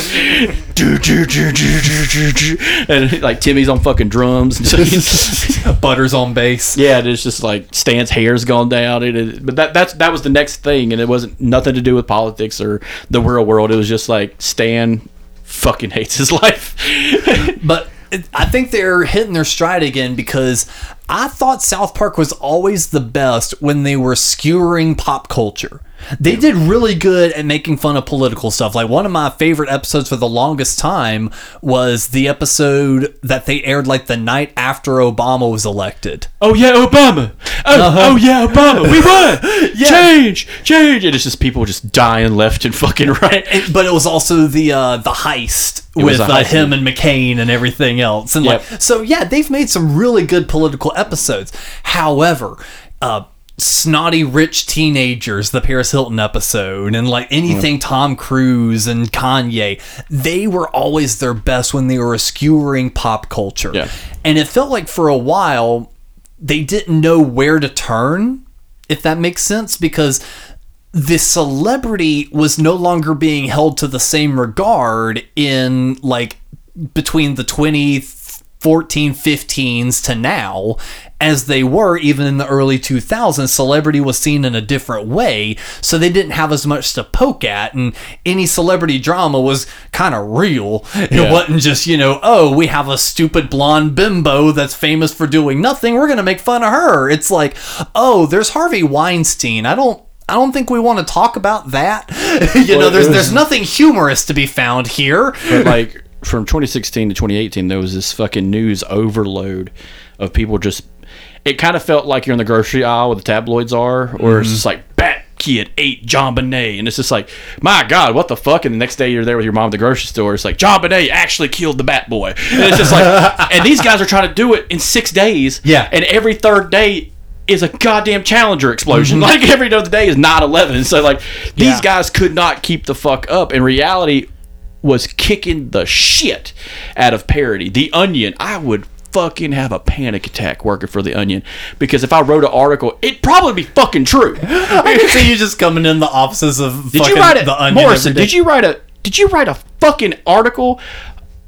do, do, do, do, do, do, do. and like Timmy's on fucking drums. <laughs> Butters on bass. yeah, and it's just like Stan's hair's gone down. It, it, but that that's that was the next thing, and it wasn't nothing to do with politics or the real world. It was just like Stan fucking hates his life. <laughs> But I think they're hitting their stride again because I thought South Park was always the best when they were skewering pop culture. They did really good at making fun of political stuff. Like one of my favorite episodes for the longest time was the episode that they aired like the night after Obama was elected. oh yeah, Obama. Oh, oh yeah, Obama. We won. <laughs> Change, change. And it's just people just dying left and fucking right. But it was also the uh, the heist was with uh, him and McCain and everything else, and Yep. like so. Yeah, they've made some really good political episodes. However, uh, snotty rich teenagers, the Paris Hilton episode, and like anything Tom Cruise and Kanye, they were always their best when they were skewering pop culture. Yeah. and it felt like for a while they didn't know where to turn. If that makes sense, because the celebrity was no longer being held to the same regard in like between the 20 14, 15s to now as they were even in the early 2000s. Celebrity was seen in a different way, so they didn't have as much to poke at, and any celebrity drama was kind of real. It wasn't just, you know, oh, we have a stupid blonde bimbo that's famous for doing nothing. We're going to make fun of her. It's like, oh, there's Harvey Weinstein. I don't. I don't think we want to talk about that. <laughs> you know, there's was- there's nothing humorous to be found here. But like from 2016 to 2018, there was this fucking news overload of people just. It kind of felt like you're in the grocery aisle where the tabloids are, or it's just mm-hmm. like Bat Kid ate JonBenét, and it's just like, my God, what the fuck? And the next day you're there with your mom at the grocery store, it's like JonBenét actually killed the Bat Boy, and it's just like, <laughs> and these guys are trying to do it in six days, Yeah. and every third day. Is a goddamn Challenger explosion. Mm-hmm. <laughs> Like every other day is 9/11. So like these Yeah. guys could not keep the fuck up. In reality, was kicking the shit out of parody. The Onion, I would fucking have a panic attack working for the Onion because if I wrote an article, it'd probably be fucking true. <laughs> I can see you just coming in the offices of Did fucking you write it, the onion Morrison? Did you write a Did you write a fucking article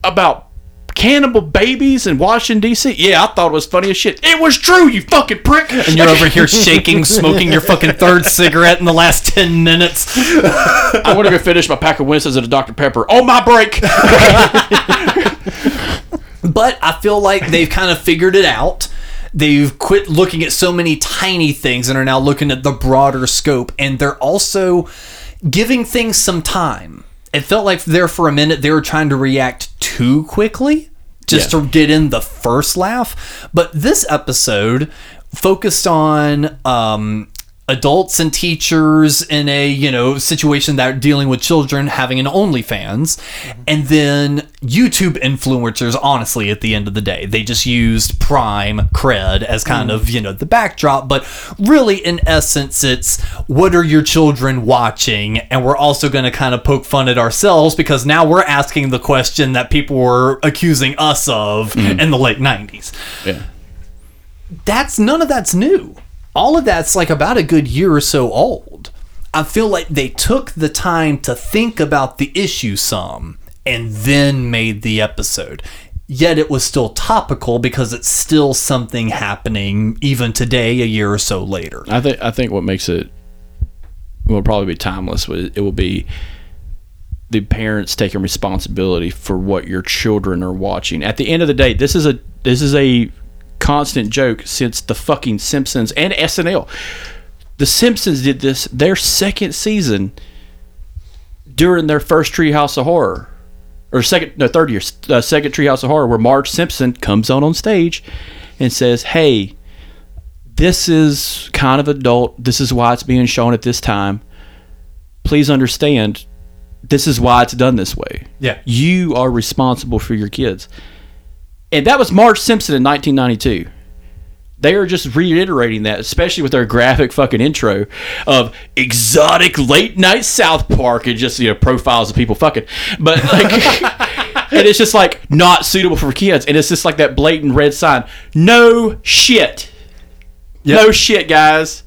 about cannibal babies in Washington D.C.? Yeah, I thought it was funny as shit. It was true, you fucking prick. And you're over here shaking, smoking your fucking third cigarette in the last ten minutes. I want to go finish my pack of Winston's and a Dr Pepper on my break. But I feel like they've kind of figured it out. They've quit looking at so many tiny things and are now looking at the broader scope. And they're also giving things some time. It felt like there for a minute they were trying to react too quickly just Yeah. to get in the first laugh. But this episode focused on um, adults and teachers in a you know situation that are dealing with children having an OnlyFans, mm-hmm. and then YouTube influencers. Honestly, at the end of the day, they just used Prime cred as kind mm. of you know the backdrop, but really in essence, it's what are your children watching, and we're also going to kind of poke fun at ourselves because now we're asking the question that people were accusing us of mm. in the late '90s yeah. that's none of that's new. All of that's like about a good year or so old. I feel like they took the time to think about the issue some and then made the episode. Yet it was still topical because it's still something happening even today, a year or so later. I think I think what makes it will probably be timeless. It will be the parents taking responsibility for what your children are watching. At the end of the day, this is a this is a constant joke since the fucking Simpsons and SNL. The Simpsons did this their second season during their first Treehouse of Horror. Or second, no, third year, uh, second Treehouse of Horror, where Marge Simpson comes on on stage and says, "Hey, this is kind of adult. This is why it's being shown at this time. Please understand, this is why it's done this way. Yeah. You are responsible for your kids. And that was Marge Simpson in 1992. They are just reiterating that, especially with their graphic fucking intro of exotic late night South Park and just you know profiles of people fucking. But like, <laughs> and it's just like not suitable for kids. And it's just like that blatant red sign. No shit. No shit, guys.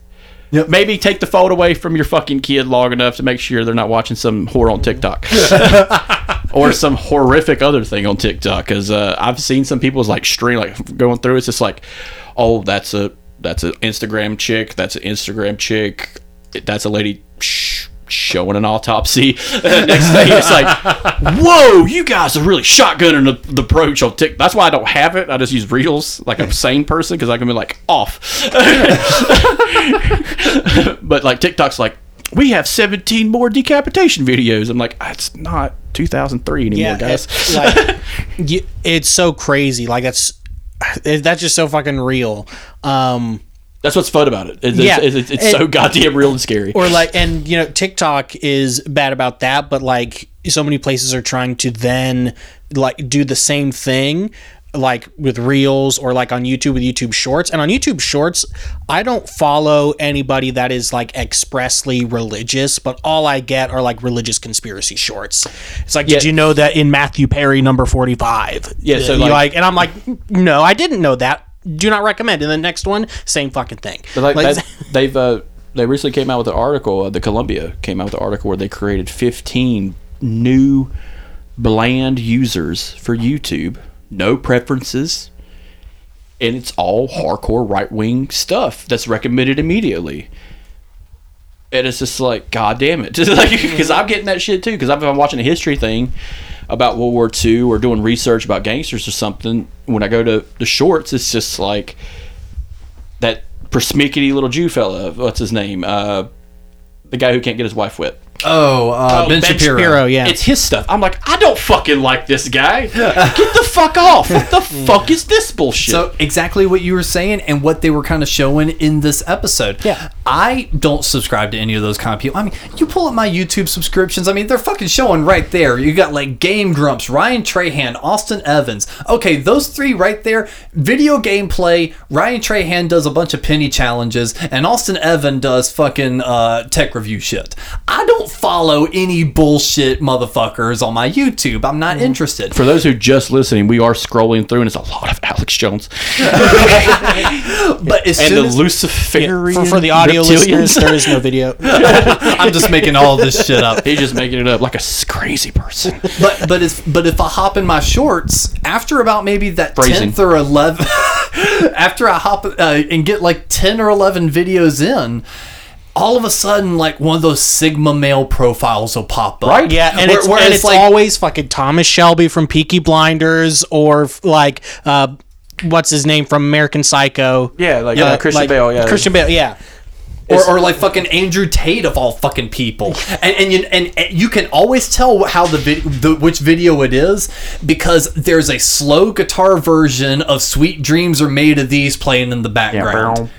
Yep. Maybe take the phone away from your fucking kid long enough to make sure they're not watching some whore on TikTok. <laughs> <laughs> or some horrific other thing on TikTok. Because uh, I've seen some people's like stream, like going through. It's just like, oh, that's a that's an Instagram chick. That's an Instagram chick. That's a lady sh- showing an autopsy. <laughs> Next thing, it's like, whoa, you guys are really shotgunning the, the approach on TikTok. That's why I don't have it. I just use Reels like a sane person because I can be like off. <laughs> <laughs> but like TikTok's like. We have 17 more decapitation videos. I'm like, it's not 2003 anymore, yeah, guys. it- like <laughs> you, it's so crazy. Like that's it, that's just so fucking real. Um, That's what's fun about it. It's, Yeah. it's, it's, it's And- so goddamn real and scary. or like and you know tiktok is bad about that but like so many places are trying to then like do the same thing like with reels or like on youtube with youtube shorts. And on youtube shorts i don't follow anybody that is like expressly religious but all i get are like religious conspiracy shorts. It's like did you know that in matthew perry number 45 Yeah, so, You like- and i'm like no i didn't know that. Do not recommend. And the next one same fucking thing. But like, Like- that, they've uh, they recently came out with an article. Uh, the Columbia came out with an article where they created 15 new bland users for YouTube no preferences, and it's all hardcore right wing stuff that's recommended immediately. And it's just like, God damn it. <laughs> Because <laughs> I'm getting that shit too. Because I've been watching a history thing about World War II or doing research about gangsters or something. When I go to the shorts, it's just like that persnickety little Jew fella. What's his name? Uh, the guy who can't get his wife wet. Oh, uh, ben, Shapiro. yeah. It's his stuff. I'm like, I don't fucking like this guy. <laughs> Get the fuck off. What the <laughs> fuck is this bullshit? So exactly what you were saying and what they were kind of showing in this episode. Yeah. I don't subscribe to any of those kind of people. I mean, you pull up my YouTube subscriptions. I mean, they're fucking showing right there. You got like Game Grumps, Ryan Trahan, Austin Evans. Okay, those three right there. Video gameplay. Ryan Trahan does a bunch of penny challenges, and Austin Evan does fucking uh, tech review shit. I don't follow any bullshit motherfuckers on my YouTube. I'm not interested. For those who just listening, we are scrolling through, and it's a lot of Alex Jones <laughs> But as and soon the as Luciferian for, for the audio reptilians. listeners, there is no video. <laughs> I'm just making all this shit up. He's just making it up like a s- crazy person. but but if but if I hop in my shorts after about maybe that Phrasing. tenth or eleven, <laughs> after I hop uh, and get like ten or eleven videos in. All of a sudden, like one of those Sigma male profiles will pop up. Right? Yeah, and Where- it's, where and it's it's like- always fucking Thomas Shelby from Peaky Blinders or like uh, what's his name from American Psycho. Yeah, like, uh, Christian Bale, yeah. Christian Bale. Yeah. Or, or like fucking Andrew Tate of all fucking people, <laughs> and and you and, and you can always tell how the, vid- the which video it is because there's a slow guitar version of "Sweet Dreams Are Made of These" playing in the background.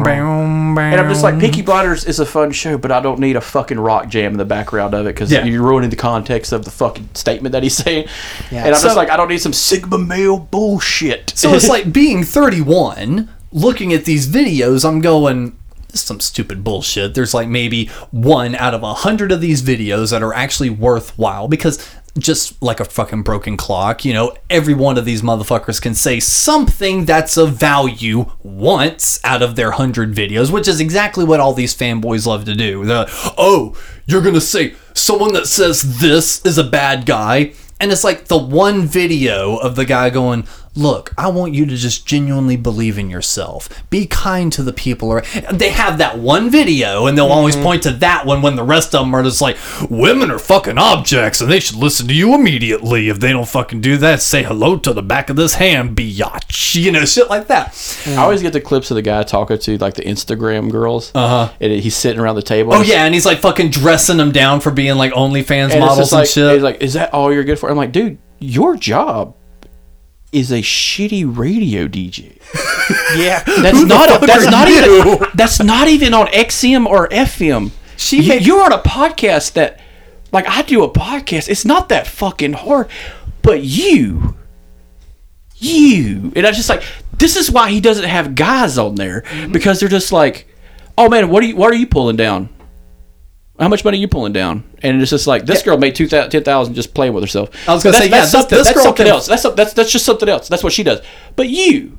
And I'm just like, Peaky Blinders is a fun show, but I don't need a fucking rock jam in the background of it because Yeah. you're ruining the context of the fucking statement that he's saying. Yeah. And I'm So- just like, I don't need some Sigma male bullshit. So it's <laughs> like being 31, looking at these videos, I'm going, some stupid bullshit. There's like maybe one out of a hundred of these videos that are actually worthwhile because just like a fucking broken clock, you know, every one of these motherfuckers can say something that's of value once out of their hundred videos, which is exactly what all these fanboys love to do. They're like, oh, you're gonna say someone that says this is a bad guy. And it's like the one video of the guy going, Look, I want you to just genuinely believe in yourself. Be kind to the people. Or they have that one video, and they'll always point to that one when the rest of them are just like, women are fucking objects, and they should listen to you immediately. If they don't fucking do that, say hello to the back of this hand, biatch. You know, shit like that. I always get the clips of the guy talking to like the Instagram girls. Uh huh. And he's sitting around the table. Oh yeah, and he's like fucking dressing them down for being like OnlyFans and models and like, shit. He's like, is that all you're good for? I'm like, dude, your job is a shitty radio DJ. <laughs> Yeah. That's not a, that's not you? even that's not even on XM or FM. She you, you're on a podcast that like I do a podcast. It's not that fucking hard, but you you and I just like this is why he doesn't have guys on there because they're just like, "Oh man, what are you what are you pulling down?" How much money are you pulling down? And it's just like this girl made two thousand, ten thousand just playing with herself. I was gonna That's- say, yeah, that's this- something, this that's girl something can- else. That's that's that's just something else. That's what she does. But you,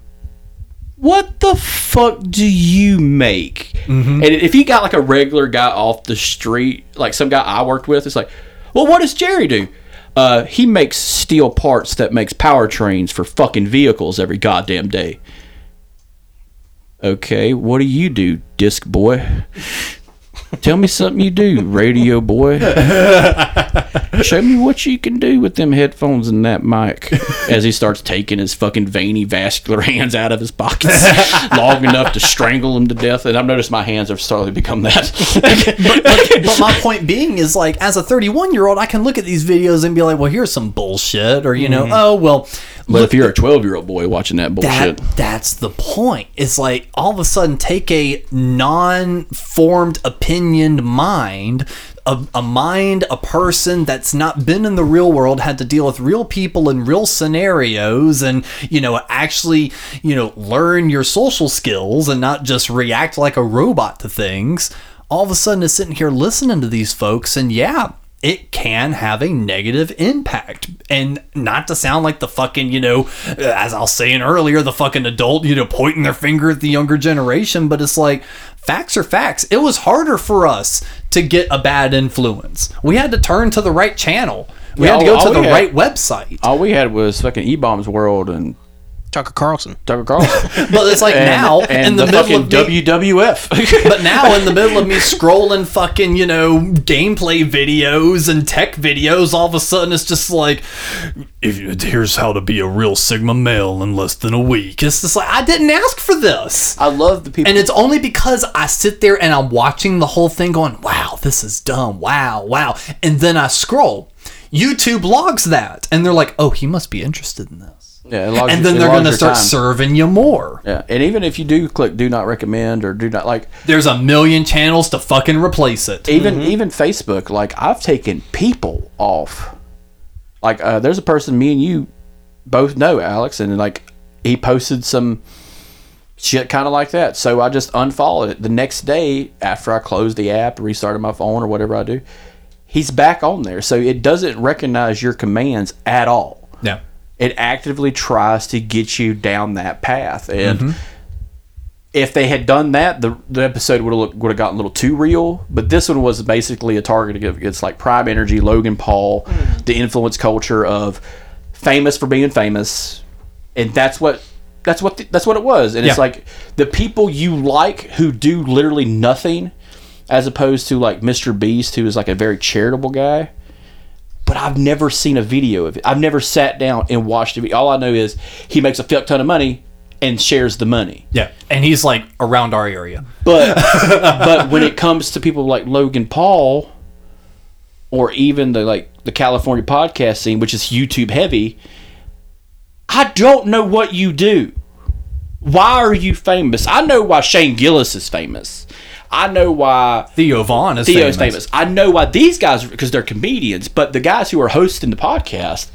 what the fuck do you make? Mm-hmm. And if you got like a regular guy off the street, like some guy I worked with, it's like, well, what does Jerry do? Uh, he makes steel parts that makes powertrains for fucking vehicles every goddamn day. Okay, what do you do, disc boy? <laughs> Tell me something you do, radio boy. <laughs> Show me what you can do with them headphones and that mic. As he starts taking his fucking veiny vascular <laughs> hands out of his pockets <laughs> long enough to strangle him to death. And I've noticed my hands have slowly become that. but my point being is like as a 31 year old i can look at these videos and be like well here's some bullshit or you know mm-hmm. oh well but if you're a 12 year old boy watching that bullshit, that, that's the point it's like all of a sudden take a non-formed mind a, a mind a person that's not been in the real world had to deal with real people in real scenarios and you know actually you know learn your social skills and not just react like a robot to things all of a sudden is sitting here listening to these folks and yeah it can have a negative impact. And not to sound like the fucking, you know, as I was saying earlier, the fucking adult, you know, pointing their finger at the younger generation, but it's like, facts are facts. It was harder for us to get a bad influence. We had to turn to the right channel. We Yeah, had to go all- to all the we had- right website. All we had was fucking E Bombs World and Tucker Carlson. Tucker Carlson. <laughs> But it's like and, now and in the, the, middle of me, WWF. <laughs> but now in the middle of me <laughs> scrolling fucking you know gameplay videos and tech videos, all of a sudden it's just like, if here's how to be a real Sigma male in less than a week. It's just like I didn't ask for this. I love the people. And it's only because I sit there and I'm watching the whole thing going, wow, this is dumb. Wow, wow. And then I scroll. YouTube logs that. And they're like, oh, he must be interested in this. Yeah, it logs- And then it they're going to start time. serving you more. Yeah, and even if you do click do not recommend or do not like, There's a million channels to fucking replace it. even even Facebook, like I've taken people off. Like uh, there's a person me and you both know, Alex, and like he posted some shit kind of like that. So I just unfollowed it. The next day after I closed the app, restarted my phone or whatever I do, he's back on there. So it doesn't recognize your commands at all. Yeah. It actively tries to get you down that path. And Mm-hmm. if they had done that, the, the episode would have would have gotten a little too real. But this one was basically a target against like Prime Energy, Logan Paul, the influence culture of famous for being famous, and that's what that's what the, that's what it was. And it's like the people you like who do literally nothing, as opposed to like Mr. Beast, who is like a very charitable guy. But I've never seen a video of it. I've never sat down and watched it. All I know is he makes a fuck ton of money and shares the money. Yeah. And he's like around our area. But <laughs> but when it comes to people like Logan Paul or even the like the California podcast scene, which is YouTube heavy, I don't know what you do. Why are you famous? I know why Shane Gillis is famous. I know why Theo Von is Theo's famous. famous. I know why these guys because they're comedians, but the guys who are hosting the podcast,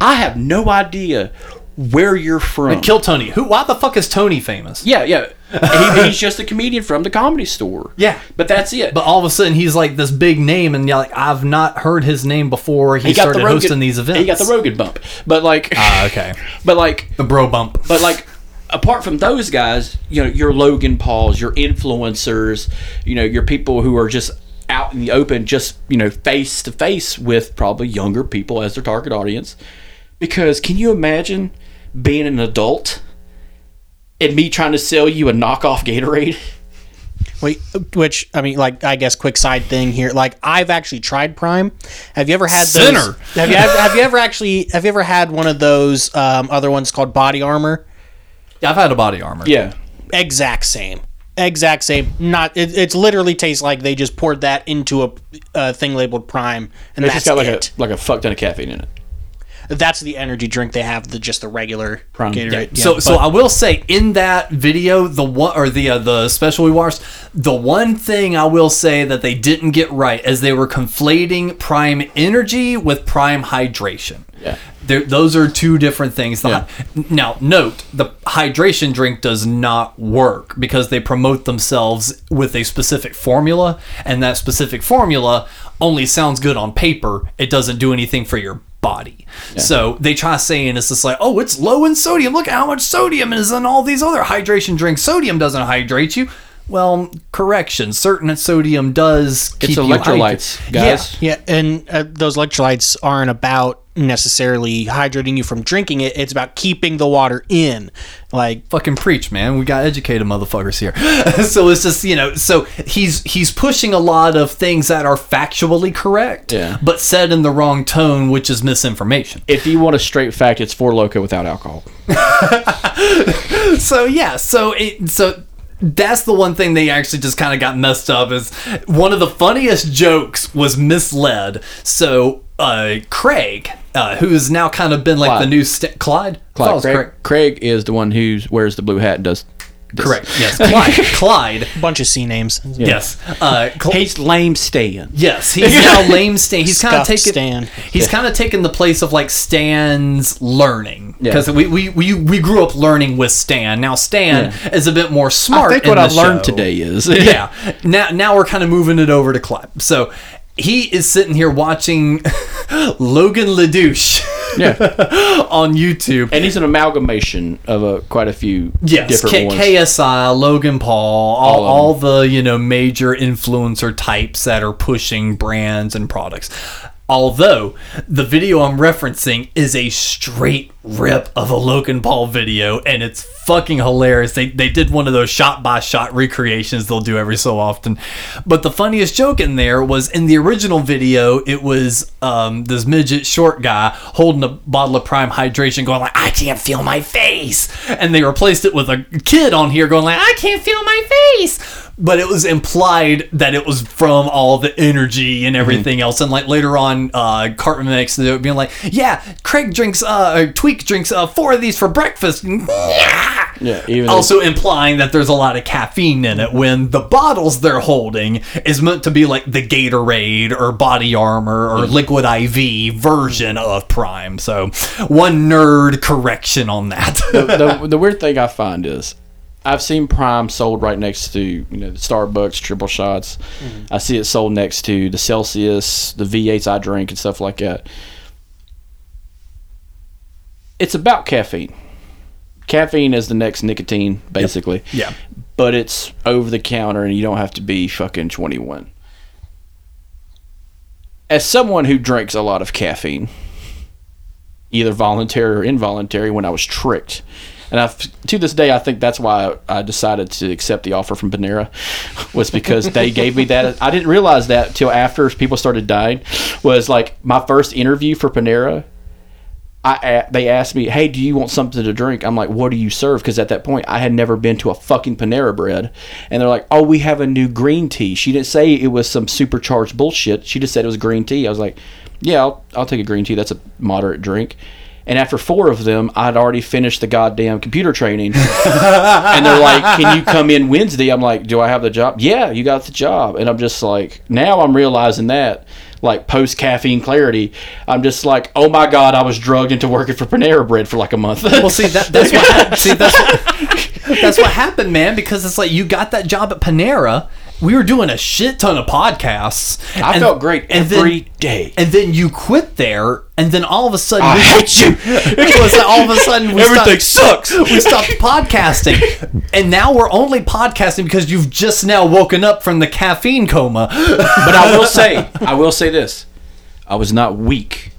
I have no idea where you're from. And Kill Tony. Who? Why the fuck is Tony famous? yeah, yeah. he, <laughs> he's just a comedian from the comedy store. Yeah. but that's it. But all of a sudden he's like this big name, and you're like I've not heard his name before. He, started hosting these events. He got the Rogan bump, but like, Ah, okay. <laughs> but like, The bro bump. but like, apart from those guys, you know, your Logan Pauls, your influencers, you know, your people who are just out in the open, just you know, face to face with probably younger people as their target audience. Because can you imagine being an adult and me trying to sell you a knockoff Gatorade? Wait, which I mean, like I guess quick side thing here. Like I've actually tried Prime. Have you ever had those? Sinner. Have you ever, have you ever actually have you ever had one of those um, other ones called Body Armor? I've had a body armor. Yeah, Exact same. Exact same. Not. It, it's literally tastes like they just poured that into a, a thing labeled Prime, and it's that's just got like it. a like a fuck ton of caffeine in it. That's the energy drink they have. The just the regular Prime. Gatorade. Yeah. So, Yeah, so but- I will say in that video, the one or the uh, the special we watched, the one thing I will say that they didn't get right is they were conflating Prime Energy with Prime Hydration. Yeah. They're, those are two different things. Yeah. hy- Now, note the hydration drink does not work because they promote themselves with a specific formula, and that specific formula only sounds good on paper. It doesn't do anything for your body. So they try saying it's just like, oh, it's low in sodium. Look at how much sodium is in all these other hydration drinks. Sodium doesn't hydrate you. Well, correction. Certain sodium does keep It's electrolytes, hydrated. guys. Yeah, and uh, those electrolytes aren't about necessarily hydrating you from drinking it. It's about keeping the water in. Like fucking preach, man. We got educated motherfuckers here. <laughs> so it's just you know, so he's he's pushing a lot of things that are factually correct, Yeah. but said in the wrong tone, which is misinformation. If you want a straight fact, it's Four Loko without alcohol. <laughs> So yeah, so it so that's the one thing they actually just kind of got messed up is one of the funniest jokes was misled. So uh, Craig, uh, who's now kind of been like Clyde. the new st- Clyde, I thought it Clyde, was Craig, Craig is the one who wears the blue hat and does. This. Correct. Yes, <laughs> Clyde. Clyde. bunch of C names. Yes. Uh, Cl- He's lame Stan. Yes, <laughs> he's now lame Stan. He's kind of Scuffed taken. Stan. He's kind of taken the place of like Stan's learning Yeah. because we, we we we grew up learning with Stan. Now Stan is a bit more smart. I think in what I've learned today is yeah. <laughs> Now now we're kind of moving it over to Clyde. So he is sitting here watching <laughs> Logan Ledouche yeah, <laughs> on YouTube. and he's an amalgamation of a quite a few Yes, different K- ones. KSI, Logan Paul, all, All all the you know major influencer types that are pushing brands and products. Although the video I'm referencing is a straight rip of a Logan Paul video, and it's fucking hilarious. They they did one of those shot by shot recreations they'll do every so often. But the funniest joke in there was in the original video, it was um, this midget short guy holding a bottle of Prime Hydration, going like, "I can't feel my face," and they replaced it with a kid on here going like, "I can't feel my face." But it was implied that it was from all the energy and everything else, and like later on, uh, Cartman makes were being like, "Yeah, Craig drinks, uh, Tweek drinks uh, four of these for breakfast." Yeah, even also implying that there's a lot of caffeine in it when the bottles they're holding is meant to be like the Gatorade or Body Armor or Liquid IV version of Prime. So, one nerd correction on that. the, <laughs> the weird thing I find is I've seen Prime sold right next to you know the Starbucks triple shots. I see it sold next to the Celsius, the V8s I drink, and stuff like that. It's about caffeine. Caffeine is the next nicotine, basically. yeah. But it's over the counter, and you don't have to be fucking twenty one. As someone who drinks a lot of caffeine, either voluntary or involuntary when I was tricked. And I, to this day, I think that's why I decided to accept the offer from Panera, was because they gave me that. I didn't realize that till after people started dying. Was like my first interview for Panera. I they asked me, "Hey, do you want something to drink?" I'm like, "What do you serve?" Because at that point, I had never been to a fucking Panera Bread, and they're like, "Oh, we have a new green tea." She didn't say it was some supercharged bullshit. She just said it was green tea. I was like, "Yeah, I'll, I'll take a green tea. That's a moderate drink." And after four of them, I'd already finished the goddamn computer training. <laughs> and they're like, "Can you come in Wednesday?" I'm like, "Do I have the job?" Yeah, you got the job. And I'm just like, now I'm realizing that, like post caffeine clarity, I'm just like, "Oh my god, I was drugged into working for Panera Bread for like a month." Well, see that that's what <laughs> see that's what, that's what happened, man. Because it's like you got that job at Panera. We were doing a shit ton of podcasts. I and- felt great and every then, day. And then you quit there, and then all of a sudden, I we- hate you. <laughs> it was all of a sudden we Everything stopped, sucks. we stopped podcasting, and now we're only podcasting because you've just now woken up from the caffeine coma. but I will say, <laughs> I will say this: I was not weak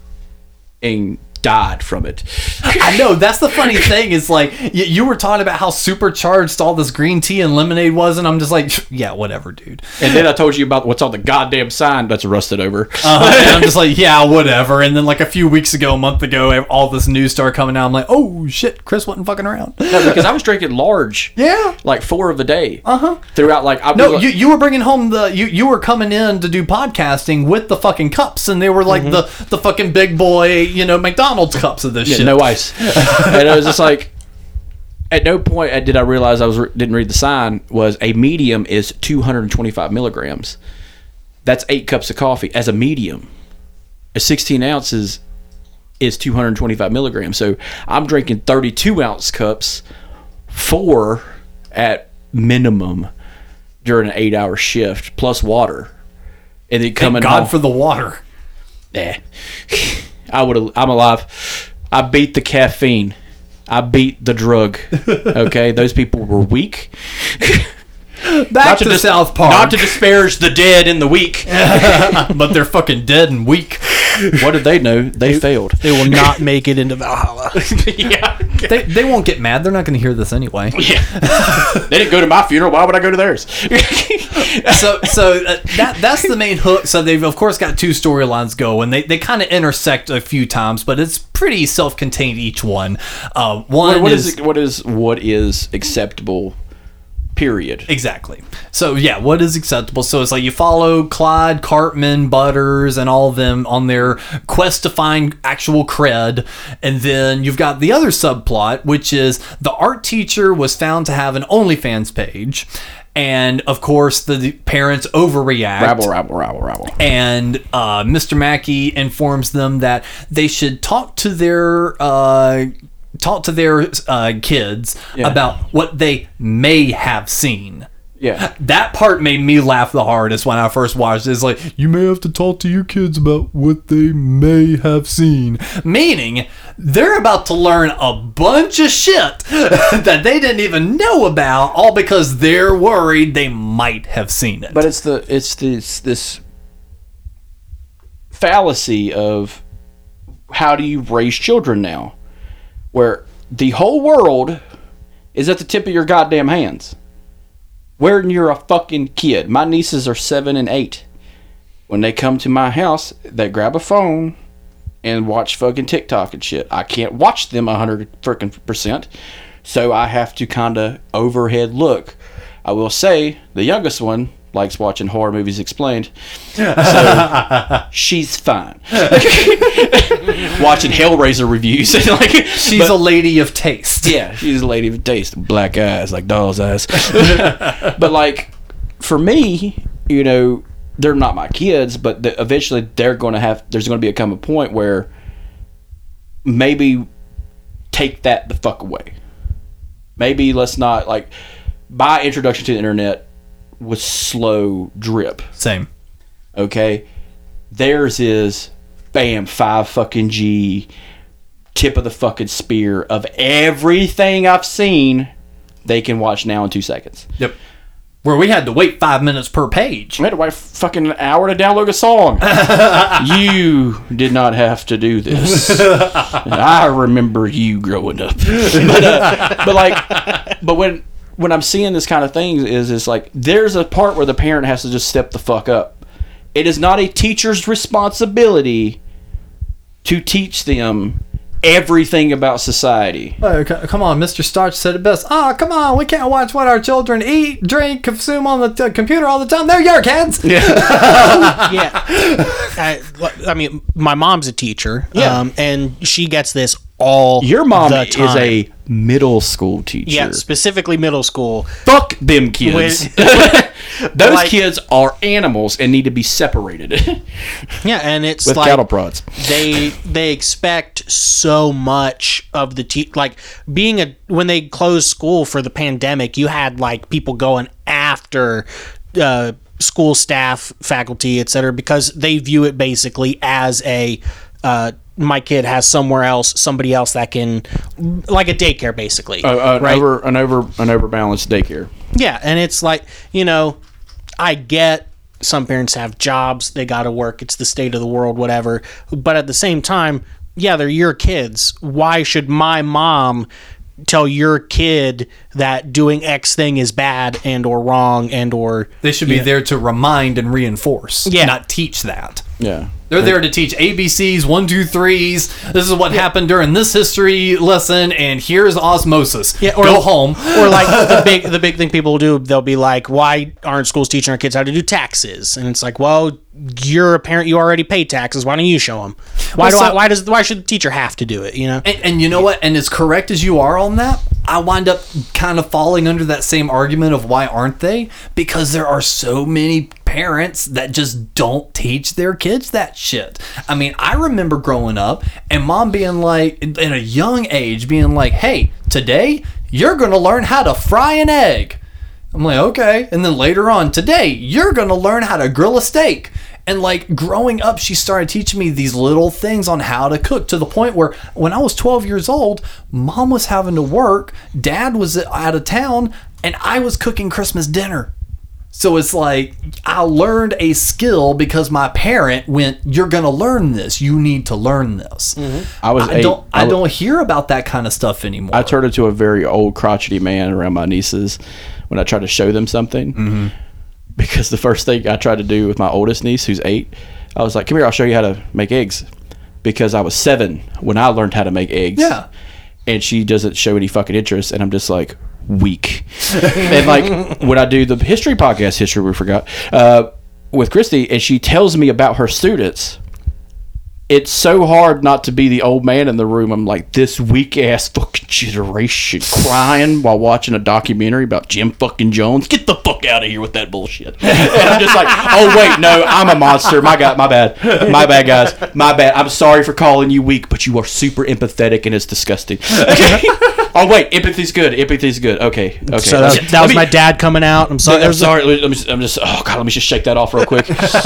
and died from it. I know that's the funny thing is like y- you were talking about how supercharged all this green tea and lemonade was, and I'm just like, yeah, whatever, dude. And then I told you about what's on the goddamn sign that's rusted over. Uh, <laughs> and I'm just like, yeah, whatever. And then like a few weeks ago, a month ago, all this news started coming out. I'm like, oh shit, Chris wasn't fucking around. No, because I was drinking large. <laughs> Yeah. Like four of a day. Uh huh. Throughout, like I No, you, you were bringing home the you you were coming in to do podcasting with the fucking cups, and they were like the the fucking big boy, you know, McDonald's cups of this yeah, shit. no ice. <laughs> and it was just like, at no point uh, did I realize I was didn't read the sign. Was a medium is 225 milligrams. That's eight cups of coffee as a medium. A 16 ounces is 225 milligrams. So I'm drinking 32 ounce cups, four at minimum during an eight hour shift plus water. And then coming Thank God home- for the water. Nah. <laughs> I would. I'm alive. I beat the caffeine. I beat the drug. <laughs> Okay, those people were weak. <laughs> Back to, dis- South Park. Not to disparage the dead and the weak. <laughs> but they're fucking dead and weak. What did they know? They failed. They will not make it into Valhalla. yeah. <laughs> They, they won't get mad. They're not going to hear this anyway. <laughs> yeah. They didn't go to my funeral. Why would I go to theirs? <laughs> so so uh, that that's the main hook. So they've of course got two storylines going. They they kind of intersect a few times, but it's pretty self-contained each one. Uh, one what, what is, is what is what is acceptable? Period. Exactly. So yeah, what is acceptable? So it's like you follow Clyde, Cartman, Butters, and all of them on their quest to find actual cred, and then you've got the other subplot, which is the art teacher was found to have an OnlyFans page, and of course the, the parents overreact. Rabble, rabble, rabble, rabble. And uh, Mr. Mackey informs them that they should talk to their uh, talk to their uh, kids Yeah. about what they may have seen. Yeah. That part made me laugh the hardest when I first watched it. It's like, you may have to talk to your kids about what they may have seen. Meaning, they're about to learn a bunch of shit <laughs> that they didn't even know about, all because they're worried they might have seen it. But it's the it's this this fallacy of how do you raise children now, where the whole world is at the tip of your goddamn hands. When you're a fucking kid, my nieces are seven and eight. When they come to my house, they grab a phone and watch fucking TikTok and shit. I can't watch them a hundred freaking percent, so I have to kind of overhead look. I will say the youngest one likes watching horror movies explained, so <laughs> she's fine. <laughs> watching Hellraiser reviews and <laughs> like She's but- a lady of taste. yeah, she's a lady of taste, black eyes like doll's eyes. but like for me, you know, they're not my kids, but the, eventually they're going to have. There's going to be a come a point where maybe take that the fuck away. Maybe let's not like my introduction to the internet was slow drip. Same. Okay, theirs is bam five fucking G tip of the fucking spear of everything I've seen. They can watch now in two seconds. Yep. Where we had to wait five minutes per page. I had to wait fucking an hour to download a song. <laughs> you did not have to do this. <laughs> I remember you growing up, <laughs> but, uh, but like, but when when I'm seeing this kind of thing is is like there's a part where the parent has to just step the fuck up. It is not a teacher's responsibility to teach them everything about society. Oh, come on, Mr. Stotch said it best. Ah, come on, we can't watch what our children eat, drink, consume on the t- computer all the time. They're your kids. yeah. <laughs> <laughs> I, I mean, my mom's a teacher. Yeah. Um, and she gets this all Your mom is a middle school teacher. yeah, specifically middle school. Fuck them kids. <laughs> <laughs> Those Like- kids are animals and need to be separated <laughs> Yeah, and it's with like cattle prods. they they expect so much of the te- like being a when they closed school for the pandemic you had like people going after uh, school staff faculty etc because they view it basically as a uh, my kid has somewhere else somebody else that can like a daycare basically Uh, an right over an over an overbalanced daycare. yeah, and it's like, you know, I get some parents have jobs, they got to work, it's the state of the world, whatever. But at the same time, yeah, they're your kids. Why should my mom tell your kid that doing X thing is bad and or wrong and or They should be there to remind and reinforce, Yeah. not teach that. Yeah. They're there to teach ABCs, one, two, threes. This is what happened during this history lesson, and here's osmosis. Yeah, or- Go home. or like <laughs> the big the big thing people will do they'll be like why aren't schools teaching our kids how to do taxes and it's like well you're a parent you already pay taxes why don't you show them why Well, do so- I, why does why should the teacher have to do it you know And, and you know what? And as correct as you are on that, I wind up kind of falling under that same argument of why aren't they? Because there are so many parents that just don't teach their kids that shit. I mean, I remember growing up and mom being like, at a young age, being like, hey, today you're going to learn how to fry an egg. I'm like, okay. And then later on, today, you're going to learn how to grill a steak. And like growing up, she started teaching me these little things on how to cook to the point where when I was 12 years old, mom was having to work, dad was out of town, and I was cooking Christmas dinner. So it's like I learned a skill because my parent went, "You're going to learn this. You need to learn this." I was I eight. don't I I, don't hear about that kind of stuff anymore. I turned into a very old crotchety man around my nieces when I tried to show them something. Mm-hmm. Because the first thing I tried to do with my oldest niece, who's eight, I was like, "Come here, I'll show you how to make eggs." Because I was seven when I learned how to make eggs. Yeah. and she doesn't show any fucking interest, and I'm just like weak. <laughs> and like when I do the history podcast, history we forgot uh, with Christy, and she tells me about her students. It's so hard not to be the old man in the room. I'm like this weak ass fucking generation crying while watching a documentary about Jim fucking Jones. Get the fuck out of here with that bullshit. And I'm just like, oh wait, no, I'm a monster. My God, my bad, my bad, guys, my bad. I'm sorry for calling you weak, but you are super empathetic and it's disgusting. <laughs> Okay. Oh wait, empathy's good. Empathy's good. Okay, okay. So that, Okay. that was me- my dad coming out. I'm sorry. I'm sorry. Let me, I'm just. Oh God. Let me just shake that off real quick. <laughs>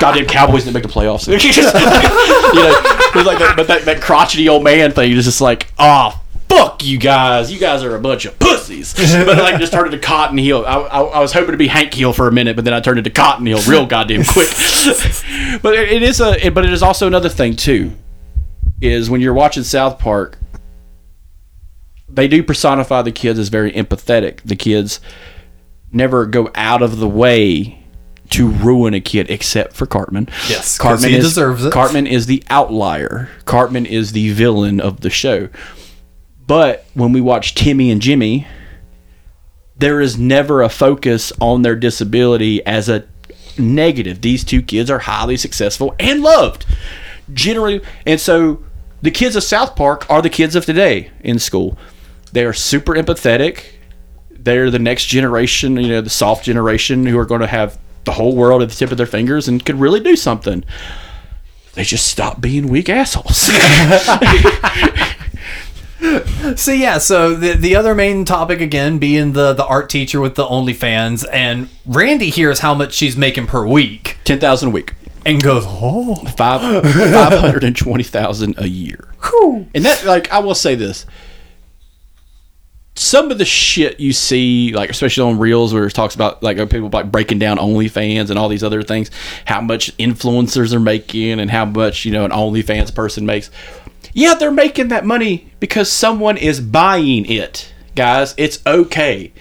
Goddamn Cowboys didn't make the playoffs. <laughs> you know, like that, but that, that crotchety old man thing is just like, oh fuck you guys. You guys are a bunch of pussies. but like just turned into Cotton Hill. I, I, I was hoping to be Hank Hill for a minute, but then I turned into Cotton Hill real goddamn quick. <laughs> but it it is a, it- but it is also another thing too, is when you're watching South Park, they do personify the kids as very empathetic. The kids never go out of the way to ruin a kid, except for Cartman. Yes, Cartman he is, deserves it. Cartman is the outlier. Cartman is the villain of the show. But when we watch Timmy and Jimmy, there is never a focus on their disability as a negative. These two kids are highly successful and loved. Generally, and so the kids of South Park are the kids of today in school. They are super empathetic. They're the next generation, you know, the soft generation who are going to have the whole world at the tip of their fingers and could really do something. They just stop being weak assholes. <laughs> So yeah, so the the other main topic again being the the art teacher with the OnlyFans, and Randy hears how much she's making per week, Ten thousand a week. and goes, "Oh, five five hundred and twenty thousand a year. And that, like, I will say this: some of the shit you see, like especially on reels, where it talks about like people like breaking down OnlyFans and all these other things, how much influencers are making and how much you know an OnlyFans person makes. Yeah, they're making that money because someone is buying it, guys. It's okay.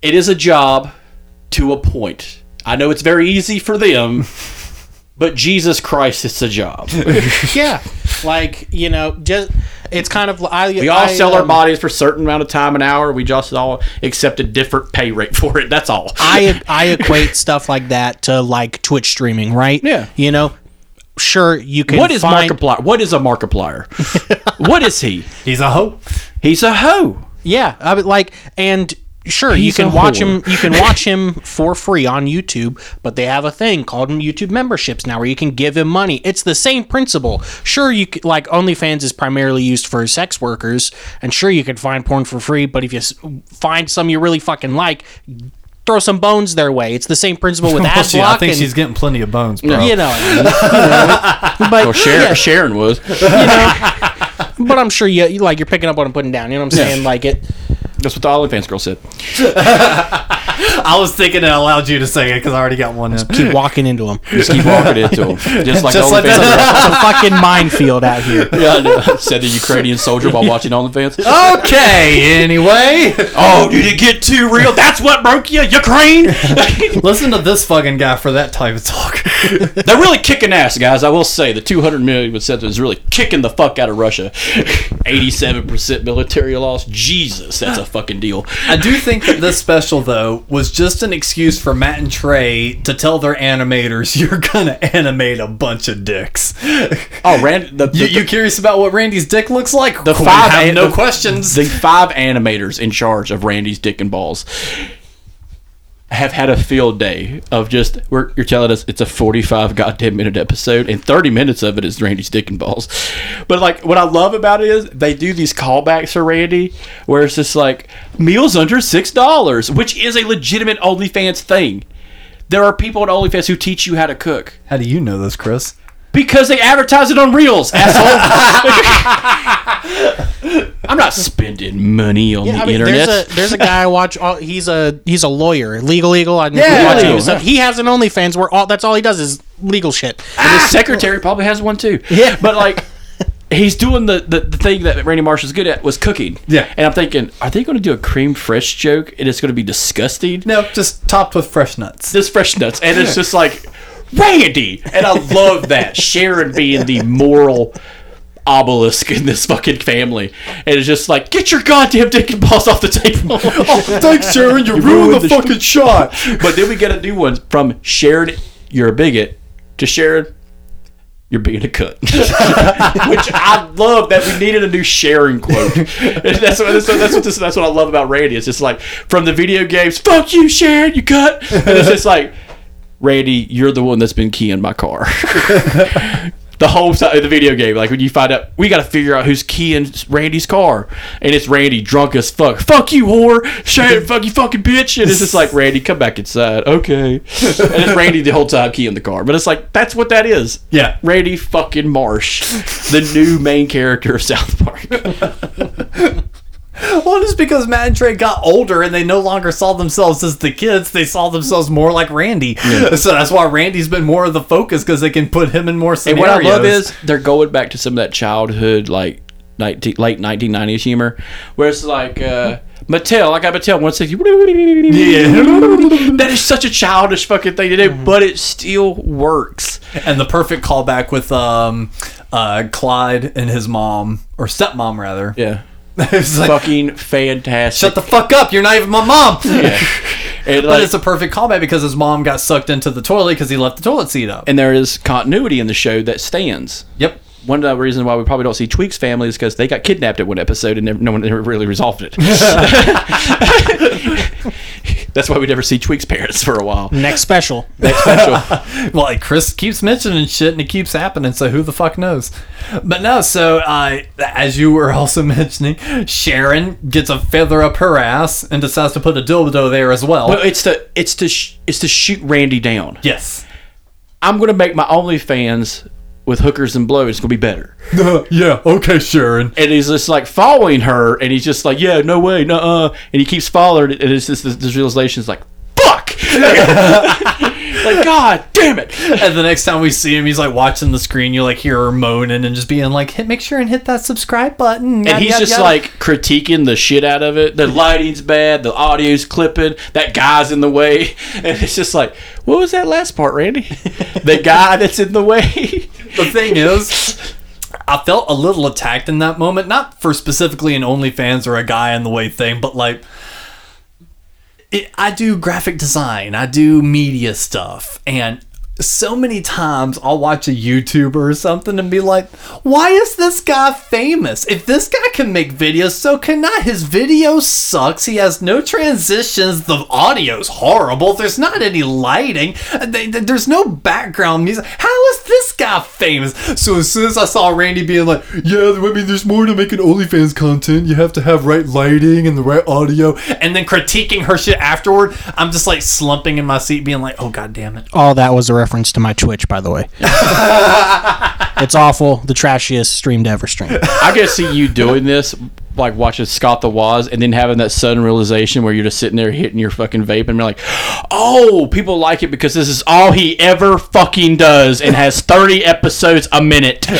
It is a job to a point. I know it's very easy for them, <laughs> but Jesus Christ, it's a job. <laughs> yeah, like you know, just it's kind of I We all sell our um, bodies for a certain amount of time an hour. We just all accept a different pay rate <laughs> for it. That's all. I <laughs> I equate stuff like that to like Twitch streaming, right? Yeah. You know, sure you can. what is find, Markiplier? What is a Markiplier? <laughs> what is he? he's a hoe." He's a hoe. Yeah, I would like and. Sure, you can watch whore. him. You can <laughs> watch him for free on YouTube, but they have a thing called YouTube memberships now, where you can give him money. It's the same principle. Sure, you c- like OnlyFans is primarily used for sex workers, and sure you could find porn for free. But if you find some you really fucking like, throw some bones their way. It's the same principle with <laughs> Well, ad she- I think and she's getting plenty of bones, bro. you know, what I mean. You know, <laughs> but Well, Sharon, yeah, Sharon was. but I'm sure you, you like you're picking up what I'm putting down. You know what I'm saying? Like it. That's what the OnlyFans girl said. <laughs> I was thinking it allowed you to say it because I already got one in. Keep walking into them. Just keep walking into them. <laughs> just like Just the like OnlyFans that. It's a fucking minefield out here. <laughs> Yeah, I know. said the Ukrainian soldier while watching all the OnlyFans. Okay, anyway, Oh, did it get too real? That's what broke you, Ukraine. <laughs> listen to this fucking guy for that type of talk. They're really kicking ass, guys. I will say the 200 million said is really kicking the fuck out of Russia. 87% military loss. Jesus, that's a fucking deal. I do think that this special though was just an excuse for Matt and Trey to tell their animators <laughs> you're gonna animate a bunch of dicks. Oh, Rand, the, the, You, you curious about what Randy's dick looks like? the We five have an- no the- questions. The five animators in charge of Randy's dick and balls have had a field day of just we're, you're telling us it's a 45 goddamn minute episode and 30 minutes of it is Randy's dick and balls. But like what I love about it is they do these callbacks for Randy where it's just like meals under six dollars, which is a legitimate OnlyFans thing. There are people at OnlyFans who teach you how to cook. How do you know this, Chris? Because they advertise it on Reels, asshole. <laughs> I'm not spending money on the I mean, internet. there's a there's a guy I watch. All, he's a he's a lawyer, legal eagle. I Yeah, watch legal, him, so He has an OnlyFans where all that's all he does is legal shit. and his secretary probably has one too. Yeah. But like he's doing the, the, the thing that Randy Marsh is good at was cooking. Yeah. And I'm thinking, are they going to do a crème fraîche joke and it's going to be disgusting? No, just topped with fresh nuts. Just fresh nuts. And it's just like Randy. And I love that. Sharon being the moral obelisk in this fucking family. And it's just like, get your goddamn dick and balls off the table. <laughs> Oh, thanks, Sharon. You, ruined the, fucking shot. But then we get a new one from Sharon, you're a bigot, to Sharon, you're being a cunt. <laughs> Which I love that we needed a new Sharon quote. That's what, that's, what, that's, what this, that's what I love about Randy. It's just like from the video games, fuck you, Sharon, you cut. And it's just like, Randy, you're the one that's been keying my car. <laughs> the whole time of the video game, like when you find out, we got to figure out who's keying Randy's car, and it's Randy drunk as fuck. Fuck you, whore! Sharon, <laughs> fuck you, fucking bitch! And it's just like Randy, come back inside, okay? And it's Randy the whole time keying the car, but it's like that's what that is. Yeah. Randy fucking Marsh, the new main character of South Park. <laughs> Well, just because Matt and Trey got older and they no longer saw themselves as the kids, they saw themselves more like Randy. So that's why Randy's been more of the focus because they can put him in more And scenarios. what I love is they're going back to some of that childhood, like 19, late 1990s humor, where it's like uh, Mattel, I got Mattel 160. Yeah. <laughs> That is such a childish fucking thing to do, but it still works. and the perfect callback with um, uh, Clyde and his mom or stepmom rather. Yeah. <laughs> it's like, Fucking fantastic. shut the fuck up! You're not even my mom. <laughs> yeah. <laughs> And, But like, it's a perfect callback because his mom got sucked into the toilet because he left the toilet seat up. and there is continuity in the show that stands. yep. One of the reasons why we probably don't see Tweek's family is because they got kidnapped at one episode and never, no one ever really resolved it. <laughs> That's why we never see Tweek's parents for a while. Next special. <laughs> Next special. <laughs> Well, like Chris keeps mentioning shit and it keeps happening, so who the fuck knows? But no, so uh, as you were also mentioning, Sharon gets a feather up her ass and decides to put a dildo there as well. well, it's to it's to sh- it's to shoot Randy down. yes. I'm gonna make my OnlyFans with hookers and blow. It's gonna be better. <laughs> yeah, okay, Sharon. And he's just like following her, and he's just like, "Yeah, no way, no." uh And he keeps following and it's just this, this realization is like, "Fuck!" <laughs> like, God damn it! And the next time we see him, he's like watching the screen. You like hear her moaning and just being like, "Hit, make sure and hit that subscribe button." And he's just like critiquing the shit out of it. The lighting's bad, the audio's clipping, that guy's in the way. <laughs> And it's just like, what was that last part, Randy? <laughs> the guy that's in the way. the thing is, I felt a little attacked in that moment, not for specifically an OnlyFans or a guy in the way thing, but like. It, I do graphic design, I do media stuff, and so many times I'll watch a YouTuber or something and be like, why is this guy famous? If this guy can make videos, so can I. His video sucks. He has no transitions. The audio's horrible. There's not any lighting. There's no background music. How is this guy famous? So as soon as I saw Randy being like, yeah, I mean, there's more to making OnlyFans content. You have to have right lighting and the right audio. And then critiquing her shit afterward, I'm just like slumping in my seat being like, oh, god damn it. All that was a reference to my Twitch, by the way. <laughs> it's awful. The trashiest streamed ever stream. I can see you doing this, like watching Scott the Woz, and then having that sudden realization where you're just sitting there hitting your fucking vape, and you're like, "Oh, people like it because this is all he ever fucking does, and has <laughs> 30 episodes a minute." <laughs>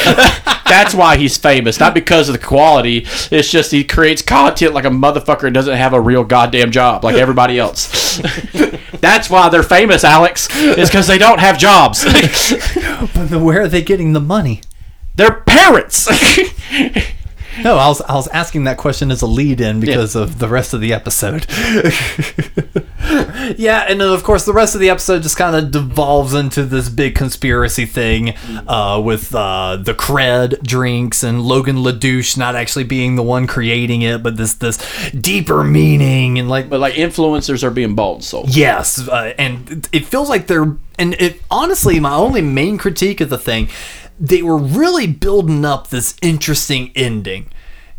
That's why he's famous, not because of the quality. It's just he creates content like a motherfucker and doesn't have a real goddamn job like everybody else. <laughs> That's why they're famous, Alex. Is because they don't have jobs. But where are they getting the money? they're parents. <laughs> No, I was I was asking that question as a lead in because of the rest of the episode. <laughs> yeah, and then of course the rest of the episode just kind of devolves into this big conspiracy thing uh, with uh, the cred drinks and Logan LaDouche not actually being the one creating it, but this this deeper meaning and like but like influencers are being bought and sold. Yes, uh, and it- it feels like they're and it honestly my only main critique of the thing, they were really building up this interesting ending.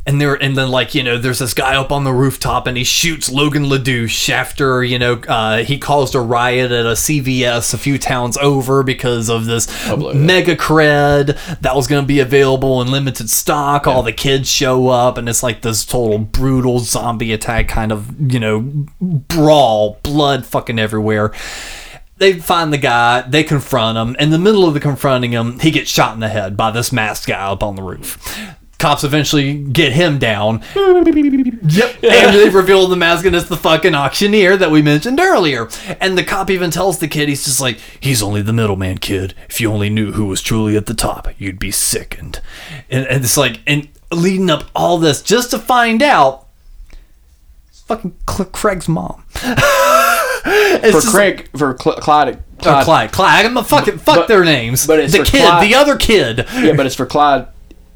And there, and then like you know, there's this guy up on the rooftop, and he shoots Logan LaDouche after you know uh, he caused a riot at a CVS a few towns over because of this mega cred that was going to be available in limited stock. All the kids show up, and it's like this total brutal zombie attack kind of you know brawl, blood fucking everywhere. They find the guy, they confront him. In the middle of the confronting him, he gets shot in the head by this masked guy up on the roof. Cops eventually get him down. Yep. And they reveal the mask and it's the fucking auctioneer that we mentioned earlier. And the cop even tells the kid, he's just like, he's only the middleman kid. If you only knew who was truly at the top, you'd be sickened. And, and it's like, and leading up all this just to find out it's fucking Craig's mom. <laughs> It's For just- Craig, for Cl- Clyde, or Clyde, Clyde. Clyde. I'm a fucking fuck but- their names. but it's the for kid, Clyde. the other kid. Yeah, but it's for Clyde,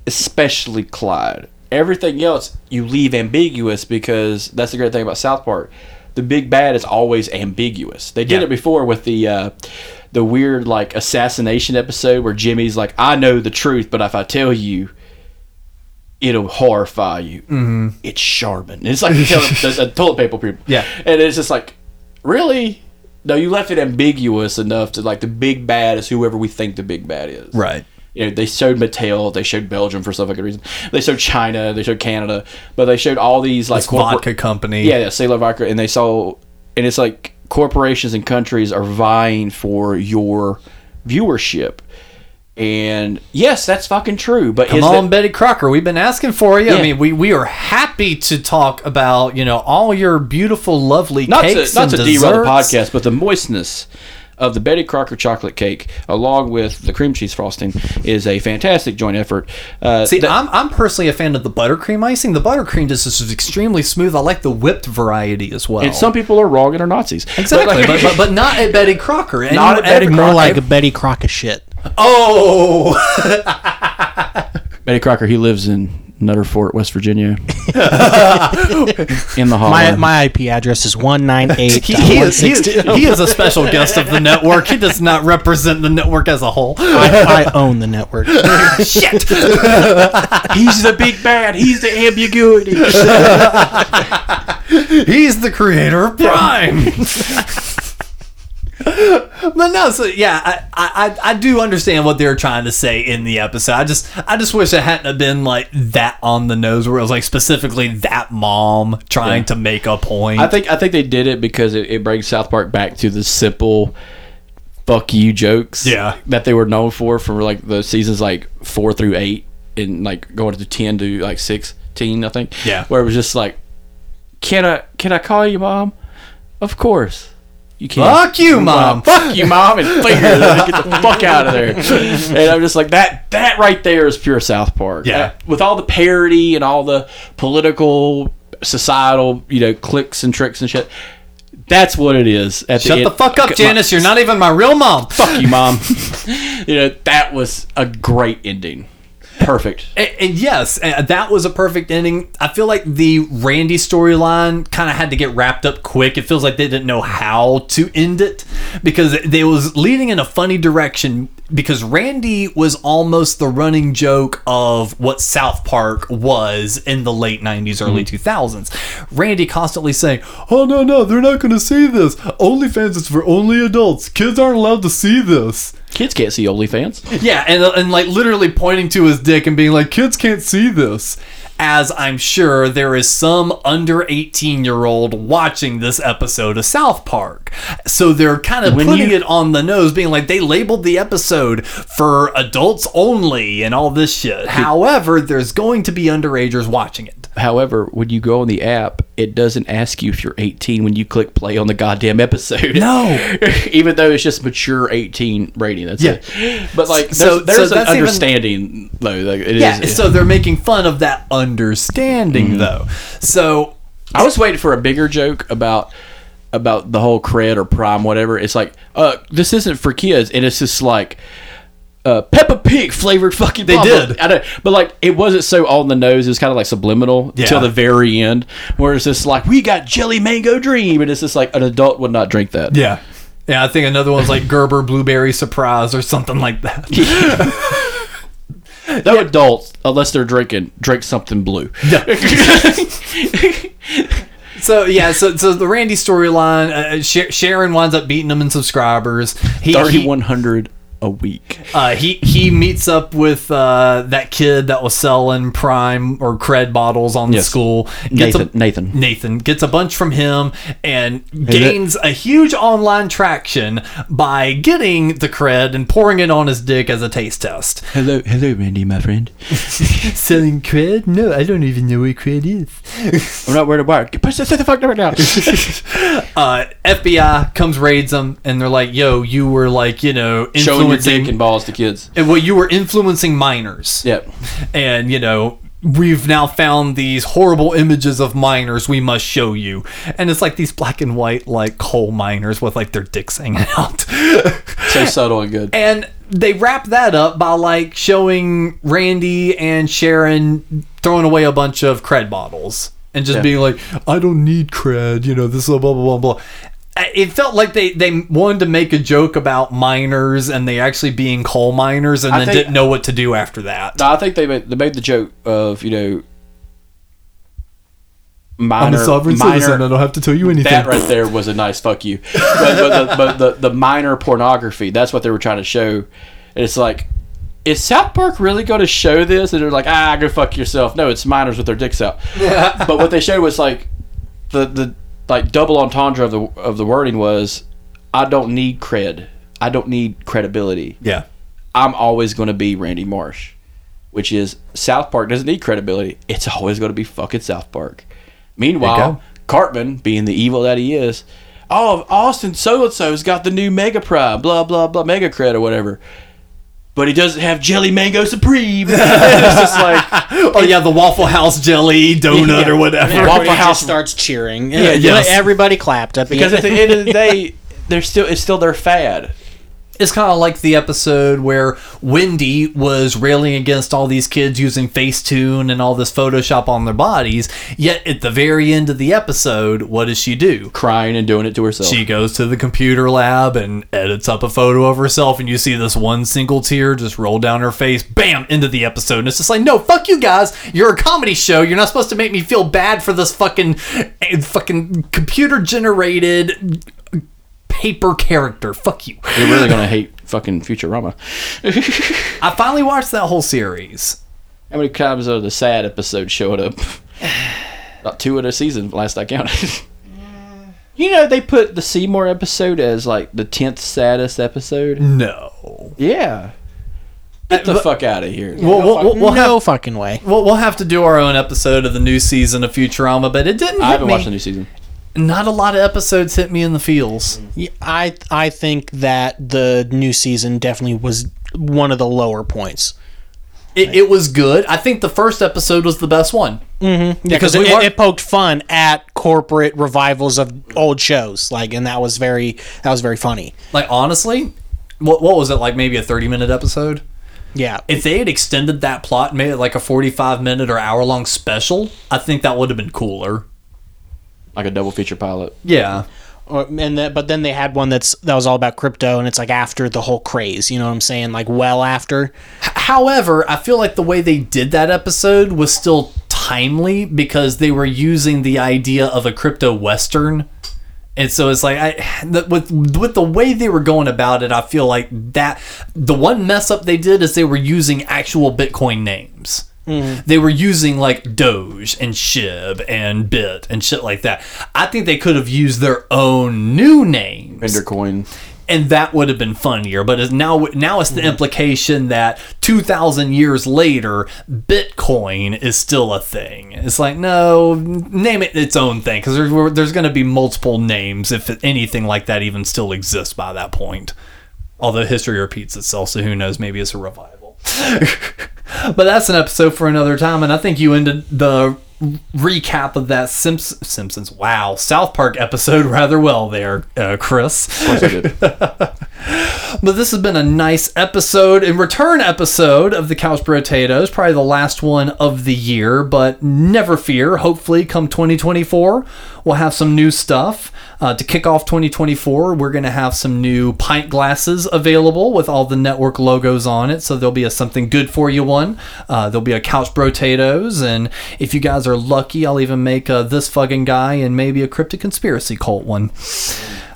especially Clyde. Everything else you leave ambiguous because that's the great thing about South Park. The big bad is always ambiguous. They did Yeah. it before with the uh, the weird like assassination episode where Jimmy's like, "I know the truth, but if I tell you." It'll horrify you. Mm-hmm. It's Charmin. It's like <laughs> telling the, the toilet paper people. Yeah. and it's just like, really? No, you left it ambiguous enough to like the big bad is whoever we think the big bad is. Right. You know, they showed Mattel, they showed Belgium for some fucking reason. They showed China, they showed Canada, but they showed all these like This corpor- vodka company. Yeah, yeah, Sailor Vodka, and they saw, and it's like corporations and countries are vying for your viewership. And yes, that's fucking true. But Come on, that, Betty Crocker. We've been asking for you. Yeah. I mean, we, we are happy to talk about you know all your beautiful, lovely not cakes to not to derail the podcast, but the moistness of the Betty Crocker chocolate cake, along with the cream cheese frosting, is a fantastic joint effort. Uh, See, that- I'm, I'm personally a fan of the buttercream icing. The buttercream just is extremely smooth. I like the whipped variety as well. and some people are wrong and are Nazis. exactly, But, but, like- but, but not at Betty Crocker. <laughs> Not at Betty ever- More like a Betty Crocker shit. Oh, <laughs> Betty Crocker, he lives in Nutter Fort, West Virginia, <laughs> in the hall. My my IP address is one nine eight. he, <laughs> he, is, he, is, he is a special guest of the network. He does not represent the network as a whole. I, I own the network. Shit. He's the big bad. He's the ambiguity. He's the creator of Prime. <laughs> but no, so yeah, I, I I do understand what they're trying to say in the episode. I just I just wish it hadn't have been like that on the nose, where it was like specifically that mom trying Yeah. to make a point. I think I think they did it because it, it brings South Park back to the simple fuck you jokes Yeah. that they were known for from like the seasons like four through eight and like going to ten to like sixteen I think Yeah. where it was just like can I can I call you mom of course you can Fuck you, mom. fuck you mom and fingers get the fuck out of there and I'm just like that that right there is pure South Park Yeah. Uh, with all the parody and all the political societal you know clicks and tricks and shit that's what it is at Shut end. the fuck up, My- Janice. You're not even my real mom. fuck you mom <laughs> you know that was a great ending perfect And, and yes, uh, that was a perfect ending. I feel like the Randy storyline kind of had to get wrapped up quick. It feels like they didn't know how to end it because they was leading in a funny direction because Randy was almost the running joke of what South Park was in the late 90s early 2000s. Randy constantly saying, "Oh no, no, they're not going to see this. OnlyFans is for only adults. Kids aren't allowed to see this." Kids can't see OnlyFans Yeah, and, uh, and like literally pointing to his dick and being like, kids can't see this. As I'm sure there is some under 18 year old watching this episode of South Park. So they're kind of When putting you- it on the nose, being like, they labeled the episode for adults only and all this shit. However, there's going to be underagers watching it. However, when you go on the app, it doesn't ask you if you're 18 when you click play on the goddamn episode. No. <laughs> even though it's just mature 18 rating. That's Yeah. it. But like, there's, So- there's so an that's even- understanding though. Like, Yeah, is- so they're making fun of that understanding, though. So I was waiting for a bigger joke about about the whole cred or prime whatever. It's like, uh, this isn't for kids, and it's just like. Uh, Peppa Pig flavored fucking. They blah. did. I don't, but like it wasn't so on the nose. It was kind of like subliminal Yeah. till the very end, where it's just like we got jelly mango dream, and it's just like an adult would not drink that. Yeah. Yeah, I think another one's like Gerber Blueberry Surprise or something like that. <laughs> <laughs> No adults, unless they're drinking, drink something blue. <laughs> So yeah, so so the Randy storyline, uh, Sha- Sharon winds up beating him in subscribers. He, Thirty one hundred a week. uh, he he meets up with uh, that kid that was selling Prime or Cred bottles on the Yes. school. Nathan. a, Nathan. Nathan gets a bunch from him and gains a huge online traction by getting the cred and pouring it on his dick as a taste test. Hello, hello, Randy, my friend. <laughs> Selling cred? No, I don't even know what cred is. <laughs> I'm not worried about it. Push this the fuck down now. uh, FBI comes raids them and they're like, "Yo, you were like, you know, Showing your influencing, dick balls to kids. and well, you were influencing minors, Yep. and you know." We've now found these horrible images of minors we must show you. And it's like these black and white, like coal miners with like their dicks hanging <laughs> out. So subtle and good. and they wrap that up by like showing Randy and Sharon throwing away a bunch of cred bottles and just Yeah. being like, I don't need cred, you know, this is blah blah blah blah. It felt like they, they wanted to make a joke about miners and they actually being coal miners and I then think- didn't know what to do after that. No, I think they made, they made the joke of you know minor minor. Citizen. I don't have to tell you anything. That right there was a nice fuck you. But, but, the, but the the minor pornography that's what they were trying to show. It's like is South Park really going to show this? And they're like, ah, go fuck yourself. No, it's minors with their dicks out. <laughs> but what they showed was like the the like double entendre of the of the wording was, I don't need cred. I don't need credibility. Yeah. I'm always going to be Randy Marsh, which is South Park doesn't need credibility. It's always going to be fucking South Park. Meanwhile. Cartman, being the evil that he is, oh, Austin so and so's got the new Mega Prime, blah blah blah, Mega Cred or whatever. But he doesn't have Jelly Mango Supreme. <laughs> it's just like <laughs> Oh yeah, the Waffle House jelly donut or whatever. Waffle House- just starts cheering. Yeah, Yeah, yes. everybody clapped at the because at the end of the <laughs> day, they're still it's still their fad. It's kind of like the episode where Wendy was railing against all these kids using Facetune and all this Photoshop on their bodies. Yet at the very end of the episode, what does she do? Crying and doing it to herself. She goes to the computer lab and edits up a photo of herself, and you see this one single tear just roll down her face, bam, into the episode. And it's just like, no, fuck you guys. You're a comedy show. You're not supposed to make me feel bad for this fucking, eh, fucking computer generated paper character. Fuck you. You're really gonna hate fucking Futurama. <laughs> I finally watched that whole series. How many times of the sad episode showed up? About two of the season, last I counted. <laughs> you know, they put the Seymour episode as like the tenth saddest episode. No. Yeah. Get the fuck out of here. We'll, we'll, we'll, we'll no have, fucking way. we'll, we'll have to do our own episode of the new season of Futurama, but it didn't hit I haven't me. watched the new season. Not a lot of episodes hit me in the feels. I I think that the new season definitely was one of the lower points. It, it was good. I think the first episode was the best one. Mm-hmm. Yeah, because we it, were- it poked fun at corporate revivals of old shows, like, and that was very that was very funny. Like honestly, what what was it like? Maybe a thirty minute episode. Yeah, If they had extended that plot and made it like a forty five minute or hour long special, I think that would have been cooler. Like a double feature pilot. Yeah. Or, and that, but then they had one that's that was all about crypto, and it's like after the whole craze. You know what I'm saying? Like well after. However, I feel like the way they did that episode was still timely because they were using the idea of a crypto western. And so it's like I the- with with the way they were going about it, I feel like that the one mess up they did is they were using actual Bitcoin names. Mm-hmm. They were using like Doge and Shib and Bit and shit like that. I think they could have used their own new names Vendor coin. and that would have been funnier. But now, now it's the mm-hmm. implication that two thousand years later, Bitcoin is still a thing. It's like no, name it its own thing because there's there's going to be multiple names if anything like that even still exists by that point. Although history repeats itself, so who knows? Maybe it's a revival. <laughs> but that's an episode for another time, and I think you ended the recap of that Simps- Simpsons, wow, South Park episode <laughs> rather well there, uh, Chris. Of course I did. <laughs> But this has been a nice episode, a return episode of the Couch Brotatos, probably the last one of the year. But never fear, hopefully, come 2024, we'll have some new stuff. Uh, to kick off 2024, we're going to have some new pint glasses available with all the network logos on it. So there'll be a something good for you one. Uh, there'll be a Couch Brotatos, and if you guys are lucky, I'll even make uh, this fucking guy and maybe a cryptic conspiracy cult one.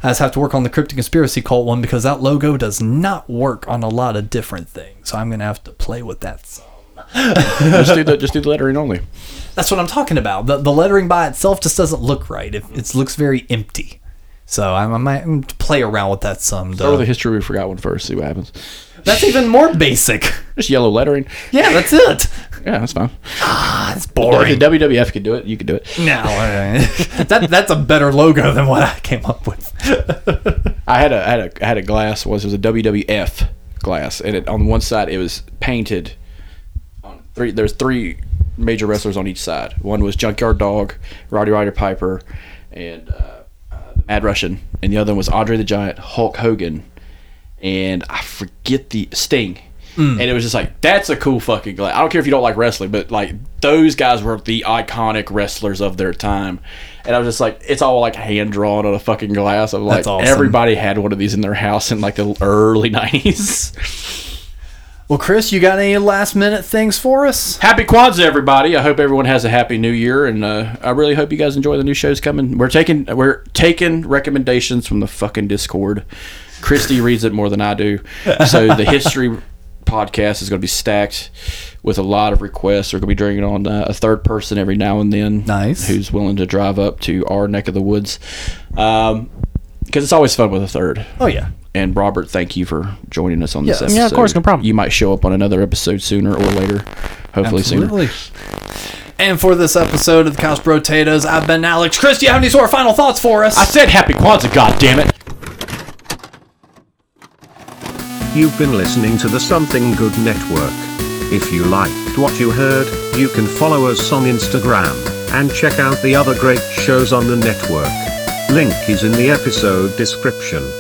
I just have to work on the cryptic conspiracy cult one because that logo does not work on a lot of different things. So I'm gonna have to play with that some. just do the <laughs> just do the lettering only. That's what I'm talking about. The, the lettering by itself just doesn't look right. It, it looks very empty. So I, I might play around with that some. Start with the history we forgot one first. See what happens. That's even more basic. Just yellow lettering. Yeah, that's it. Yeah, that's fine. That's If boring. the WWF could do it, you could do it. No, <laughs> that that's a better logo than what I came up with. <laughs> I had a I had a I had a glass was it was a WWF glass, and it, on one side it was painted. On three, there's three major wrestlers on each side. One was Junkyard Dog, Rowdy Roddy Piper, and uh, uh, Mad Russian, and the other one was Andre the Giant, Hulk Hogan, and I forget the Sting. And it was just like that's a cool fucking glass. I don't care if you don't like wrestling, but like those guys were the iconic wrestlers of their time. And I was just like, it's all like hand drawn on a fucking glass. Of like awesome. everybody had one of these in their house in like the early <laughs> nineties. Well, Chris, you got any last minute things for us? happy Kwanzaa, everybody! I hope everyone has a happy New Year, and uh, I really hope you guys enjoy the new shows coming. We're taking we're taking recommendations from the fucking Discord. Christy reads it more than I do, so the history podcast is going to be stacked with a lot of requests. We're going to be bringing on uh, a third person every now and then. Nice. Who's willing to drive up to our neck of the woods. Um, because it's always fun with a third. Oh yeah. And Robert, thank you for joining us on this episode. Yeah, of course, no problem. You might show up on another episode sooner or later. Hopefully sooner. And for this episode of the Couch Brotatos, I've been Alex. Chris, do you have any sort of final thoughts for us? I said happy Kwanzaa, goddammit! You've been listening to the Something Good Network. If you liked what you heard, you can follow us on Instagram and check out the other great shows on the network. Link is in the episode description.